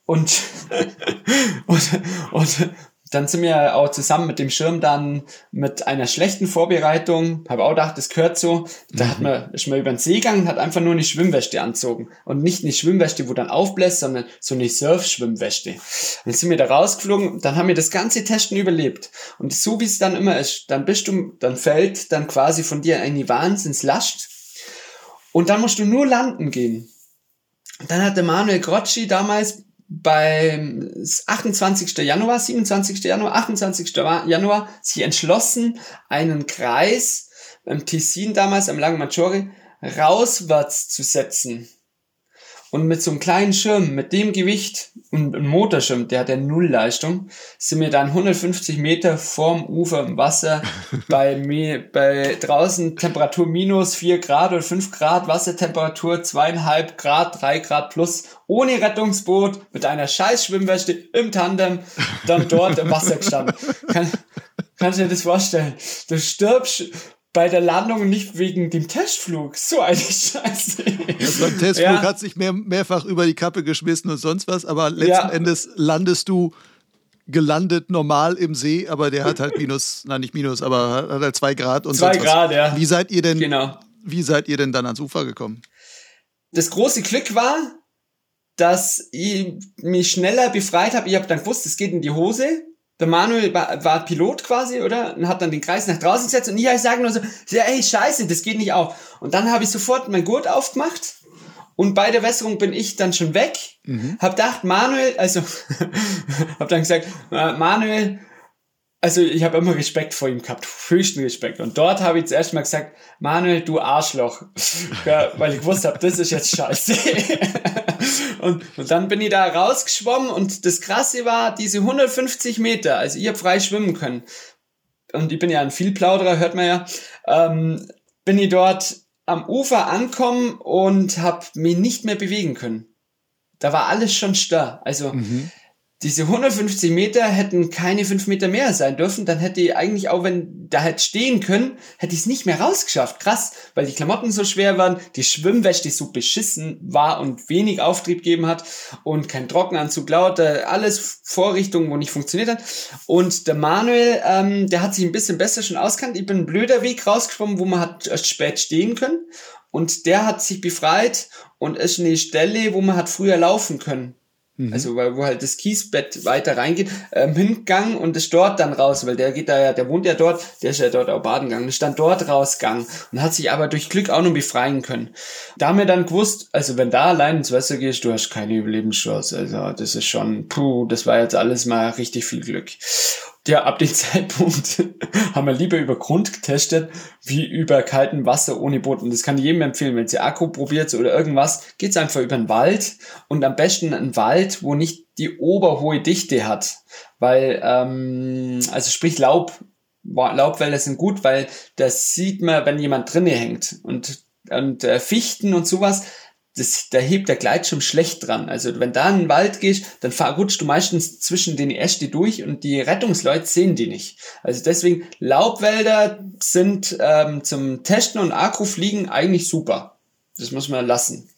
Und, und, und, dann sind wir auch zusammen mit dem Schirm dann mit einer schlechten Vorbereitung, habe auch gedacht, das gehört so. Da mhm. hat man, ist man über den See gegangen und hat einfach nur eine Schwimmweste anzogen. Und nicht eine Schwimmweste, wo dann aufbläst, sondern so eine Surf-Schwimmweste. Dann sind wir da rausgeflogen, dann haben wir das ganze Testen überlebt. Und so wie es dann immer ist, dann bist du, dann fällt dann quasi von dir eine Wahns ins Last. Und dann musst du nur landen gehen. Dann hat der Manuel Grocci damals beim 28. Januar, 27. Januar, 28. Januar sich entschlossen, einen Kreis beim Tessin damals am Lago Maggiore rauswärts zu setzen. Und mit so einem kleinen Schirm, mit dem Gewicht und einem Motorschirm, der hat ja Nullleistung, sind wir dann 150 Meter vorm Ufer im Wasser bei, mir, bei draußen Temperatur minus 4 Grad oder 5 Grad, Wassertemperatur zweieinhalb Grad, 3 Grad plus, ohne Rettungsboot, mit einer scheiß Schwimmweste im Tandem, dann dort im Wasser gestanden. Kann, kannst du dir das vorstellen? Du stirbst bei der Landung nicht wegen dem Testflug. So eine Scheiße. Also beim Testflug ja. hat sich mehr, mehrfach über die Kappe geschmissen und sonst was, aber letzten ja. Endes landest du gelandet normal im See, aber der hat halt minus, nein nicht minus, aber hat halt zwei Grad und zwei Grad, ja. Wie seid ihr denn? Genau. Wie seid ihr denn dann ans Ufer gekommen? Das große Glück war, dass ich mich schneller befreit habe. Ich habe dann gewusst, es geht in die Hose der Manuel war, war, Pilot quasi, oder? Und hat dann den Kreis nach draußen gesetzt und ich sage nur so, ey, scheiße, das geht nicht auf. Und dann habe ich sofort mein Gurt aufgemacht und bei der Wässerung bin ich dann schon weg. Mhm. Hab gedacht, Manuel, also hab dann gesagt, äh, Manuel, also ich habe immer Respekt vor ihm gehabt, höchsten Respekt. Und dort habe ich zuerst mal gesagt, Manuel, du Arschloch. ja, weil ich wusste, das ist jetzt scheiße. und, und dann bin ich da rausgeschwommen und das Krasse war, diese 150 Meter, also ich habe frei schwimmen können. Und ich bin ja ein Vielplauderer, hört man ja. Ähm, bin ich dort am Ufer ankommen und habe mich nicht mehr bewegen können. Da war alles schon starr. Also mhm diese 150 Meter hätten keine 5 Meter mehr sein dürfen, dann hätte ich eigentlich auch, wenn da hätte stehen können, hätte ich es nicht mehr rausgeschafft. Krass, weil die Klamotten so schwer waren, die Schwimmwäsche so beschissen war und wenig Auftrieb gegeben hat und kein Trockenanzug lauter, alles Vorrichtungen, wo nicht funktioniert hat. Und der Manuel, ähm, der hat sich ein bisschen besser schon auskannt. Ich bin ein blöder Weg rausgeschwommen, wo man hat erst spät stehen können. Und der hat sich befreit und ist eine Stelle, wo man hat früher laufen können. Mhm. Also weil wo halt das Kiesbett weiter reingeht, ähm, hingegangen und ist dort dann raus, weil der geht da ja, der wohnt ja dort, der ist ja dort auch baden gegangen, ist dann dort rausgegangen und hat sich aber durch Glück auch noch befreien können. Da haben wir dann gewusst, also wenn da allein ins Wasser gehst, du hast keine Überlebenschance. Also das ist schon, puh, das war jetzt alles mal richtig viel Glück ja, ab dem Zeitpunkt haben wir lieber über Grund getestet, wie über kalten Wasser ohne Boot. Und das kann ich jedem empfehlen, wenn ihr Akku probiert oder irgendwas, geht's einfach über den Wald und am besten einen Wald, wo nicht die oberhohe Dichte hat. Weil, ähm, also sprich Laub, Laubwälder sind gut, weil das sieht man, wenn jemand drinnen hängt. Und, und äh, Fichten und sowas, das, da hebt der Gleitschirm schlecht dran. Also wenn da in den Wald gehst, dann rutscht du meistens zwischen den Äste durch und die Rettungsleute sehen die nicht. Also deswegen, Laubwälder sind ähm, zum Testen und Akrofliegen eigentlich super. Das muss man lassen.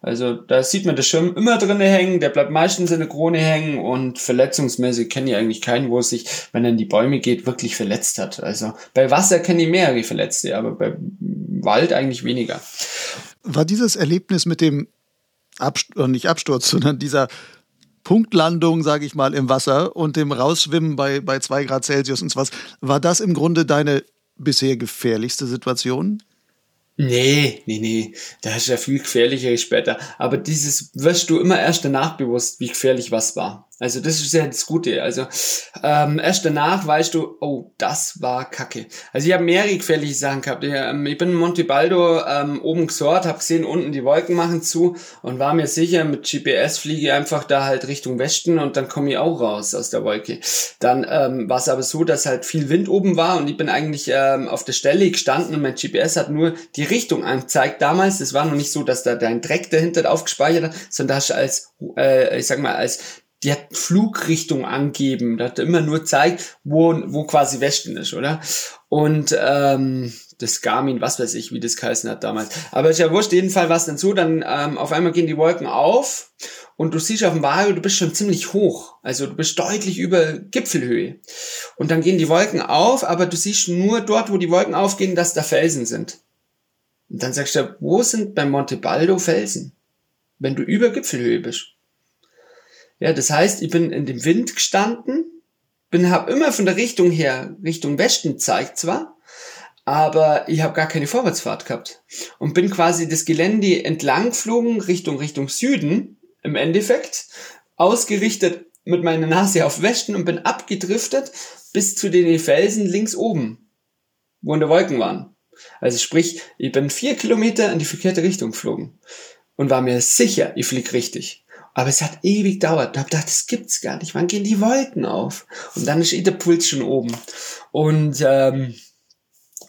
Also da sieht man den Schirm immer drinnen hängen, der bleibt meistens in der Krone hängen und verletzungsmäßig kenne ich eigentlich keinen, wo es sich, wenn er in die Bäume geht, wirklich verletzt hat. Also bei Wasser kenne ich mehrere Verletzte, aber bei Wald eigentlich weniger. War dieses Erlebnis mit dem Absturz, äh, nicht Absturz, sondern dieser Punktlandung, sage ich mal, im Wasser und dem Rausschwimmen bei, bei zwei Grad Celsius und was, war das im Grunde deine bisher gefährlichste Situation? Nee, nee, nee, da ist ja viel gefährlichere später. Aber dieses wirst du immer erst danach bewusst, wie gefährlich was war. Also das ist ja das Gute. Also ähm, erst danach weißt du, oh, das war Kacke. Also ich habe mehrere gefährliche Sachen gehabt. Ich, ähm, ich bin in Monte Baldo ähm, oben gesort, habe gesehen, unten die Wolken machen zu und war mir sicher, mit GPS fliege ich einfach da halt Richtung Westen und dann komme ich auch raus aus der Wolke. Dann ähm, war es aber so, dass halt viel Wind oben war und ich bin eigentlich ähm, auf der Stelle gestanden und mein GPS hat nur die Richtung angezeigt damals. Es war noch nicht so, dass da dein Dreck dahinter aufgespeichert hat, sondern hast als, äh, ich sag mal, als die hat Flugrichtung angeben, das hat immer nur zeigt, wo, wo quasi Westen ist, oder? Und ähm, das Garmin, was weiß ich, wie das geheißen hat damals. Aber ist ja wurscht, jedenfalls war es dann so, dann ähm, auf einmal gehen die Wolken auf und du siehst auf dem Vario, du bist schon ziemlich hoch. Also du bist deutlich über Gipfelhöhe. Und dann gehen die Wolken auf, aber du siehst nur dort, wo die Wolken aufgehen, dass da Felsen sind. Und dann sagst du, wo sind bei Monte Baldo Felsen? Wenn du über Gipfelhöhe bist. Ja, das heißt, ich bin in dem Wind gestanden, bin hab immer von der Richtung her Richtung Westen zeigt zwar, aber ich habe gar keine Vorwärtsfahrt gehabt und bin quasi das Gelände entlang geflogen Richtung Richtung Süden im Endeffekt ausgerichtet mit meiner Nase auf Westen und bin abgedriftet bis zu den Felsen links oben, wo in der Wolken waren. Also sprich, ich bin vier Kilometer in die verkehrte Richtung geflogen und war mir sicher, ich flieg richtig. Aber es hat ewig dauert. Da hab ich gedacht, das gibt's gar nicht. Wann gehen die Wolken auf? Und dann ist eh der Puls schon oben. Und, ähm,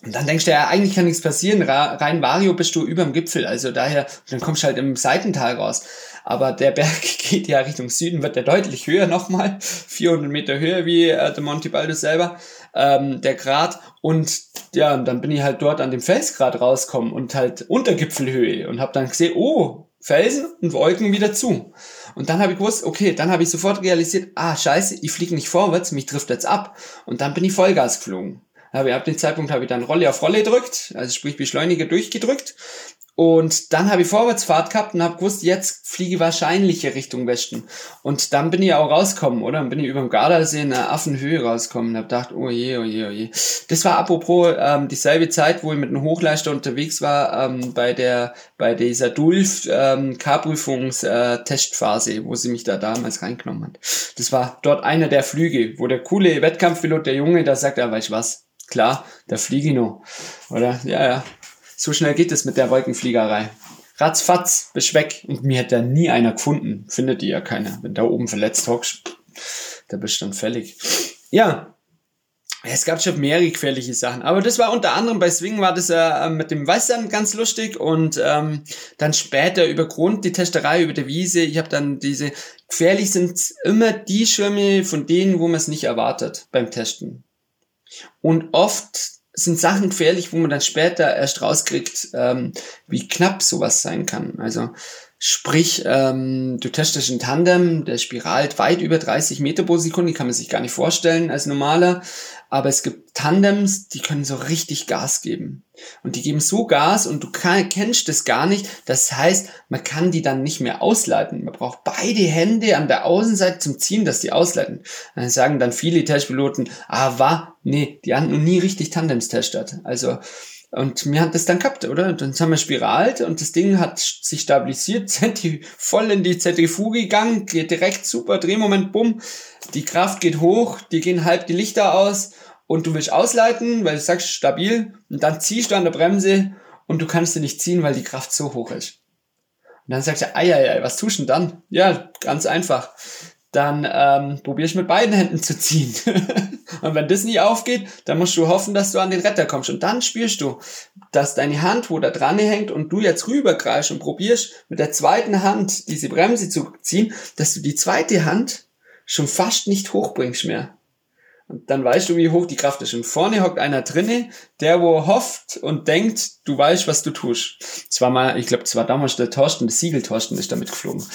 und dann denkst du ja, eigentlich kann nichts passieren. Rein Vario bist du über dem Gipfel. Also daher, dann kommst du halt im Seitental raus. Aber der Berg geht ja Richtung Süden, wird der deutlich höher nochmal. 400 Meter höher wie äh, der Monte Baldo selber, ähm, der Grat. Und ja, dann bin ich halt dort an dem Felsgrad rauskommen und halt unter Gipfelhöhe und habe dann gesehen, oh, Felsen und Wolken wieder zu. Und dann habe ich gewusst, okay, dann habe ich sofort realisiert, ah, scheiße, ich fliege nicht vorwärts, mich trifft jetzt ab. Und dann bin ich Vollgas geflogen. Habe, ab dem Zeitpunkt habe ich dann Rolle auf Rolle gedrückt, also sprich Beschleuniger durchgedrückt und dann habe ich Vorwärtsfahrt gehabt und habe gewusst, jetzt fliege ich wahrscheinlich Richtung Westen. Und dann bin ich auch rausgekommen, oder? Dann bin ich über dem Gardasee in einer Affenhöhe rausgekommen und habe gedacht, oh je, oh je, oh je. Das war apropos ähm, dieselbe Zeit, wo ich mit einem Hochleister unterwegs war, ähm, bei der bei dieser Dulf ähm, K-Prüfungs-Testphase, äh, wo sie mich da damals reingenommen hat. Das war dort einer der Flüge, wo der coole Wettkampfpilot, der Junge, da sagt, er, weißt du was, klar, da fliege ich noch. Oder? Ja, ja. So schnell geht es mit der Wolkenfliegerei. Ratzfatz, bist weg. Und mir hätte nie einer gefunden. Findet ihr ja keiner. Wenn da oben verletzt hockst, da bist du dann fällig. Ja. es gab schon mehrere gefährliche Sachen, aber das war unter anderem bei Swing war das äh, mit dem Weißsand ganz lustig und ähm, dann später über Grund die Testerei über der Wiese. Ich habe dann diese gefährlich sind immer die Schirme von denen, wo man es nicht erwartet beim Testen. Und oft sind Sachen gefährlich, wo man dann später erst rauskriegt, ähm, wie knapp sowas sein kann. Also Sprich, ähm, du testest ein Tandem, der spiralt weit über 30 Meter pro Sekunde, kann man sich gar nicht vorstellen als normaler. Aber es gibt Tandems, die können so richtig Gas geben. Und die geben so Gas und du kennst das gar nicht. Das heißt, man kann die dann nicht mehr ausleiten. Man braucht beide Hände an der Außenseite zum Ziehen, dass die ausleiten. Dann sagen dann viele Testpiloten, ah, war, nee, die haben noch nie richtig Tandems testet. Also, und mir hat das dann gehabt, oder? Dann haben wir spiralt und das Ding hat sich stabilisiert, voll in die Zentrifuge gegangen, geht direkt super, Drehmoment, bumm, die Kraft geht hoch, die gehen halb die Lichter aus und du willst ausleiten, weil du sagst stabil und dann ziehst du an der Bremse und du kannst sie nicht ziehen, weil die Kraft so hoch ist. Und dann sagst du, ei, ei, ei, was tust du denn dann? Ja, ganz einfach dann ähm, probierst mit beiden Händen zu ziehen. und wenn das nicht aufgeht, dann musst du hoffen, dass du an den Retter kommst. Und dann spürst du, dass deine Hand, wo da dran hängt und du jetzt rüberkreist und probierst mit der zweiten Hand diese Bremse zu ziehen, dass du die zweite Hand schon fast nicht hochbringst mehr. Und dann weißt du, wie hoch die Kraft ist. Und vorne hockt einer drinne, der wo hofft und denkt, du weißt, was du tust. War mal, ich glaube, das war damals der Torsten, der Siegel-Torsten ist damit geflogen.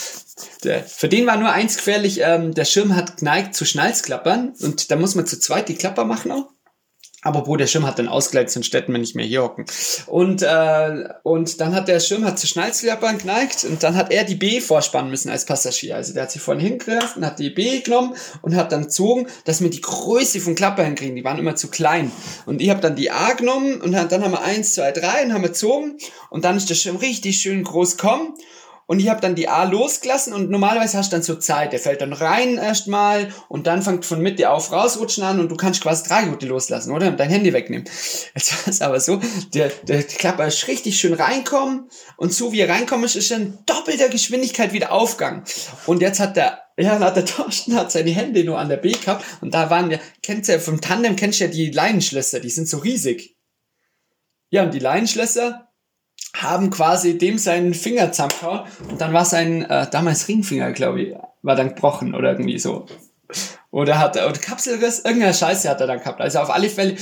Der, für den war nur eins gefährlich, ähm, der Schirm hat geneigt zu Schnalzklappern und da muss man zu zweit die Klapper machen auch. Aber wo der Schirm hat dann ausgeleitet, sonst hätten wir nicht mehr hier hocken. Und, äh, und dann hat der Schirm hat zu Schnalzklappern geneigt und dann hat er die B vorspannen müssen als Passagier. Also der hat sich vorne hingegriffen und hat die B genommen und hat dann gezogen, dass wir die Größe von Klapper hinkriegen. Die waren immer zu klein. Und ich habe dann die A genommen und dann haben wir eins, zwei, drei und haben wir gezogen und dann ist der Schirm richtig schön groß gekommen und ich habe dann die A losgelassen und normalerweise hast du dann so Zeit, der fällt dann rein erstmal und dann fängt von Mitte auf rausrutschen an und du kannst quasi Tragegurte loslassen, oder? Und dein Handy wegnehmen. Jetzt war es aber so, der, der Klapper ist richtig schön reinkommen und so wie er reinkommen ist, er in doppelter Geschwindigkeit wieder aufgegangen. Und jetzt hat der ja, hat der Torsten hat seine Hände nur an der B gehabt und da waren ja, kennst du ja vom Tandem, kennst du ja die Leinenschlösser, die sind so riesig. Ja, und die Leinenschlösser, haben quasi dem seinen Finger zusammengehauen und dann war sein, äh, damals Ringfinger, glaube ich, war dann gebrochen oder irgendwie so. Oder hat er, oder Kapselriss, irgendeine Scheiße hat er dann gehabt. Also auf alle Fälle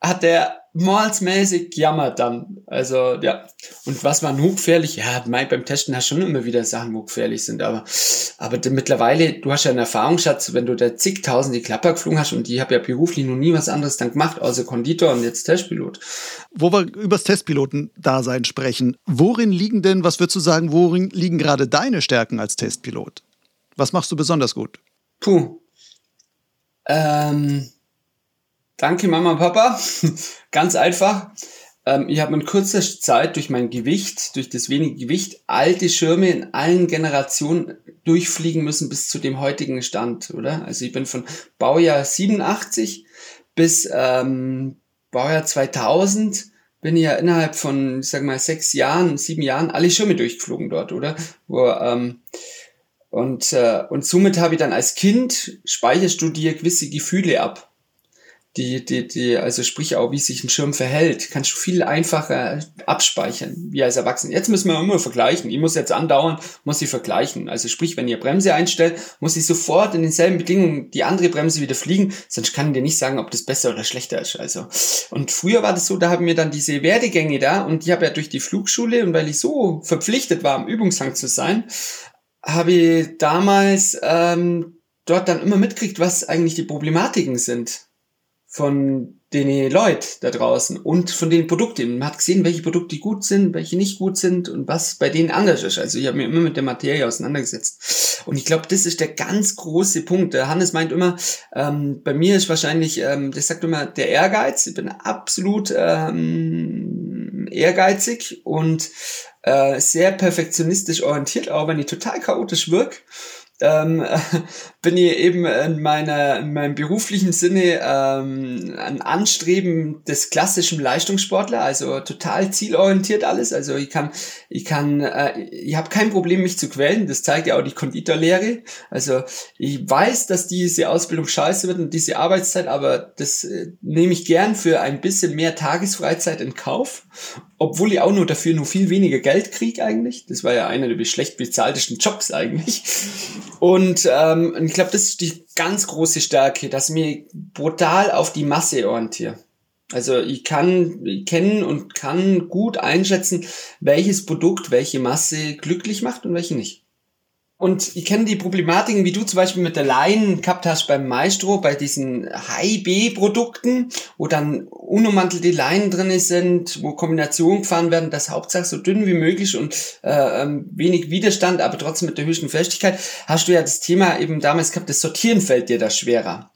hat der mordsmäßig jammert dann. Also, ja. Und was war nur gefährlich? Ja, mein, beim Testen hast du schon immer wieder Sachen, wo gefährlich sind. Aber, aber mittlerweile, du hast ja einen Erfahrungsschatz, wenn du da zigtausende Klapper geflogen hast und ich habe ja beruflich noch nie was anderes dann gemacht, außer Konditor und jetzt Testpilot. Wo wir übers Testpiloten-Dasein sprechen, worin liegen denn, was würdest du sagen, worin liegen gerade deine Stärken als Testpilot? Was machst du besonders gut? Puh. Ähm, Danke Mama und Papa. Ganz einfach. Ähm, ich habe in kurzer Zeit durch mein Gewicht, durch das wenige Gewicht, alte Schirme in allen Generationen durchfliegen müssen bis zu dem heutigen Stand, oder? Also ich bin von Baujahr 87 bis ähm, Baujahr 2000 bin ich ja innerhalb von, ich sag mal, sechs Jahren, sieben Jahren alle Schirme durchgeflogen dort, oder? Wo, ähm, und, äh, und somit habe ich dann als Kind speicherst gewisse Gefühle ab die, die, die, also sprich auch, wie sich ein Schirm verhält, kannst du viel einfacher abspeichern, wie als Erwachsener. Jetzt müssen wir immer vergleichen. Ich muss jetzt andauern, muss ich vergleichen. Also sprich, wenn ihr Bremse einstellt, muss ich sofort in denselben Bedingungen die andere Bremse wieder fliegen, sonst kann ich dir nicht sagen, ob das besser oder schlechter ist. Also, und früher war das so, da haben wir dann diese Werdegänge da und ich habe ja durch die Flugschule und weil ich so verpflichtet war, am Übungshang zu sein, habe ich damals ähm, dort dann immer mitkriegt, was eigentlich die Problematiken sind von den Leuten da draußen und von den Produkten. Man hat gesehen, welche Produkte gut sind, welche nicht gut sind und was bei denen anders ist. Also ich habe mir immer mit der Materie auseinandergesetzt. Und ich glaube, das ist der ganz große Punkt. Der Hannes meint immer, ähm, bei mir ist wahrscheinlich, ähm, das sagt immer, der Ehrgeiz. Ich bin absolut ähm, ehrgeizig und äh, sehr perfektionistisch orientiert, auch wenn ich total chaotisch wirke. Ähm, bin ich eben in meiner in meinem beruflichen Sinne ähm, ein Anstreben des klassischen Leistungssportler, also total zielorientiert alles. Also ich kann ich kann äh, ich habe kein Problem mich zu quälen. Das zeigt ja auch die Konditorlehre. Also ich weiß, dass diese Ausbildung scheiße wird und diese Arbeitszeit, aber das äh, nehme ich gern für ein bisschen mehr Tagesfreizeit in Kauf obwohl ich auch nur dafür nur viel weniger Geld kriege eigentlich. Das war ja einer der schlecht bezahltesten Jobs eigentlich. Und ähm, ich glaube, das ist die ganz große Stärke, dass ich mich brutal auf die Masse orientiere. Also ich kann ich kenne und kann gut einschätzen, welches Produkt welche Masse glücklich macht und welche nicht. Und ich kenne die Problematiken, wie du zum Beispiel mit der Line gehabt hast beim Maestro, bei diesen High-B-Produkten, wo dann unummantelte Leinen drin sind, wo Kombinationen gefahren werden, das Hauptsache so dünn wie möglich und äh, ähm, wenig Widerstand, aber trotzdem mit der höchsten Festigkeit, hast du ja das Thema eben damals gehabt, das Sortieren fällt dir da schwerer.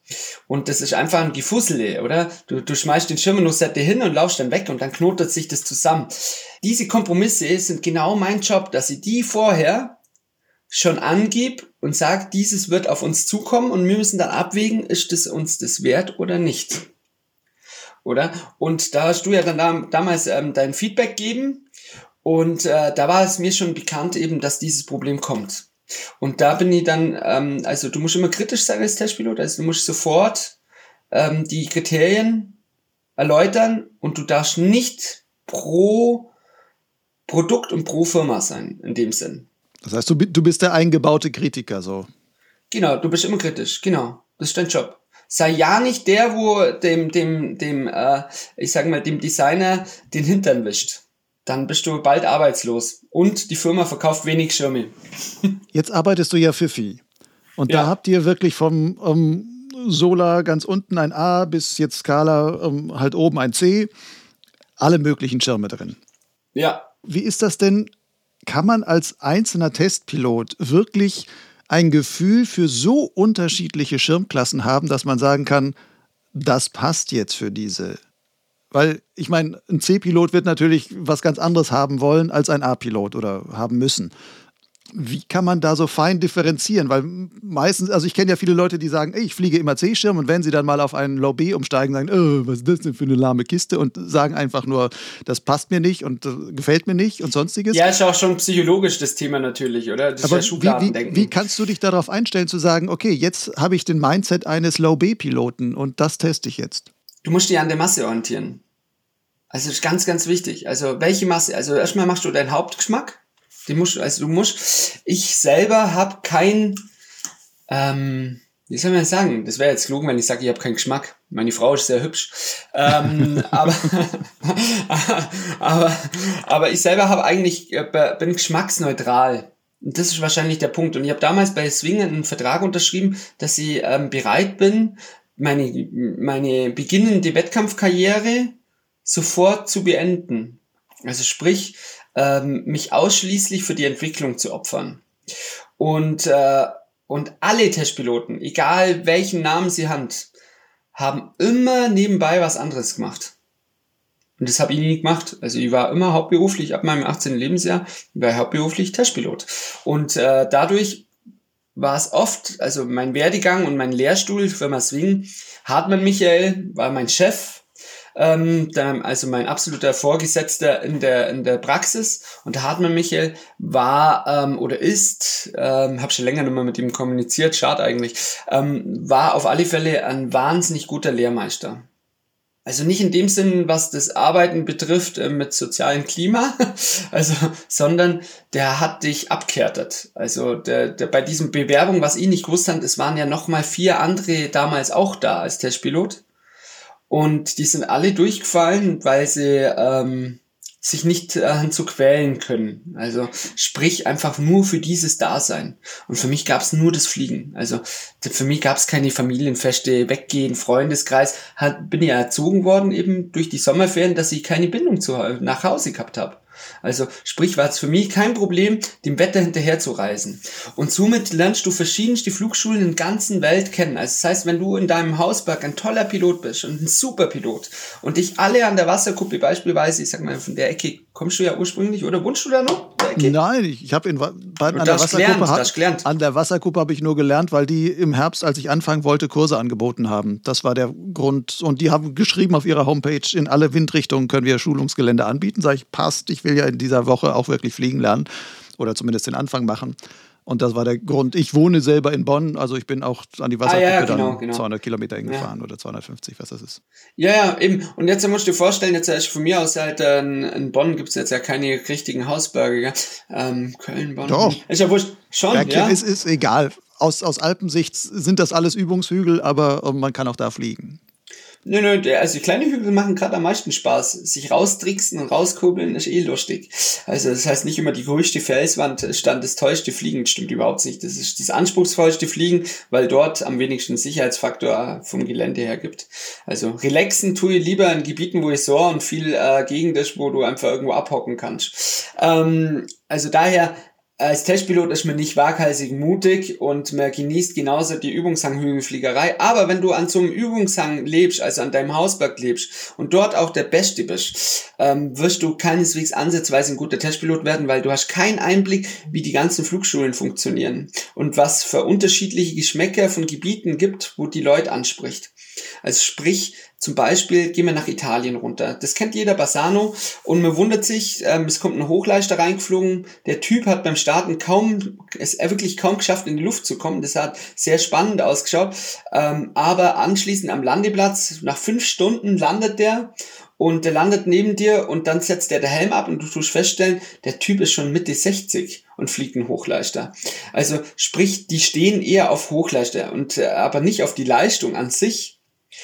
Und das ist einfach ein Gefussele, oder? Du, du schmeißt den Schirmenussette hin und laufst dann weg und dann knotet sich das zusammen. Diese Kompromisse sind genau mein Job, dass sie die vorher schon angib und sag, dieses wird auf uns zukommen und wir müssen dann abwägen, ist es uns das wert oder nicht. Oder? Und da hast du ja dann da, damals ähm, dein Feedback geben und äh, da war es mir schon bekannt eben, dass dieses Problem kommt. Und da bin ich dann, ähm, also du musst immer kritisch sein als Testpilot, also du musst sofort ähm, die Kriterien erläutern und du darfst nicht pro Produkt und pro Firma sein, in dem Sinn. Das heißt, du, du bist der eingebaute Kritiker, so. Genau, du bist immer kritisch, genau. Das ist dein Job. Sei ja nicht der, wo dem, dem, dem, äh, ich sag mal, dem Designer den Hintern wischt. Dann bist du bald arbeitslos. Und die Firma verkauft wenig Schirme. Jetzt arbeitest du ja für Vieh. Und ja. da habt ihr wirklich vom ähm, Solar ganz unten ein A bis jetzt Skala ähm, halt oben ein C. Alle möglichen Schirme drin. Ja. Wie ist das denn kann man als einzelner Testpilot wirklich ein Gefühl für so unterschiedliche Schirmklassen haben, dass man sagen kann, das passt jetzt für diese. Weil ich meine, ein C-Pilot wird natürlich was ganz anderes haben wollen als ein A-Pilot oder haben müssen. Wie kann man da so fein differenzieren? Weil meistens, also ich kenne ja viele Leute, die sagen, ey, ich fliege immer C-Schirm und wenn sie dann mal auf einen Low B umsteigen, sagen, oh, was ist das denn für eine lahme Kiste und sagen einfach nur, das passt mir nicht und äh, gefällt mir nicht und sonstiges. Ja, ist auch schon psychologisch das Thema natürlich, oder? Das Aber ist ja wie, wie, wie kannst du dich darauf einstellen zu sagen, okay, jetzt habe ich den Mindset eines Low B-Piloten und das teste ich jetzt? Du musst dich an der Masse orientieren. Also das ist ganz, ganz wichtig. Also welche Masse? Also erstmal machst du deinen Hauptgeschmack die musst, also du musst, ich selber habe kein, ähm, wie soll man sagen? Das wäre jetzt gelogen, wenn ich sage, ich habe keinen Geschmack. Meine Frau ist sehr hübsch. ähm, aber, aber, aber ich selber habe eigentlich, äh, bin geschmacksneutral. Und das ist wahrscheinlich der Punkt. Und ich habe damals bei Swing einen Vertrag unterschrieben, dass ich ähm, bereit bin, meine, meine beginnende Wettkampfkarriere sofort zu beenden. Also sprich, ähm, mich ausschließlich für die Entwicklung zu opfern. Und, äh, und alle Testpiloten, egal welchen Namen sie haben, haben immer nebenbei was anderes gemacht. Und das habe ich nie gemacht. Also ich war immer hauptberuflich, ab meinem 18. Lebensjahr, war ich hauptberuflich Testpilot. Und äh, dadurch war es oft, also mein Werdegang und mein Lehrstuhl, Firma Swing, Hartmann Michael war mein Chef, ähm, der, also mein absoluter Vorgesetzter in der, in der Praxis. Und Hartmann Michael war ähm, oder ist, ähm, habe schon länger nicht mehr mit ihm kommuniziert, schade eigentlich, ähm, war auf alle Fälle ein wahnsinnig guter Lehrmeister. Also nicht in dem Sinn, was das Arbeiten betrifft äh, mit sozialem Klima, also, sondern der hat dich abkehrt. Also der, der, bei diesem Bewerbung, was ich nicht gewusst habe, es waren ja noch mal vier andere damals auch da als Testpilot. Und die sind alle durchgefallen, weil sie ähm, sich nicht äh, zu quälen können. Also sprich einfach nur für dieses Dasein. Und für mich gab es nur das Fliegen. Also für mich gab es keine Familienfeste, Weggehen, Freundeskreis. Hat, bin ja erzogen worden eben durch die Sommerferien, dass ich keine Bindung zu, nach Hause gehabt habe. Also sprich, war es für mich kein Problem, dem Wetter hinterher zu reisen. Und somit lernst du verschiedenste Flugschulen in der ganzen Welt kennen. Also das heißt, wenn du in deinem Hausberg ein toller Pilot bist und ein super Pilot und dich alle an der Wasserkuppe beispielsweise, ich sag mal von der Ecke, kommst du ja ursprünglich oder wohnst du da noch? Nein, ich habe in Baden an der Wasserkuppe gelernt, an der Wasserkuppe habe ich nur gelernt, weil die im Herbst, als ich anfangen wollte, Kurse angeboten haben. Das war der Grund und die haben geschrieben auf ihrer Homepage, in alle Windrichtungen können wir Schulungsgelände anbieten. Sag ich, passt, ich will ja in dieser Woche auch wirklich fliegen lernen oder zumindest den Anfang machen. Und das war der Grund. Ich wohne selber in Bonn, also ich bin auch an die Wasserkuppe ah, ja, genau, dann genau. 200 Kilometer hingefahren ja. oder 250, was das ist. Ja, ja, eben. Und jetzt musst du dir vorstellen, jetzt ist von mir aus halt äh, in Bonn gibt es jetzt ja keine richtigen Hausberge. Ähm, Köln, Bonn. Doch. Ist ja wurscht. Schon, ja. ja. Ist, ist egal. Aus, aus Alpensicht sind das alles Übungshügel, aber man kann auch da fliegen. Nö, nö, also die kleinen Hügel machen gerade am meisten Spaß. Sich raustricksen und rauskurbeln ist eh lustig. Also das heißt nicht immer die größte Felswand stand das tollste Fliegen, stimmt überhaupt nicht. Das ist das anspruchsvollste Fliegen, weil dort am wenigsten Sicherheitsfaktor vom Gelände her gibt. Also relaxen tue ich lieber in Gebieten, wo ich so und viel äh, Gegend ist, wo du einfach irgendwo abhocken kannst. Ähm, also daher als Testpilot ist man nicht waghalsig mutig und man genießt genauso die Übungshanghügelfliegerei. Aber wenn du an so einem Übungshang lebst, also an deinem Hausberg lebst und dort auch der Beste bist, ähm, wirst du keineswegs ansatzweise ein guter Testpilot werden, weil du hast keinen Einblick, wie die ganzen Flugschulen funktionieren und was für unterschiedliche Geschmäcker von Gebieten gibt, wo die Leute anspricht. Also sprich, zum Beispiel gehen wir nach Italien runter. Das kennt jeder Bassano und man wundert sich, ähm, es kommt ein Hochleister reingeflogen. Der Typ hat beim Starten kaum, es er wirklich kaum geschafft, in die Luft zu kommen. Das hat sehr spannend ausgeschaut. Ähm, aber anschließend am Landeplatz, nach fünf Stunden landet der und der landet neben dir und dann setzt der der Helm ab und du tust feststellen, der Typ ist schon Mitte 60 und fliegt einen Hochleister. Also sprich, die stehen eher auf Hochleister und äh, aber nicht auf die Leistung an sich,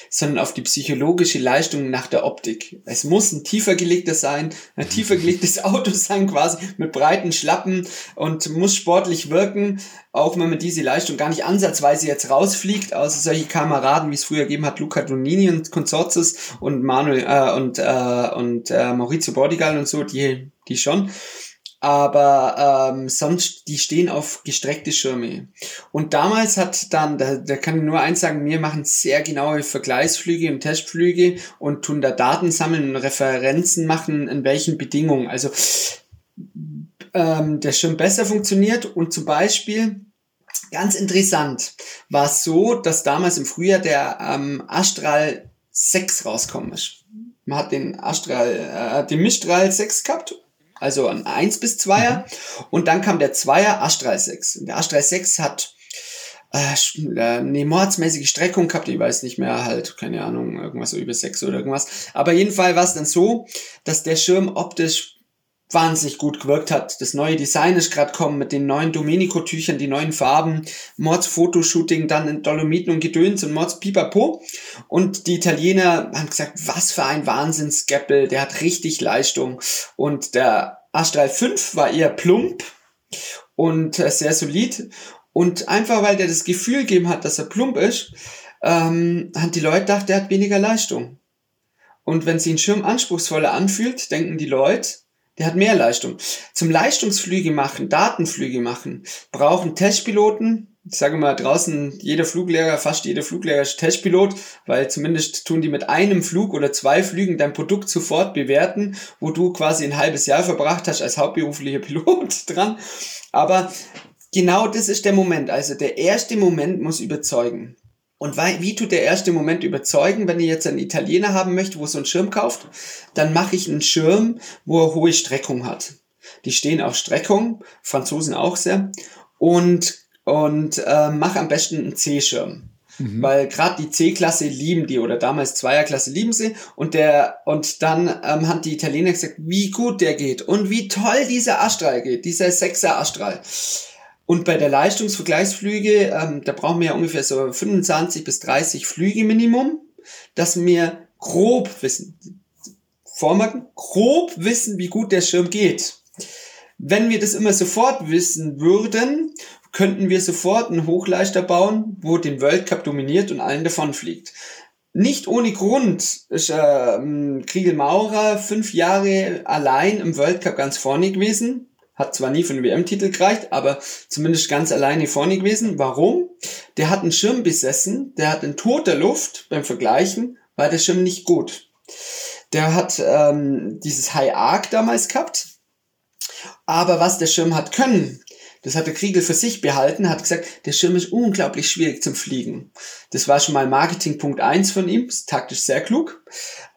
sondern auf die psychologische Leistung nach der Optik. Es muss ein tiefer gelegter sein, ein tiefer gelegtes Auto sein quasi mit breiten Schlappen und muss sportlich wirken, auch wenn man diese Leistung gar nicht ansatzweise jetzt rausfliegt, außer solche Kameraden, wie es früher gegeben hat, Luca Donini und Consortis und Manuel äh, und äh, und äh, Maurizio Bordigal und so, die die schon aber ähm, sonst, die stehen auf gestreckte Schirme. Und damals hat dann, da, da kann ich nur eins sagen, wir machen sehr genaue Vergleichsflüge und Testflüge und tun da Daten sammeln und Referenzen machen, in welchen Bedingungen. Also ähm, der Schirm besser funktioniert und zum Beispiel, ganz interessant, war es so, dass damals im Frühjahr der ähm, Astral 6 rauskommen ist. Man hat den Astral, äh, den Mistral 6 gehabt also ein 1 bis 2er. Mhm. Und dann kam der 2er Astral 6. Und der Astral 6 hat äh, eine mordsmäßige Streckung gehabt, ich weiß nicht mehr, halt, keine Ahnung, irgendwas so über 6 oder irgendwas. Aber jedenfall war es dann so, dass der Schirm optisch wahnsinnig gut gewirkt hat. Das neue Design ist gerade kommen mit den neuen Domenico-Tüchern, die neuen Farben, Mords Fotoshooting, dann in Dolomiten und Gedöns und Mords Pipapo. Und die Italiener haben gesagt, was für ein Wahnsinnsgeppel, der hat richtig Leistung. Und der Astral 5 war eher plump und äh, sehr solid. Und einfach weil der das Gefühl gegeben hat, dass er plump ist, ähm, haben die Leute gedacht, der hat weniger Leistung. Und wenn sich ein Schirm anspruchsvoller anfühlt, denken die Leute, der hat mehr Leistung. Zum Leistungsflüge machen, Datenflüge machen, brauchen Testpiloten, ich sage mal draußen, jeder Fluglehrer, fast jeder Fluglehrer ist Testpilot, weil zumindest tun die mit einem Flug oder zwei Flügen dein Produkt sofort bewerten, wo du quasi ein halbes Jahr verbracht hast als hauptberuflicher Pilot dran. Aber genau das ist der Moment. Also der erste Moment muss überzeugen. Und wie tut der erste Moment überzeugen, wenn ihr jetzt einen Italiener haben möchte, wo so einen Schirm kauft? Dann mache ich einen Schirm, wo er hohe Streckung hat. Die stehen auf Streckung, Franzosen auch sehr. Und, und äh, mach am besten einen C-Schirm. Mhm. Weil gerade die C-Klasse lieben die oder damals Zweierklasse lieben sie und der und dann ähm, haben die Italiener gesagt, wie gut der geht und wie toll dieser Astral geht, dieser Sechser Astral. Und bei der Leistungsvergleichsflüge, ähm, da brauchen wir ja ungefähr so 25 bis 30 Flüge Minimum, dass wir grob wissen, vormerken, grob wissen, wie gut der Schirm geht. Wenn wir das immer sofort wissen würden, könnten wir sofort einen Hochleister bauen, wo den World Cup dominiert und allen davon fliegt. nicht ohne Grund ist äh, Kriegel Maurer fünf Jahre allein im World Cup ganz vorne gewesen. Hat zwar nie für den WM-Titel gereicht, aber zumindest ganz alleine vorne gewesen. Warum? Der hat einen Schirm besessen, der hat in toter Luft beim Vergleichen, war der Schirm nicht gut. Der hat ähm, dieses High Arc damals gehabt, aber was der Schirm hat können, das hat der Kriegel für sich behalten, hat gesagt, der Schirm ist unglaublich schwierig zum Fliegen. Das war schon mal Marketingpunkt eins von ihm, ist taktisch sehr klug.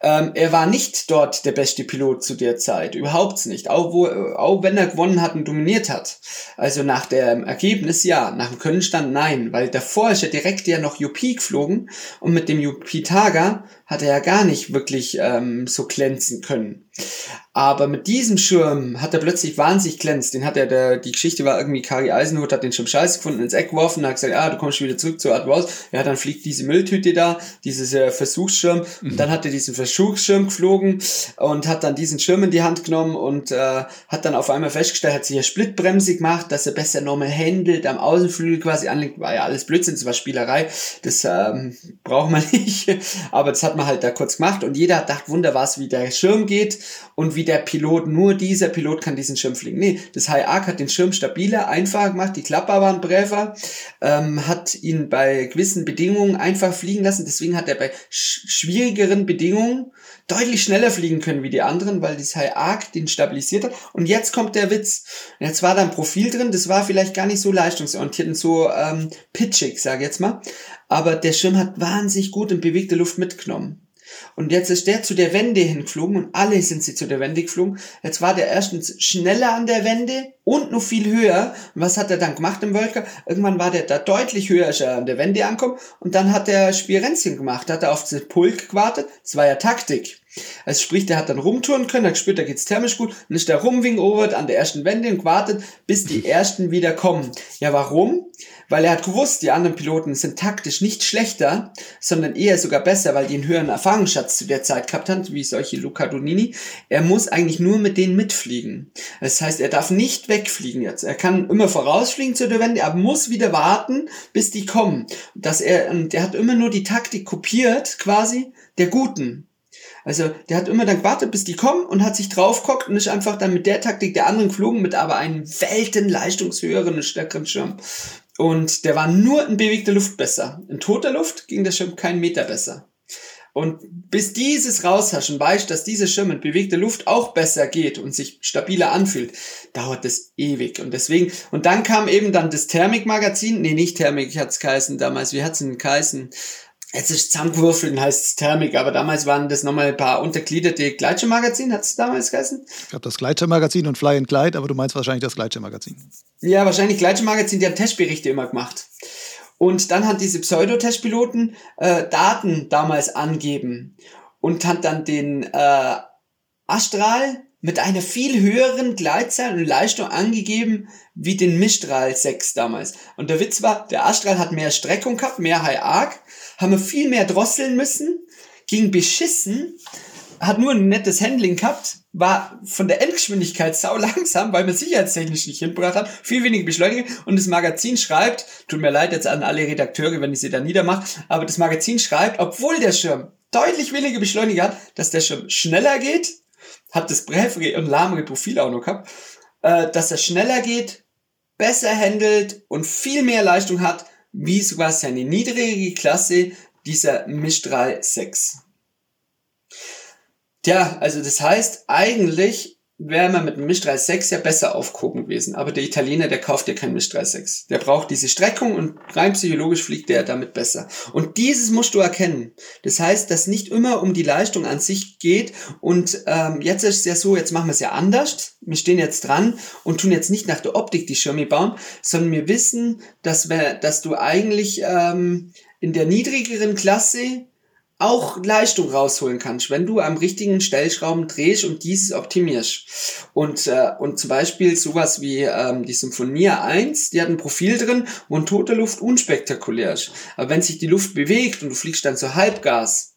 Ähm, er war nicht dort der beste Pilot zu der Zeit, überhaupt nicht. Auch, wo, auch wenn er gewonnen hat und dominiert hat. Also nach dem Ergebnis ja, nach dem Könnenstand nein, weil davor ist er direkt ja noch UP geflogen und mit dem UP Taga hat er ja gar nicht wirklich ähm, so glänzen können. Aber mit diesem Schirm hat er plötzlich wahnsinnig glänzt. Den hat er, der, die Geschichte war irgendwie, Kari Eisenhut hat den Schirm scheiße gefunden, ins Eck geworfen, hat gesagt, ah, du kommst wieder zurück zu Art Wars. Ja, dann fliegt diese Mülltüte da, dieses äh, Versuchsschirm. Mhm. Und dann hat er diesen Versuchsschirm geflogen und hat dann diesen Schirm in die Hand genommen und äh, hat dann auf einmal festgestellt, hat sich ja Splitbremse gemacht, dass er besser normal handelt, am Außenflügel quasi anlegt. War ja alles Blödsinn, das war Spielerei. Das ähm, braucht man nicht. Aber das hat man halt da kurz gemacht und jeder hat gedacht, wunder was, wie der Schirm geht und wie der Pilot, nur dieser Pilot kann diesen Schirm fliegen. Nee, das High Arc hat den Schirm stabiler, einfacher gemacht, die Klapper waren bräver, ähm, hat ihn bei gewissen Bedingungen einfach fliegen lassen. Deswegen hat er bei sch schwierigeren Bedingungen deutlich schneller fliegen können wie die anderen, weil das High Arc den stabilisiert hat. Und jetzt kommt der Witz. Jetzt war da ein Profil drin, das war vielleicht gar nicht so leistungsorientiert und so ähm, pitchig, sage ich jetzt mal. Aber der Schirm hat wahnsinnig gut in bewegte Luft mitgenommen. Und jetzt ist der zu der Wende hingeflogen und alle sind sie zu der Wende geflogen. Jetzt war der erstens schneller an der Wende und noch viel höher. Und was hat er dann gemacht im Cup? Irgendwann war der da deutlich höher, als er an der Wende ankommt. Und dann hat er Spirenzchen gemacht, hat er auf das Pulk gewartet. Das war ja Taktik. Also sprich, der hat dann rumtouren können, hat gespürt, da geht's thermisch gut und ist da rumwingovert an der ersten Wende und gewartet, bis die ersten wieder kommen. Ja, warum? Weil er hat gewusst, die anderen Piloten sind taktisch nicht schlechter, sondern eher sogar besser, weil die einen höheren Erfahrungsschatz zu der Zeit gehabt haben, wie solche Luca Donini. Er muss eigentlich nur mit denen mitfliegen. Das heißt, er darf nicht wegfliegen jetzt. Er kann immer vorausfliegen zu der Wende, aber muss wieder warten, bis die kommen. Dass er, der hat immer nur die Taktik kopiert, quasi, der Guten. Also der hat immer dann gewartet, bis die kommen und hat sich draufgehockt und ist einfach dann mit der Taktik der anderen geflogen, mit aber einem weltenleistungshöheren und stärkeren Schirm. Und der war nur in bewegter Luft besser. In toter Luft ging der Schirm keinen Meter besser. Und bis dieses raushaschen weißt, dass dieser Schirm in bewegter Luft auch besser geht und sich stabiler anfühlt, dauert das ewig. Und deswegen, und dann kam eben dann das Thermik-Magazin, nee, nicht Thermik hat's geheißen damals, wie hat's denn geheißen? Jetzt ist zusammengewürfelt heißt es Thermik, aber damals waren das nochmal ein paar untergliederte Gleitschirmagazin, hat es damals geheißen? Ich glaube das Gleitschirmagazin und Fly and Glide, aber du meinst wahrscheinlich das Gleitschirmagazin. Ja, wahrscheinlich Gleitschirmagazin, die haben Testberichte immer gemacht. Und dann hat diese Pseudo-Testpiloten äh, Daten damals angeben und hat dann den äh, Astral mit einer viel höheren Gleitzeit und Leistung angegeben wie den Mistral 6 damals. Und der Witz war, der Astral hat mehr Streckung gehabt, mehr High Arc, haben wir viel mehr drosseln müssen, ging beschissen, hat nur ein nettes Handling gehabt, war von der Endgeschwindigkeit sau langsam, weil man sicherheitstechnisch nicht hingebracht hat, viel weniger Beschleunigung und das Magazin schreibt, tut mir leid jetzt an alle Redakteure, wenn ich sie da niedermache, aber das Magazin schreibt, obwohl der Schirm deutlich weniger Beschleunigung hat, dass der Schirm schneller geht, hat das brävere und lahmere Profil auch noch gehabt, äh, dass er schneller geht, besser handelt und viel mehr Leistung hat, wie sogar seine niedrige Klasse, dieser Mistral 6. Tja, also das heißt, eigentlich wäre man mit dem Mistral 6 ja besser aufgehoben gewesen. Aber der Italiener, der kauft ja kein Mistral 6. Der braucht diese Streckung und rein psychologisch fliegt der damit besser. Und dieses musst du erkennen. Das heißt, dass nicht immer um die Leistung an sich geht. Und ähm, jetzt ist es ja so, jetzt machen wir es ja anders. Wir stehen jetzt dran und tun jetzt nicht nach der Optik die Schirme bauen, sondern wir wissen, dass, wir, dass du eigentlich ähm, in der niedrigeren Klasse auch Leistung rausholen kannst, wenn du am richtigen Stellschrauben drehst und dieses optimierst. Und, äh, und zum Beispiel sowas wie ähm, die Symphonia 1, die hat ein Profil drin, wo in toter Luft unspektakulär ist. Aber wenn sich die Luft bewegt und du fliegst dann zu Halbgas,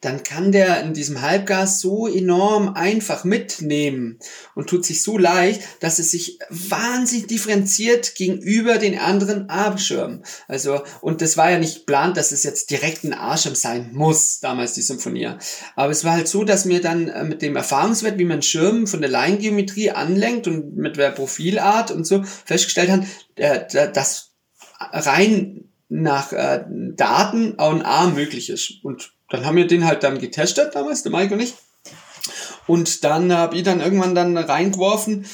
dann kann der in diesem Halbgas so enorm einfach mitnehmen und tut sich so leicht, dass es sich wahnsinnig differenziert gegenüber den anderen A-Schirmen. Also, und das war ja nicht geplant, dass es jetzt direkt ein A-Schirm sein muss, damals die Symphonie. Aber es war halt so, dass mir dann äh, mit dem Erfahrungswert, wie man Schirm von der Laiengeometrie anlenkt und mit der Profilart und so festgestellt hat, äh, dass rein nach äh, Daten auch ein A möglich ist. Und dann haben wir den halt dann getestet damals, der Mike und ich. Und dann habe ich dann irgendwann dann reingeworfen,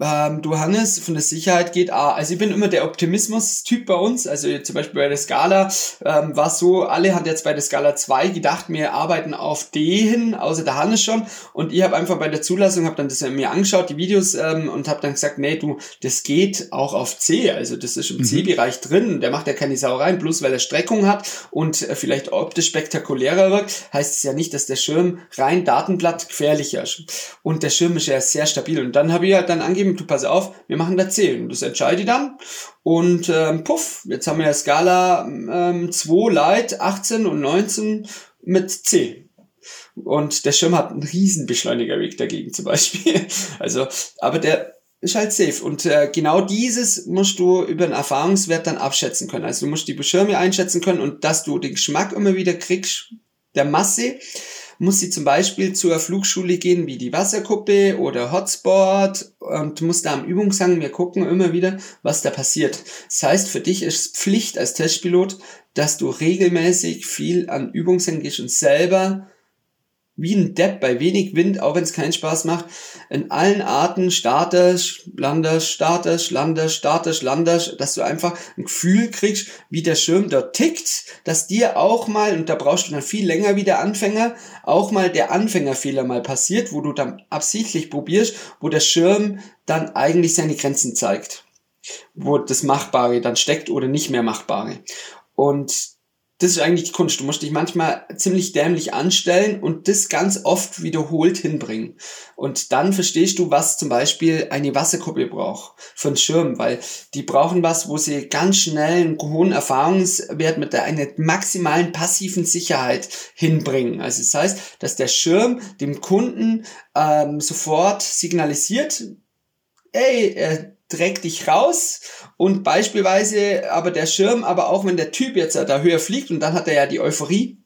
ähm, du Hannes, von der Sicherheit geht A. Also ich bin immer der Optimismus-Typ bei uns. Also zum Beispiel bei der Skala ähm, war so, alle haben jetzt bei der Skala 2 gedacht, wir arbeiten auf D hin, außer der Hannes schon. Und ich habe einfach bei der Zulassung, habe dann das mir angeschaut, die Videos, ähm, und habe dann gesagt, nee, du, das geht auch auf C. Also das ist im mhm. C-Bereich drin. Der macht ja keine Sauereien, bloß weil er Streckung hat und äh, vielleicht optisch spektakulärer wirkt, heißt es ja nicht, dass der Schirm rein Datenblatt gefährlicher ist. Und der Schirm ist ja sehr stabil. Und dann habe ich halt dann angegeben, du pass auf, wir machen da 10. Das entscheide ich dann. Und ähm, puff, jetzt haben wir ja Skala ähm, 2 Light, 18 und 19 mit 10. Und der Schirm hat einen riesen Beschleunigerweg dagegen zum Beispiel. Also, aber der ist halt safe. Und äh, genau dieses musst du über einen Erfahrungswert dann abschätzen können. Also du musst die Beschirme einschätzen können und dass du den Geschmack immer wieder kriegst, der Masse, muss sie zum Beispiel zur Flugschule gehen, wie die Wasserkuppe oder Hotspot und muss da am Übungshang mir gucken immer wieder, was da passiert. Das heißt, für dich ist Pflicht als Testpilot, dass du regelmäßig viel an Übungshang gehst und selber wie ein Depp bei wenig Wind, auch wenn es keinen Spaß macht, in allen Arten startest, landest, startest, landest, startest, landest, dass du einfach ein Gefühl kriegst, wie der Schirm dort tickt, dass dir auch mal, und da brauchst du dann viel länger wie der Anfänger, auch mal der Anfängerfehler mal passiert, wo du dann absichtlich probierst, wo der Schirm dann eigentlich seine Grenzen zeigt, wo das Machbare dann steckt oder nicht mehr Machbare. Und das ist eigentlich die Kunst. Du musst dich manchmal ziemlich dämlich anstellen und das ganz oft wiederholt hinbringen. Und dann verstehst du, was zum Beispiel eine Wasserkuppe braucht für einen Schirm, weil die brauchen was, wo sie ganz schnell einen hohen Erfahrungswert mit einer maximalen passiven Sicherheit hinbringen. Also das heißt, dass der Schirm dem Kunden ähm, sofort signalisiert, ey, er trägt dich raus und beispielsweise aber der Schirm, aber auch wenn der Typ jetzt da höher fliegt und dann hat er ja die Euphorie,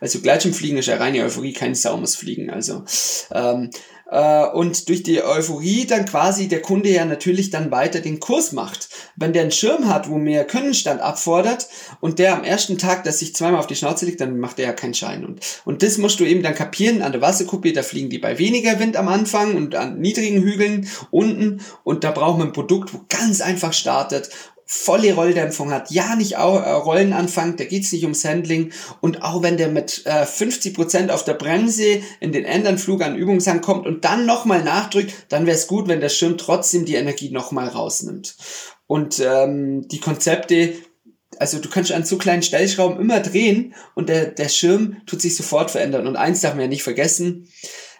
also Gleitschirmfliegen ist ja reine Euphorie, kein Sau fliegen, also ähm, äh, und durch die Euphorie dann quasi der Kunde ja natürlich dann weiter den Kurs macht. Wenn der einen Schirm hat, wo mehr Könnenstand abfordert und der am ersten Tag, dass sich zweimal auf die Schnauze liegt, dann macht der ja keinen Schein. Und, und das musst du eben dann kapieren an der Wasserkuppe, da fliegen die bei weniger Wind am Anfang und an niedrigen Hügeln unten und da braucht man ein Produkt, wo ganz einfach startet volle Rolldämpfung hat, ja nicht äh, Rollen anfängt, da geht's nicht ums Handling und auch wenn der mit äh, 50% auf der Bremse in den Ändernflug an Übungshang kommt und dann nochmal nachdrückt, dann wäre es gut, wenn der Schirm trotzdem die Energie nochmal rausnimmt. Und ähm, die Konzepte, also du kannst an so kleinen Stellschrauben immer drehen und der, der Schirm tut sich sofort verändern. Und eins darf man ja nicht vergessen,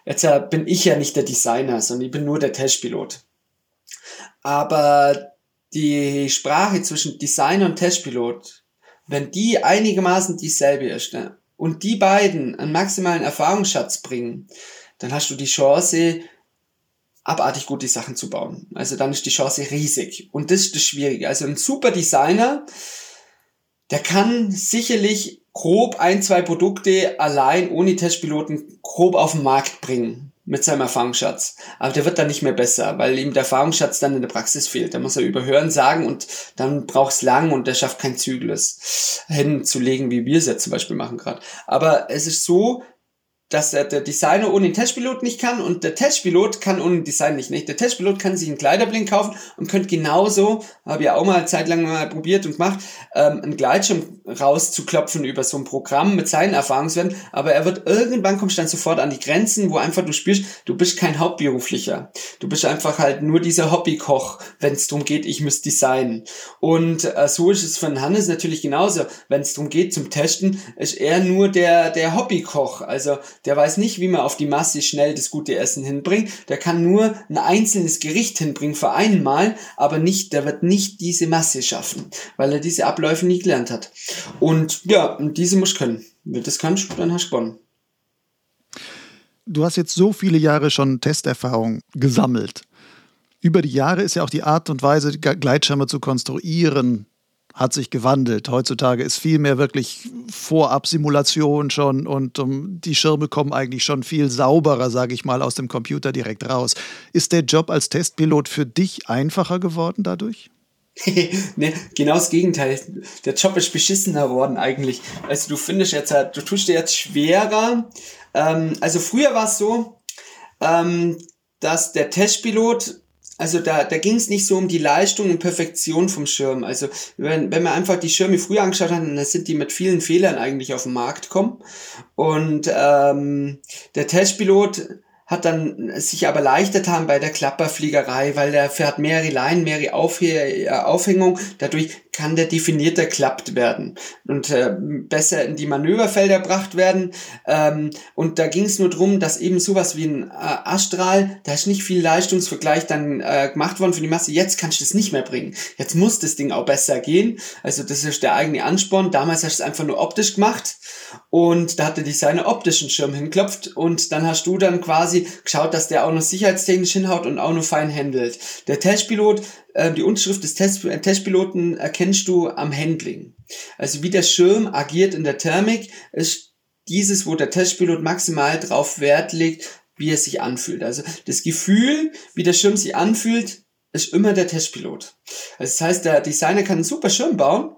jetzt äh, bin ich ja nicht der Designer, sondern ich bin nur der Testpilot. Aber die Sprache zwischen Designer und Testpilot, wenn die einigermaßen dieselbe ist, ne, und die beiden einen maximalen Erfahrungsschatz bringen, dann hast du die Chance, abartig gute Sachen zu bauen. Also dann ist die Chance riesig. Und das ist das Schwierige. Also ein super Designer, der kann sicherlich grob ein, zwei Produkte allein ohne Testpiloten grob auf den Markt bringen mit seinem Erfahrungsschatz. Aber der wird dann nicht mehr besser, weil ihm der Erfahrungsschatz dann in der Praxis fehlt. Da muss er überhören sagen und dann braucht es lang und der schafft kein Zyklus hinzulegen, wie wir es jetzt zum Beispiel machen gerade. Aber es ist so, dass der, der Designer ohne den Testpilot nicht kann und der Testpilot kann ohne den Design nicht. nicht. Der Testpilot kann sich einen Kleiderblick kaufen und könnte genauso, habe ich auch mal zeitlang mal probiert und gemacht, ähm, einen Gleitschirm rauszuklopfen über so ein Programm mit seinen Erfahrungswerten, aber er wird irgendwann kommst dann sofort an die Grenzen, wo einfach du spürst, du bist kein Hauptberuflicher. Du bist einfach halt nur dieser Hobbykoch, wenn es darum geht, ich muss designen. Und äh, so ist es von Hannes natürlich genauso. Wenn es darum geht zum Testen, ist er nur der, der Hobbykoch. Also der weiß nicht, wie man auf die Masse schnell das gute Essen hinbringt. Der kann nur ein einzelnes Gericht hinbringen für einmal, aber nicht, der wird nicht diese Masse schaffen, weil er diese Abläufe nie gelernt hat. Und ja, diese muss können. Wenn du das kannst, dann hast du gewonnen. du hast jetzt so viele Jahre schon Testerfahrung gesammelt. Über die Jahre ist ja auch die Art und Weise, Gleitschirme zu konstruieren, hat sich gewandelt. Heutzutage ist viel mehr wirklich Vorab-Simulation schon und um, die Schirme kommen eigentlich schon viel sauberer, sage ich mal, aus dem Computer direkt raus. Ist der Job als Testpilot für dich einfacher geworden dadurch? ne, genau das Gegenteil. Der Job ist beschissener geworden eigentlich. Also du findest jetzt halt, du tust dir jetzt schwerer. Ähm, also früher war es so, ähm, dass der Testpilot also da, da ging es nicht so um die Leistung und Perfektion vom Schirm. Also wenn, wenn man einfach die Schirme früher angeschaut hat, dann sind die mit vielen Fehlern eigentlich auf den Markt gekommen. Und ähm, der Testpilot hat dann sich aber leichter getan bei der Klapperfliegerei, weil der fährt mehrere Leinen, mehrere Aufhe äh, Aufhängung. Dadurch kann der definierter klappt werden und äh, besser in die Manöverfelder gebracht werden. Ähm, und da ging es nur drum, dass eben sowas wie ein äh, Astral, da ist nicht viel Leistungsvergleich dann äh, gemacht worden für die Masse. Jetzt kannst du das nicht mehr bringen. Jetzt muss das Ding auch besser gehen. Also das ist der eigene Ansporn. Damals hast du es einfach nur optisch gemacht und da hat der Designer optischen Schirm hinklopft und dann hast du dann quasi geschaut, dass der auch noch sicherheitstechnisch hinhaut und auch noch fein handelt. Der Testpilot, die Unterschrift des Test, äh, Testpiloten erkennst du am Handling. Also wie der Schirm agiert in der Thermik, ist dieses, wo der Testpilot maximal drauf Wert legt, wie er sich anfühlt. Also das Gefühl, wie der Schirm sich anfühlt, ist immer der Testpilot. Also das heißt, der Designer kann einen super Schirm bauen,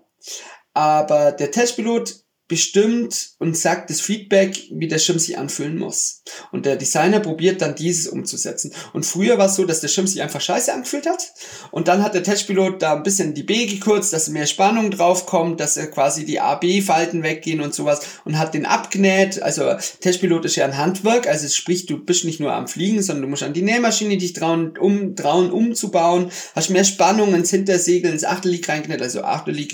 aber der Testpilot bestimmt und sagt das Feedback, wie der Schirm sich anfühlen muss. Und der Designer probiert dann dieses umzusetzen. Und früher war es so, dass der Schirm sich einfach scheiße angefühlt hat. Und dann hat der Testpilot da ein bisschen die B gekürzt, dass mehr Spannung draufkommt, dass quasi die A-B-Falten weggehen und sowas und hat den abgenäht. Also Testpilot ist ja ein Handwerk, also sprich, du bist nicht nur am Fliegen, sondern du musst an die Nähmaschine dich trauen, um, trauen umzubauen, hast mehr Spannung ins Hintersegel, ins Achterlieg reingenäht, also Achterlieg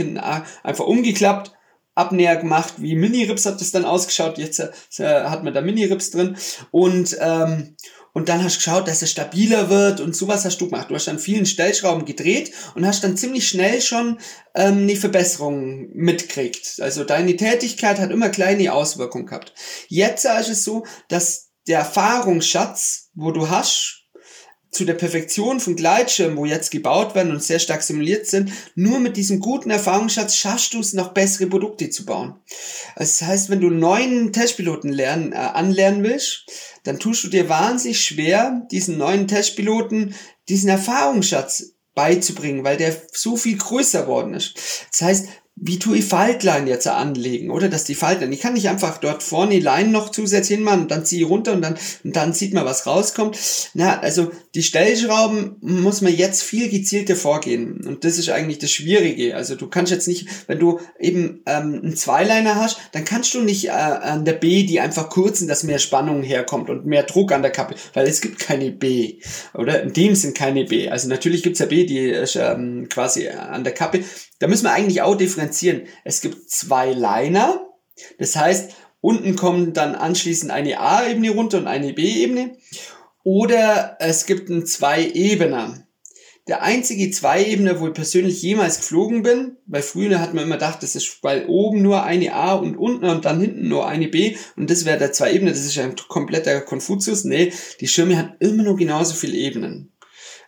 einfach umgeklappt Abnäher gemacht, wie Mini-Rips hat das dann ausgeschaut. Jetzt äh, hat man da Mini-Rips drin. Und, ähm, und dann hast du geschaut, dass es stabiler wird und sowas hast du gemacht. Du hast dann vielen Stellschrauben gedreht und hast dann ziemlich schnell schon ähm, eine Verbesserung mitkriegt. Also deine Tätigkeit hat immer kleine Auswirkungen gehabt. Jetzt ist es so, dass der Erfahrungsschatz, wo du hast, zu der Perfektion von Gleitschirmen, wo jetzt gebaut werden und sehr stark simuliert sind, nur mit diesem guten Erfahrungsschatz schaffst du es, noch bessere Produkte zu bauen. Das heißt, wenn du neuen Testpiloten lernen, äh, anlernen willst, dann tust du dir wahnsinnig schwer, diesen neuen Testpiloten diesen Erfahrungsschatz beizubringen, weil der so viel größer worden ist. Das heißt, wie tue ich Faltlein jetzt anlegen, oder? Dass die Faltlein, ich kann nicht einfach dort vorne die Leinen noch zusätzlich hinmachen und dann ziehe ich runter und dann, und dann sieht man, was rauskommt. Na, also die Stellschrauben muss man jetzt viel gezielter vorgehen. Und das ist eigentlich das Schwierige. Also du kannst jetzt nicht, wenn du eben ähm, einen Zweiliner hast, dann kannst du nicht äh, an der B die einfach kurzen, dass mehr Spannung herkommt und mehr Druck an der Kappe, weil es gibt keine B. Oder in dem sind keine B. Also natürlich gibt's ja B, die ist ähm, quasi an der Kappe. Da müssen wir eigentlich auch differenzieren. Es gibt zwei Liner. Das heißt, unten kommt dann anschließend eine A-Ebene runter und eine B-Ebene. Oder es gibt einen Zwei-Ebener. Der einzige Zwei-Ebene, wo ich persönlich jemals geflogen bin, weil früher hat man immer gedacht, das ist, weil oben nur eine A und unten und dann hinten nur eine B und das wäre der Zwei-Ebene, das ist ein kompletter Konfuzius. Nee, die Schirme haben immer nur genauso viele Ebenen.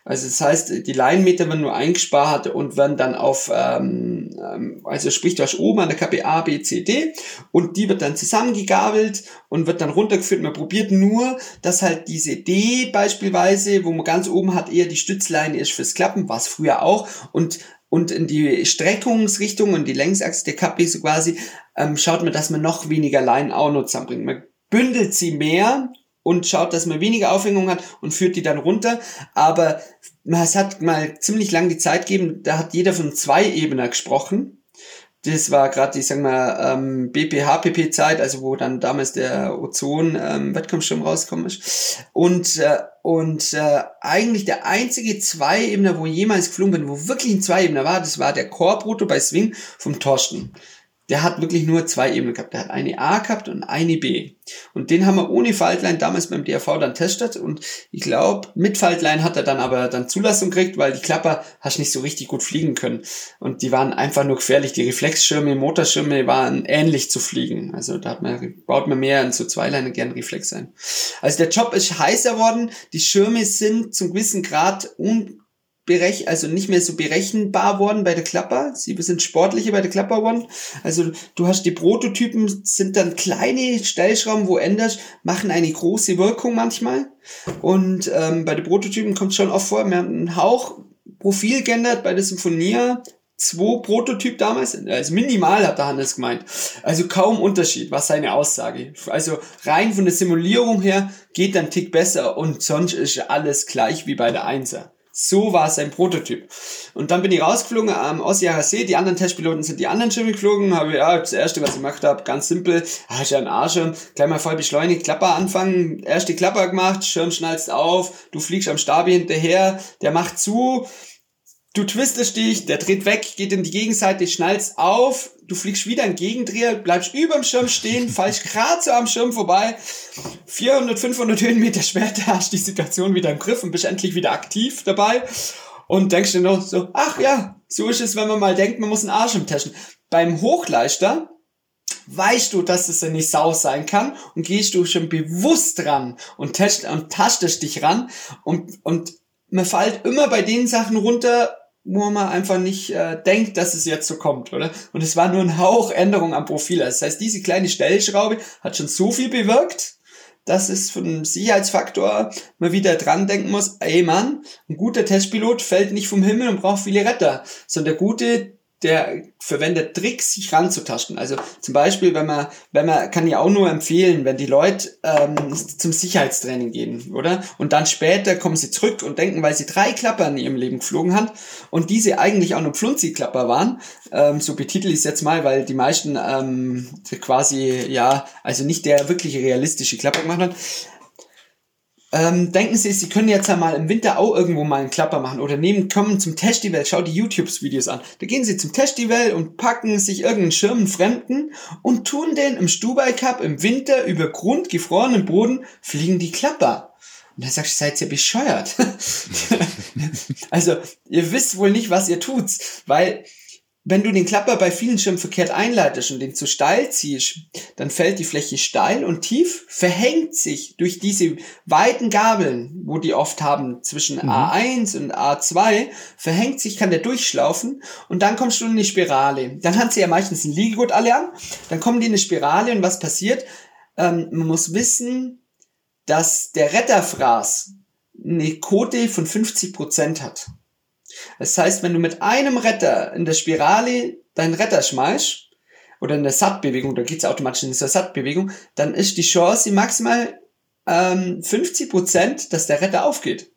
Also das heißt, die Leinmeter werden nur eingespart und werden dann auf, ähm, ähm also sprich, du hast oben an der Kappe A, B, C, D und die wird dann zusammengegabelt und wird dann runtergeführt. Man probiert nur, dass halt diese D beispielsweise, wo man ganz oben hat, eher die Stützleine ist fürs Klappen, was früher auch und und in die Streckungsrichtung und die Längsachse der Kappe so quasi ähm, schaut man, dass man noch weniger Leinen auch noch zusammenbringt. Man bündelt sie mehr und schaut, dass man weniger Aufhängung hat und führt die dann runter. Aber es hat mal ziemlich lang die Zeit gegeben, da hat jeder von zwei Ebenen gesprochen. Das war gerade die, sagen wir, ähm, BPHPP-Zeit, also wo dann damals der Ozon-Wettkampfschirm ähm, rausgekommen ist. Und, äh, und äh, eigentlich der einzige Zwei-Ebene, wo jemals geflogen bin, wo wirklich ein Zwei-Ebene war, das war der Core-Brutto bei Swing vom Torsten der hat wirklich nur zwei Ebenen gehabt. Der hat eine A gehabt und eine B. Und den haben wir ohne Faltline damals beim DRV dann testet und ich glaube, mit Faltline hat er dann aber dann Zulassung gekriegt, weil die Klapper hast nicht so richtig gut fliegen können. Und die waren einfach nur gefährlich. Die Reflexschirme, Motorschirme waren ähnlich zu fliegen. Also da hat man, baut man mehr in so Zweileine gern Reflex ein. Also der Job ist heißer worden. Die Schirme sind zum gewissen Grad un berech also nicht mehr so berechenbar worden bei der Klapper. Sie sind sportlicher bei der Klapper geworden. Also du hast die Prototypen, sind dann kleine Stellschrauben, wo änderst, machen eine große Wirkung manchmal. Und ähm, bei den Prototypen kommt schon oft vor, wir haben einen Hauch Profil geändert bei der Symphonia. Zwei Prototyp damals, also minimal hat der Hannes gemeint. Also kaum Unterschied, was seine Aussage. Also rein von der Simulierung her geht dann Tick besser und sonst ist alles gleich wie bei der Einser. So war sein Prototyp. Und dann bin ich rausgeflogen am Ossiacher See. Die anderen Testpiloten sind die anderen Schirme geflogen. Habe ja das erste, was ich gemacht habe, ganz simpel. Ah, ist ja ein Arschschirm. Gleich mal voll beschleunigt, Klapper anfangen. Erste Klapper gemacht, Schirm schnallst auf. Du fliegst am Stabi hinterher. Der macht zu. Du twistest dich, der dreht weg, geht in die Gegenseite, schnallst auf, du fliegst wieder in Gegendreher, bleibst über dem Schirm stehen, fallst gerade so am Schirm vorbei. 400, 500 Höhenmeter später hast du die Situation wieder im Griff und bist endlich wieder aktiv dabei. Und denkst dir noch so, ach ja, so ist es, wenn man mal denkt, man muss einen Arsch im testen. Beim Hochleister weißt du, dass es ja nicht sau sein kann und gehst du schon bewusst dran und, test, und tastest dich ran und, und man fällt immer bei den Sachen runter, wo man einfach nicht äh, denkt, dass es jetzt so kommt, oder? Und es war nur ein Hauch Änderung am Profil. Also das heißt, diese kleine Stellschraube hat schon so viel bewirkt, dass es von einem Sicherheitsfaktor mal wieder dran denken muss, ey Mann, ein guter Testpilot fällt nicht vom Himmel und braucht viele Retter, sondern der gute der verwendet Tricks, sich ranzutasten. Also zum Beispiel, wenn man, wenn man, kann ich auch nur empfehlen, wenn die Leute ähm, zum Sicherheitstraining gehen, oder? Und dann später kommen sie zurück und denken, weil sie drei Klapper in ihrem Leben geflogen haben und diese eigentlich auch nur Pflunzi-Klapper waren, ähm, so betitel ich es jetzt mal, weil die meisten ähm, quasi, ja, also nicht der wirklich realistische Klapper gemacht haben, ähm, denken Sie, Sie können jetzt einmal im Winter auch irgendwo mal einen Klapper machen oder nehmen, kommen zum Festival, schau die YouTube-Videos an. Da gehen Sie zum Festival und packen sich irgendeinen Schirm, einen Fremden und tun den im Stubai Cup im Winter über grundgefrorenen Boden fliegen die Klapper. Und dann sagst du, seid ihr bescheuert. also, ihr wisst wohl nicht, was ihr tut, weil wenn du den Klapper bei vielen Schirmen verkehrt einleitest und den zu steil ziehst, dann fällt die Fläche steil und tief, verhängt sich durch diese weiten Gabeln, wo die oft haben zwischen mhm. A1 und A2, verhängt sich, kann der durchschlaufen und dann kommst du in eine Spirale. Dann hat sie ja meistens ein Liegegurt alle an, dann kommen die in eine Spirale und was passiert? Ähm, man muss wissen, dass der Retterfraß eine Quote von 50% hat. Das heißt, wenn du mit einem Retter in der Spirale deinen Retter schmeißt, oder in der Sattbewegung, da geht's automatisch in dieser Sattbewegung, dann ist die Chance maximal ähm, 50%, dass der Retter aufgeht.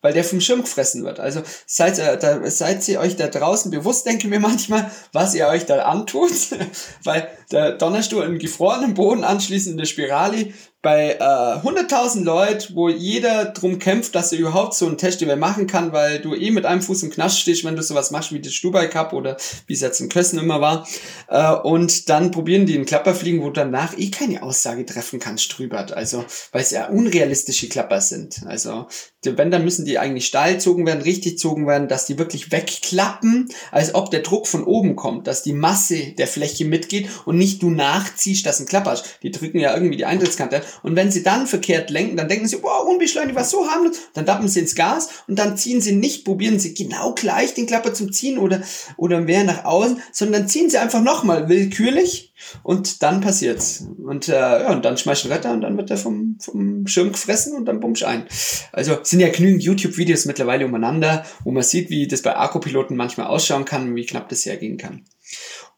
Weil der vom Schirm gefressen wird. Also seid, äh, da, seid ihr euch da draußen bewusst, denke mir manchmal, was ihr euch da antut. Weil da donnerst du einen gefrorenen Boden anschließend in der Spirale, bei äh, 100.000 Leuten, wo jeder drum kämpft, dass er überhaupt so ein Festival machen kann, weil du eh mit einem Fuß im Knast stehst, wenn du sowas machst wie das Stubai Cup oder wie es jetzt in Kössen immer war. Äh, und dann probieren die einen Klapper fliegen, wo du danach eh keine Aussage treffen kannst drüber. Also, weil es ja unrealistische Klapper sind. Also, wenn, dann müssen die eigentlich steil zogen werden, richtig zogen werden, dass die wirklich wegklappen, als ob der Druck von oben kommt, dass die Masse der Fläche mitgeht und nicht du nachziehst, dass ein Klapper ist. Die drücken ja irgendwie die Eintrittskante und wenn sie dann verkehrt lenken, dann denken sie, wow, unbeschleunigt, was so harmlos. Dann dappen sie ins Gas und dann ziehen sie nicht, probieren sie genau gleich den Klapper zum Ziehen oder, oder mehr nach außen, sondern ziehen sie einfach nochmal willkürlich und dann passiert's. Und, äh, ja, und dann schmeißt ein Retter und dann wird er vom, vom Schirm gefressen und dann bummst ein. Also sind ja genügend YouTube-Videos mittlerweile umeinander, wo man sieht, wie das bei Akkupiloten manchmal ausschauen kann und wie knapp das hergehen kann.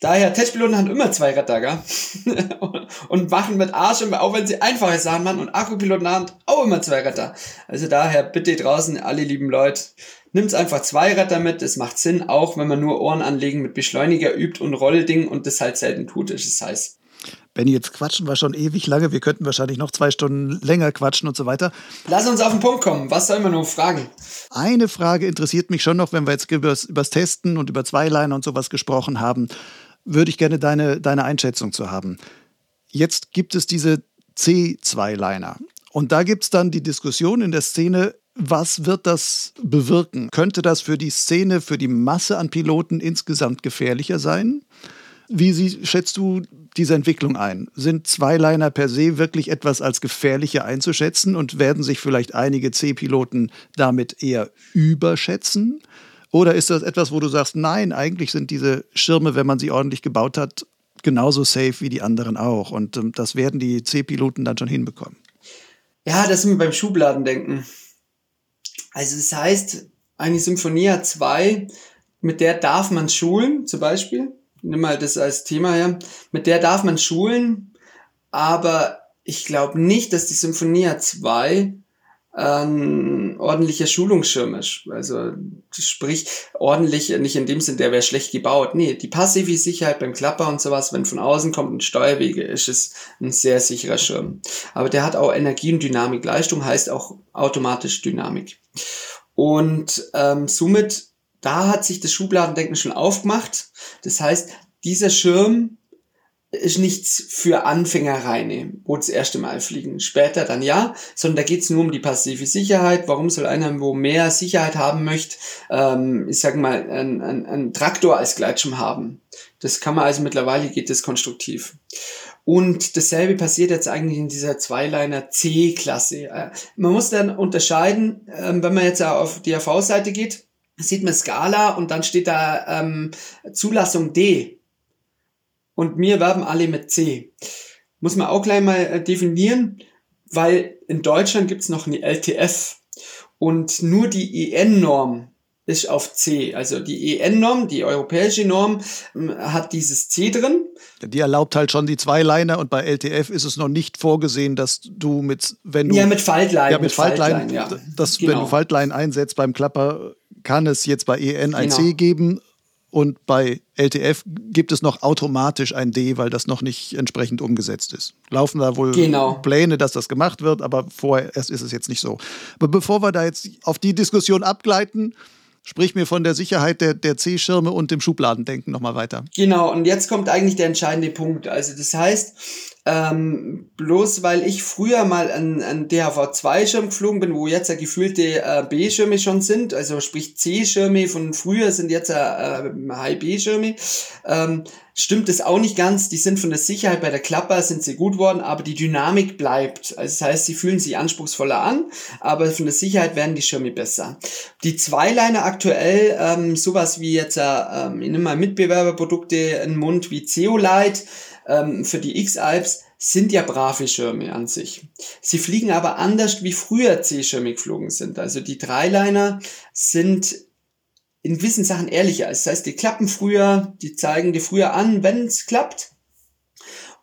Daher, Testpiloten haben immer zwei Retter, gell? und machen mit Arsch, auch wenn sie einfache Sachen machen und Akkupiloten haben auch immer zwei Retter. Also daher, bitte draußen, alle lieben Leute, nimmt's einfach zwei Retter mit, das macht Sinn, auch wenn man nur Ohren anlegen mit Beschleuniger übt und Rollding und das halt selten tut, ist es heiß. Benny, jetzt quatschen wir schon ewig lange. Wir könnten wahrscheinlich noch zwei Stunden länger quatschen und so weiter. Lass uns auf den Punkt kommen. Was sollen wir nur fragen? Eine Frage interessiert mich schon noch, wenn wir jetzt übers, übers Testen und über Zweiliner und sowas gesprochen haben. Würde ich gerne deine, deine Einschätzung zu haben. Jetzt gibt es diese C2-Liner. Und da gibt es dann die Diskussion in der Szene, was wird das bewirken? Könnte das für die Szene, für die Masse an Piloten insgesamt gefährlicher sein? Wie sie, schätzt du diese Entwicklung ein? Sind Zweiliner per se wirklich etwas als gefährlicher einzuschätzen und werden sich vielleicht einige C-Piloten damit eher überschätzen? Oder ist das etwas, wo du sagst, nein, eigentlich sind diese Schirme, wenn man sie ordentlich gebaut hat, genauso safe wie die anderen auch. Und ähm, das werden die C-Piloten dann schon hinbekommen. Ja, das sind wir beim Schubladendenken. Also das heißt, eine Symphonia 2, mit der darf man schulen, zum Beispiel. Nimm mal das als Thema her. Mit der darf man schulen, aber ich glaube nicht, dass die Symphonia 2 ein ordentlicher Schulungsschirm ist. Also sprich, ordentlich, nicht in dem Sinn, der wäre schlecht gebaut. Nee, die passive Sicherheit beim Klapper und sowas, wenn von außen kommt ein Steuerwege, ist es ein sehr sicherer Schirm. Aber der hat auch Energie und Dynamik. Leistung heißt auch automatisch Dynamik. Und ähm, somit, da hat sich das Schubladendenken schon aufgemacht. Das heißt, dieser Schirm ist nichts für Anfänger reine, wo das erste Mal fliegen. Später dann ja, sondern da geht's nur um die passive Sicherheit. Warum soll einer, wo mehr Sicherheit haben möchte, ähm, ich sag mal, einen ein Traktor als Gleitschirm haben? Das kann man also mittlerweile geht das konstruktiv. Und dasselbe passiert jetzt eigentlich in dieser Zweiliner C-Klasse. Äh, man muss dann unterscheiden, äh, wenn man jetzt auf die AV-Seite geht, sieht man Skala und dann steht da ähm, Zulassung D und wir werben alle mit C. Muss man auch gleich mal äh, definieren, weil in Deutschland gibt's noch eine LTF und nur die EN-Norm ist auf C. Also die EN-Norm, die europäische Norm, hat dieses C drin. Die erlaubt halt schon die Zweiliner und bei LTF ist es noch nicht vorgesehen, dass du mit, wenn du. Ja, mit Faltlein. Ja, mit, mit Faltlein, ja. Dass, genau. wenn du Faltlein einsetzt beim Klapper, kann es jetzt bei EN ein genau. C geben und bei LTF gibt es noch automatisch ein D, weil das noch nicht entsprechend umgesetzt ist. Laufen da wohl genau. Pläne, dass das gemacht wird, aber vorher ist es jetzt nicht so. Aber bevor wir da jetzt auf die Diskussion abgleiten, sprich mir von der Sicherheit der, der C-Schirme und dem Schubladendenken nochmal weiter. Genau, und jetzt kommt eigentlich der entscheidende Punkt. Also das heißt, ähm, bloß weil ich früher mal an, an DHV2-Schirm geflogen bin, wo jetzt ja gefühlte äh, B-Schirme schon sind, also sprich C-Schirme von früher sind jetzt ja äh, High-B-Schirme, ähm, stimmt das auch nicht ganz. Die sind von der Sicherheit bei der Klapper sind sie gut worden, aber die Dynamik bleibt. Also das heißt, sie fühlen sich anspruchsvoller an, aber von der Sicherheit werden die Schirme besser. Die Zweiliner aktuell, ähm, sowas wie jetzt, äh, ähm, ich nehme mal Mitbewerberprodukte in den Mund wie Zeolite, ähm, für die X-Alps sind ja brave Schirme an sich. Sie fliegen aber anders wie früher C-Schirme geflogen sind. Also die Dreiliner sind in gewissen Sachen ehrlicher. Das heißt, die klappen früher, die zeigen dir früher an, wenn es klappt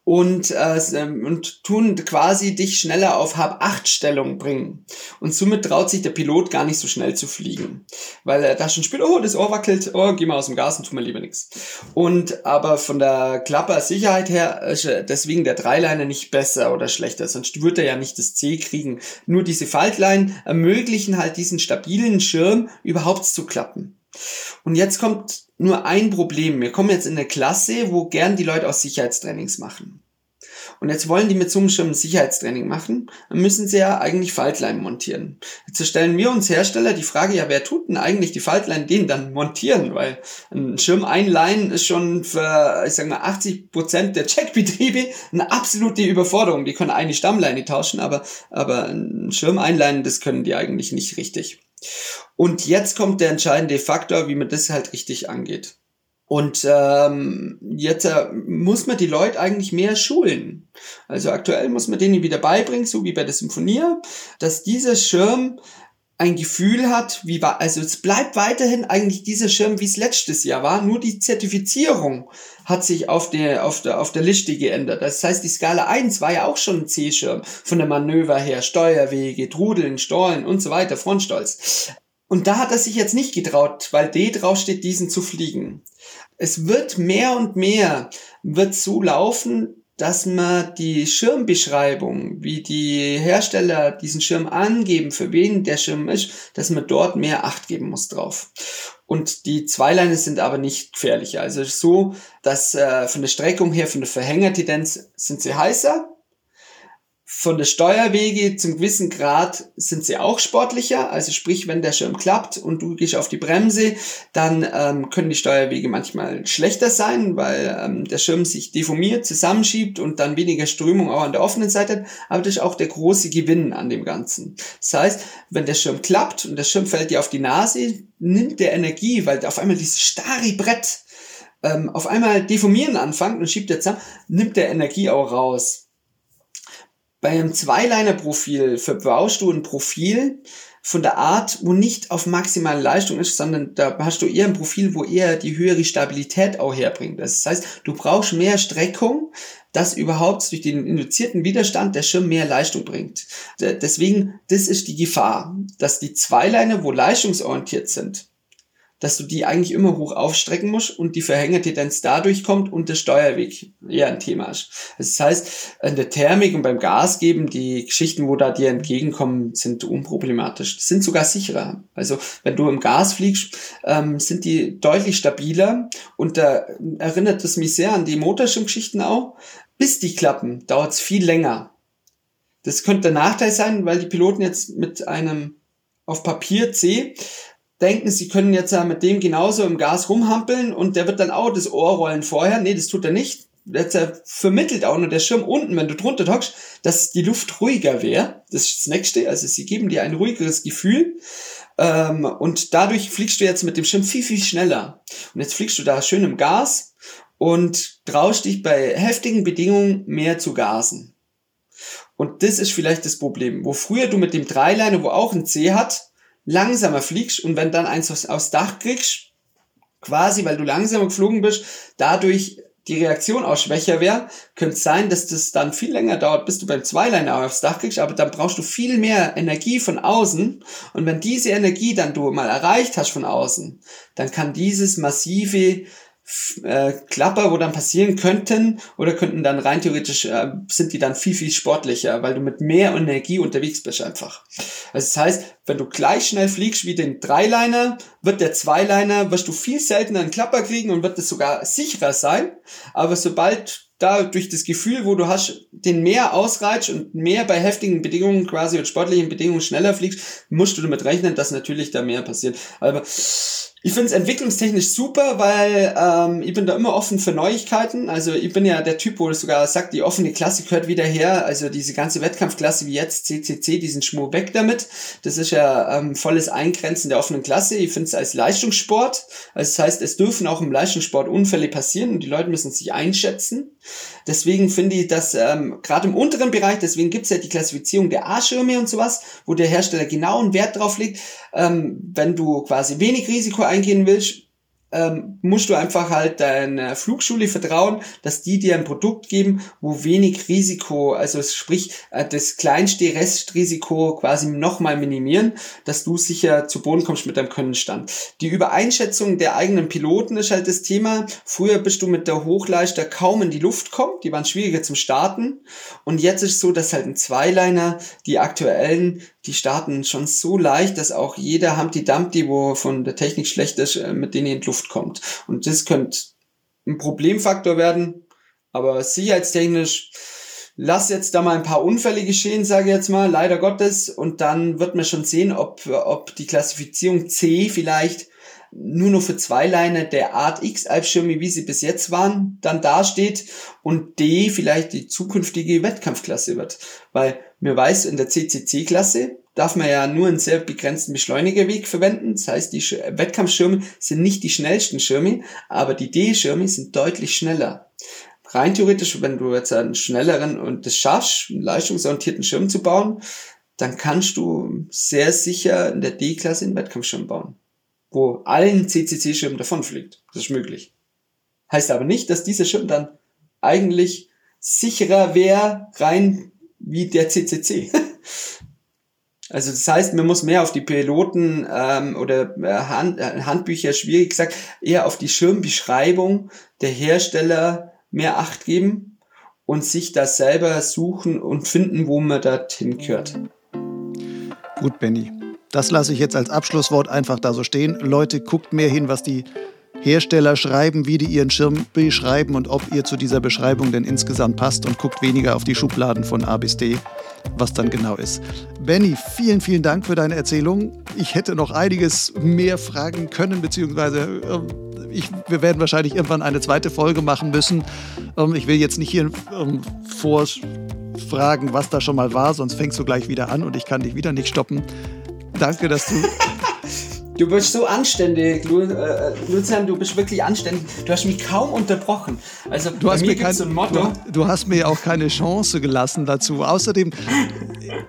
und, äh, ähm, und tun quasi dich schneller auf Hab-8-Stellung bringen. Und somit traut sich der Pilot gar nicht so schnell zu fliegen. Weil er da schon spielt, oh, das Ohr wackelt, oh, geh mal aus dem Gas und tu mal lieber nichts. Und aber von der Klapper-Sicherheit her ist deswegen der Dreiliner nicht besser oder schlechter, sonst würde er ja nicht das C kriegen. Nur diese Faltleinen ermöglichen halt diesen stabilen Schirm überhaupt zu klappen. Und jetzt kommt nur ein Problem. Wir kommen jetzt in eine Klasse, wo gern die Leute auch Sicherheitstrainings machen. Und jetzt wollen die mit so einem Schirm ein Sicherheitstraining machen, dann müssen sie ja eigentlich Faltlein montieren. Jetzt stellen wir uns Hersteller die Frage, ja, wer tut denn eigentlich die Faltlein den dann montieren? Weil ein Schirm einleihen ist schon für, ich sag mal, 80 Prozent der Checkbetriebe eine absolute Überforderung. Die können eine Stammleine tauschen, aber, aber ein Schirm einleihen, das können die eigentlich nicht richtig. Und jetzt kommt der entscheidende Faktor, wie man das halt richtig angeht. Und ähm, jetzt äh, muss man die Leute eigentlich mehr schulen. Also aktuell muss man denen wieder beibringen, so wie bei der Symphonie, dass dieser Schirm ein Gefühl hat, wie war, also es bleibt weiterhin eigentlich dieser Schirm, wie es letztes Jahr war, nur die Zertifizierung hat sich auf der, auf der, auf der Liste geändert. Das heißt, die Skala 1 war ja auch schon ein C-Schirm von der Manöver her, Steuerwege, Trudeln, Stollen und so weiter, Frontstolz. Und da hat er sich jetzt nicht getraut, weil D draufsteht, diesen zu fliegen. Es wird mehr und mehr, wird so laufen, dass man die Schirmbeschreibung, wie die Hersteller diesen Schirm angeben, für wen der Schirm ist, dass man dort mehr Acht geben muss drauf. Und die Zweileine sind aber nicht gefährlicher. Also so, dass äh, von der Streckung her, von der Verhängertendenz sind sie heißer, von der Steuerwege zum gewissen Grad sind sie auch sportlicher. Also sprich, wenn der Schirm klappt und du gehst auf die Bremse, dann ähm, können die Steuerwege manchmal schlechter sein, weil ähm, der Schirm sich deformiert, zusammenschiebt und dann weniger Strömung auch an der offenen Seite hat. Aber das ist auch der große Gewinn an dem Ganzen. Das heißt, wenn der Schirm klappt und der Schirm fällt dir auf die Nase, nimmt der Energie, weil auf einmal dieses starre Brett ähm, auf einmal deformieren anfängt und schiebt er zusammen, nimmt der Energie auch raus. Bei einem Zweiliner-Profil verbaust du ein Profil von der Art, wo nicht auf maximale Leistung ist, sondern da hast du eher ein Profil, wo eher die höhere Stabilität auch herbringt. Das heißt, du brauchst mehr Streckung, dass überhaupt durch den induzierten Widerstand der Schirm mehr Leistung bringt. Deswegen, das ist die Gefahr, dass die Zweiliner, wo leistungsorientiert sind, dass du die eigentlich immer hoch aufstrecken musst und die Verhängertendenz dadurch kommt und der Steuerweg eher ein Thema ist. Das heißt, in der Thermik und beim Gas geben, die Geschichten, wo da dir entgegenkommen, sind unproblematisch. Sind sogar sicherer. Also wenn du im Gas fliegst, ähm, sind die deutlich stabiler und da erinnert es mich sehr an die Motorschirmgeschichten auch. Bis die klappen, dauert es viel länger. Das könnte der Nachteil sein, weil die Piloten jetzt mit einem auf Papier C denken, sie können jetzt ja mit dem genauso im Gas rumhampeln und der wird dann auch das Ohr rollen vorher. Nee, das tut er nicht. Jetzt vermittelt auch nur der Schirm unten, wenn du drunter hockst, dass die Luft ruhiger wäre. Das ist das Nächste. Also sie geben dir ein ruhigeres Gefühl. Ähm, und dadurch fliegst du jetzt mit dem Schirm viel, viel schneller. Und jetzt fliegst du da schön im Gas und traust dich bei heftigen Bedingungen mehr zu gasen. Und das ist vielleicht das Problem. Wo früher du mit dem Dreiliner, wo auch ein C hat, langsamer fliegst und wenn dann eins aufs, aufs Dach kriegst, quasi weil du langsamer geflogen bist, dadurch die Reaktion auch schwächer wäre, könnte sein, dass das dann viel länger dauert, bis du beim Zweiliner aufs Dach kriegst, aber dann brauchst du viel mehr Energie von außen. Und wenn diese Energie dann du mal erreicht hast von außen, dann kann dieses massive äh, Klapper, wo dann passieren könnten oder könnten dann rein theoretisch äh, sind die dann viel viel sportlicher, weil du mit mehr Energie unterwegs bist einfach. Also das heißt, wenn du gleich schnell fliegst wie den Dreiliner, wird der Zweiliner wirst du viel seltener einen Klapper kriegen und wird es sogar sicherer sein. Aber sobald da durch das Gefühl, wo du hast, den mehr ausreizt und mehr bei heftigen Bedingungen, quasi mit sportlichen Bedingungen schneller fliegst, musst du damit rechnen, dass natürlich da mehr passiert. Aber ich finde es entwicklungstechnisch super, weil ähm, ich bin da immer offen für Neuigkeiten. Also ich bin ja der Typ, wo es sogar sagt, die offene Klasse gehört wieder her. Also diese ganze Wettkampfklasse wie jetzt, CCC, diesen Schmuck weg damit. Das ist ja ähm, volles Eingrenzen der offenen Klasse. Ich finde es als Leistungssport. Also das heißt, es dürfen auch im Leistungssport Unfälle passieren und die Leute müssen sich einschätzen. Deswegen finde ich, dass ähm, gerade im unteren Bereich, deswegen gibt's ja die Klassifizierung der A-Schirme und sowas, wo der Hersteller genau einen Wert drauf legt, ähm, wenn du quasi wenig Risiko eingehen willst, ähm, musst du einfach halt deiner Flugschule vertrauen, dass die dir ein Produkt geben, wo wenig Risiko, also sprich äh, das kleinste Restrisiko quasi nochmal minimieren, dass du sicher zu Boden kommst mit deinem Könnenstand. Die Übereinschätzung der eigenen Piloten ist halt das Thema. Früher bist du mit der Hochleister kaum in die Luft kommen, die waren schwieriger zum Starten und jetzt ist es so, dass halt ein Zweiliner die aktuellen die starten schon so leicht, dass auch jeder Humpty Dumpty, wo von der Technik schlecht ist, äh, mit denen in die Luft kommt. Und das könnte ein Problemfaktor werden, aber sicherheitstechnisch lass jetzt da mal ein paar Unfälle geschehen, sage ich jetzt mal, leider Gottes, und dann wird man schon sehen, ob, ob die Klassifizierung C vielleicht nur noch für Zweiliner der Art X Albschirme, wie sie bis jetzt waren, dann dasteht und D vielleicht die zukünftige Wettkampfklasse wird. Weil mir weiß, in der CCC-Klasse darf man ja nur einen sehr begrenzten Beschleunigerweg verwenden. Das heißt, die Wettkampfschirme sind nicht die schnellsten Schirme, aber die D-Schirme sind deutlich schneller. Rein theoretisch, wenn du jetzt einen schnelleren und das schaffst, einen leistungsorientierten Schirm zu bauen, dann kannst du sehr sicher in der D-Klasse einen Wettkampfschirm bauen, wo allen CCC-Schirmen davonfliegt. Das ist möglich. Heißt aber nicht, dass dieser Schirm dann eigentlich sicherer wäre, rein wie der CCC. Also das heißt, man muss mehr auf die Piloten ähm, oder äh, Hand, äh, Handbücher, schwierig gesagt, eher auf die Schirmbeschreibung der Hersteller mehr Acht geben und sich das selber suchen und finden, wo man dorthin gehört. Gut, Benny. Das lasse ich jetzt als Abschlusswort einfach da so stehen. Leute, guckt mehr hin, was die Hersteller schreiben, wie die ihren Schirm beschreiben und ob ihr zu dieser Beschreibung denn insgesamt passt und guckt weniger auf die Schubladen von A bis D, was dann genau ist. Benny, vielen, vielen Dank für deine Erzählung. Ich hätte noch einiges mehr fragen können, beziehungsweise äh, ich, wir werden wahrscheinlich irgendwann eine zweite Folge machen müssen. Ähm, ich will jetzt nicht hier ähm, vorfragen, was da schon mal war, sonst fängst du gleich wieder an und ich kann dich wieder nicht stoppen. Danke, dass du Du bist so anständig, Lu äh, Lucian, du bist wirklich anständig. Du hast mich kaum unterbrochen. Also du hast mir kein, so ein Motto. Du, du, hast mir auch keine Chance gelassen dazu. Außerdem,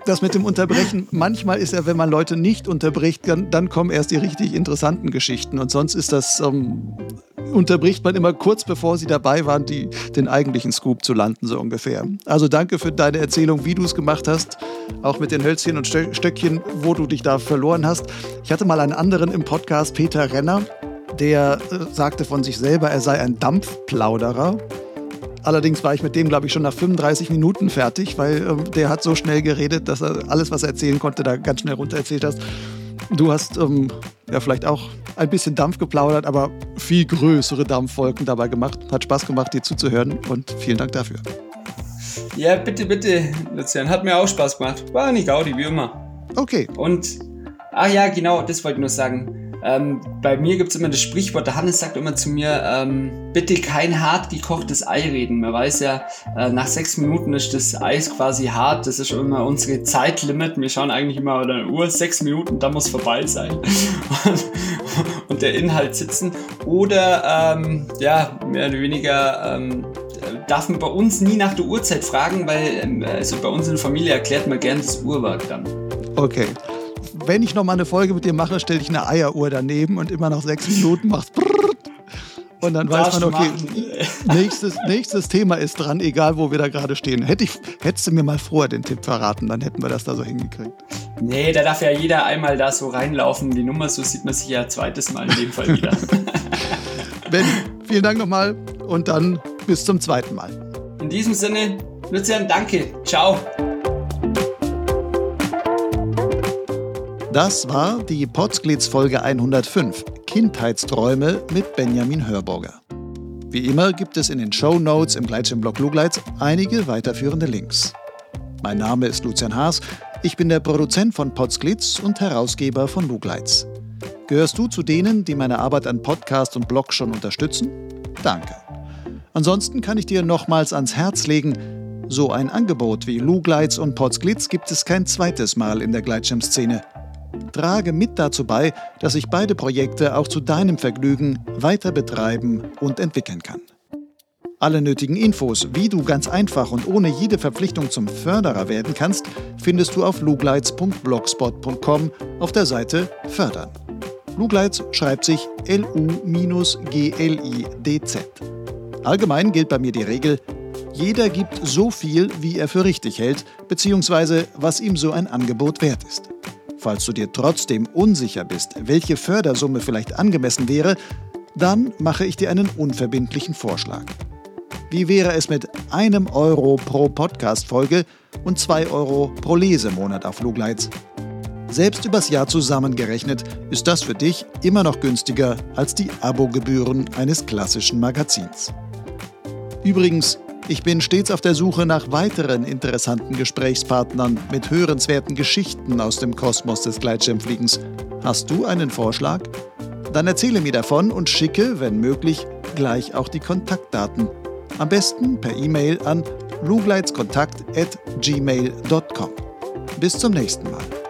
das mit dem Unterbrechen, manchmal ist ja, wenn man Leute nicht unterbricht, dann, dann kommen erst die richtig interessanten Geschichten. Und sonst ist das ähm, unterbricht man immer kurz bevor sie dabei waren, die, den eigentlichen Scoop zu landen, so ungefähr. Also danke für deine Erzählung, wie du es gemacht hast, auch mit den Hölzchen und Stöckchen, wo du dich da verloren hast. Ich hatte mal einen anderen im Podcast, Peter Renner, der äh, sagte von sich selber, er sei ein Dampfplauderer. Allerdings war ich mit dem, glaube ich, schon nach 35 Minuten fertig, weil äh, der hat so schnell geredet, dass er alles, was er erzählen konnte, da ganz schnell runter erzählt hast. Du hast ähm, ja vielleicht auch ein bisschen Dampf geplaudert, aber viel größere Dampfwolken dabei gemacht. Hat Spaß gemacht, dir zuzuhören und vielen Dank dafür. Ja, bitte, bitte, Lucian. Hat mir auch Spaß gemacht. War nicht Gaudi, wie immer. Okay. Und, ah ja, genau, das wollte ich nur sagen. Ähm, bei mir gibt es immer das Sprichwort, der Hannes sagt immer zu mir, ähm, bitte kein hart gekochtes Ei reden. Man weiß ja, äh, nach sechs Minuten ist das Eis quasi hart. Das ist immer unsere Zeitlimit. Wir schauen eigentlich immer auf der Uhr, sechs Minuten, da muss vorbei sein. und, und, der Inhalt sitzen. Oder, ähm, ja, mehr oder weniger ähm, darf man bei uns nie nach der Uhrzeit fragen, weil ähm, also bei uns in der Familie erklärt man gern das Uhrwerk dann. Okay wenn ich noch mal eine Folge mit dir mache, stelle ich eine Eieruhr daneben und immer nach sechs Minuten macht und dann weiß man, okay, nächstes, nächstes Thema ist dran, egal wo wir da gerade stehen. Hätte ich, hättest du mir mal vorher den Tipp verraten, dann hätten wir das da so hingekriegt. Nee, da darf ja jeder einmal da so reinlaufen. Die Nummer, so sieht man sich ja zweites Mal in dem Fall wieder. ben, vielen Dank nochmal und dann bis zum zweiten Mal. In diesem Sinne, Lucian, danke. Ciao. Das war die Potsglitz Folge 105 Kindheitsträume mit Benjamin Hörburger. Wie immer gibt es in den Show Notes im Gleitschirmblog Lugleitz einige weiterführende Links. Mein Name ist Lucian Haas, ich bin der Produzent von Potsglitz und Herausgeber von Lugleitz. Gehörst du zu denen, die meine Arbeit an Podcast und Blog schon unterstützen? Danke. Ansonsten kann ich dir nochmals ans Herz legen, so ein Angebot wie Lugleitz und Potsglitz gibt es kein zweites Mal in der Gleitschirmszene. Trage mit dazu bei, dass ich beide Projekte auch zu deinem Vergnügen weiter betreiben und entwickeln kann. Alle nötigen Infos, wie du ganz einfach und ohne jede Verpflichtung zum Förderer werden kannst, findest du auf lugleitz.blogspot.com auf der Seite Fördern. Lugleitz schreibt sich L-U-G-L-I-D-Z. Allgemein gilt bei mir die Regel, jeder gibt so viel, wie er für richtig hält, beziehungsweise was ihm so ein Angebot wert ist. Falls du dir trotzdem unsicher bist, welche Fördersumme vielleicht angemessen wäre, dann mache ich dir einen unverbindlichen Vorschlag. Wie wäre es mit einem Euro pro Podcast-Folge und zwei Euro pro Lesemonat auf Lugleitz? Selbst übers Jahr zusammengerechnet ist das für dich immer noch günstiger als die Abogebühren eines klassischen Magazins. Übrigens, ich bin stets auf der Suche nach weiteren interessanten Gesprächspartnern mit hörenswerten Geschichten aus dem Kosmos des Gleitschirmfliegens. Hast du einen Vorschlag? Dann erzähle mir davon und schicke, wenn möglich, gleich auch die Kontaktdaten. Am besten per E-Mail an lugleitskontakt@gmail.com. Bis zum nächsten Mal.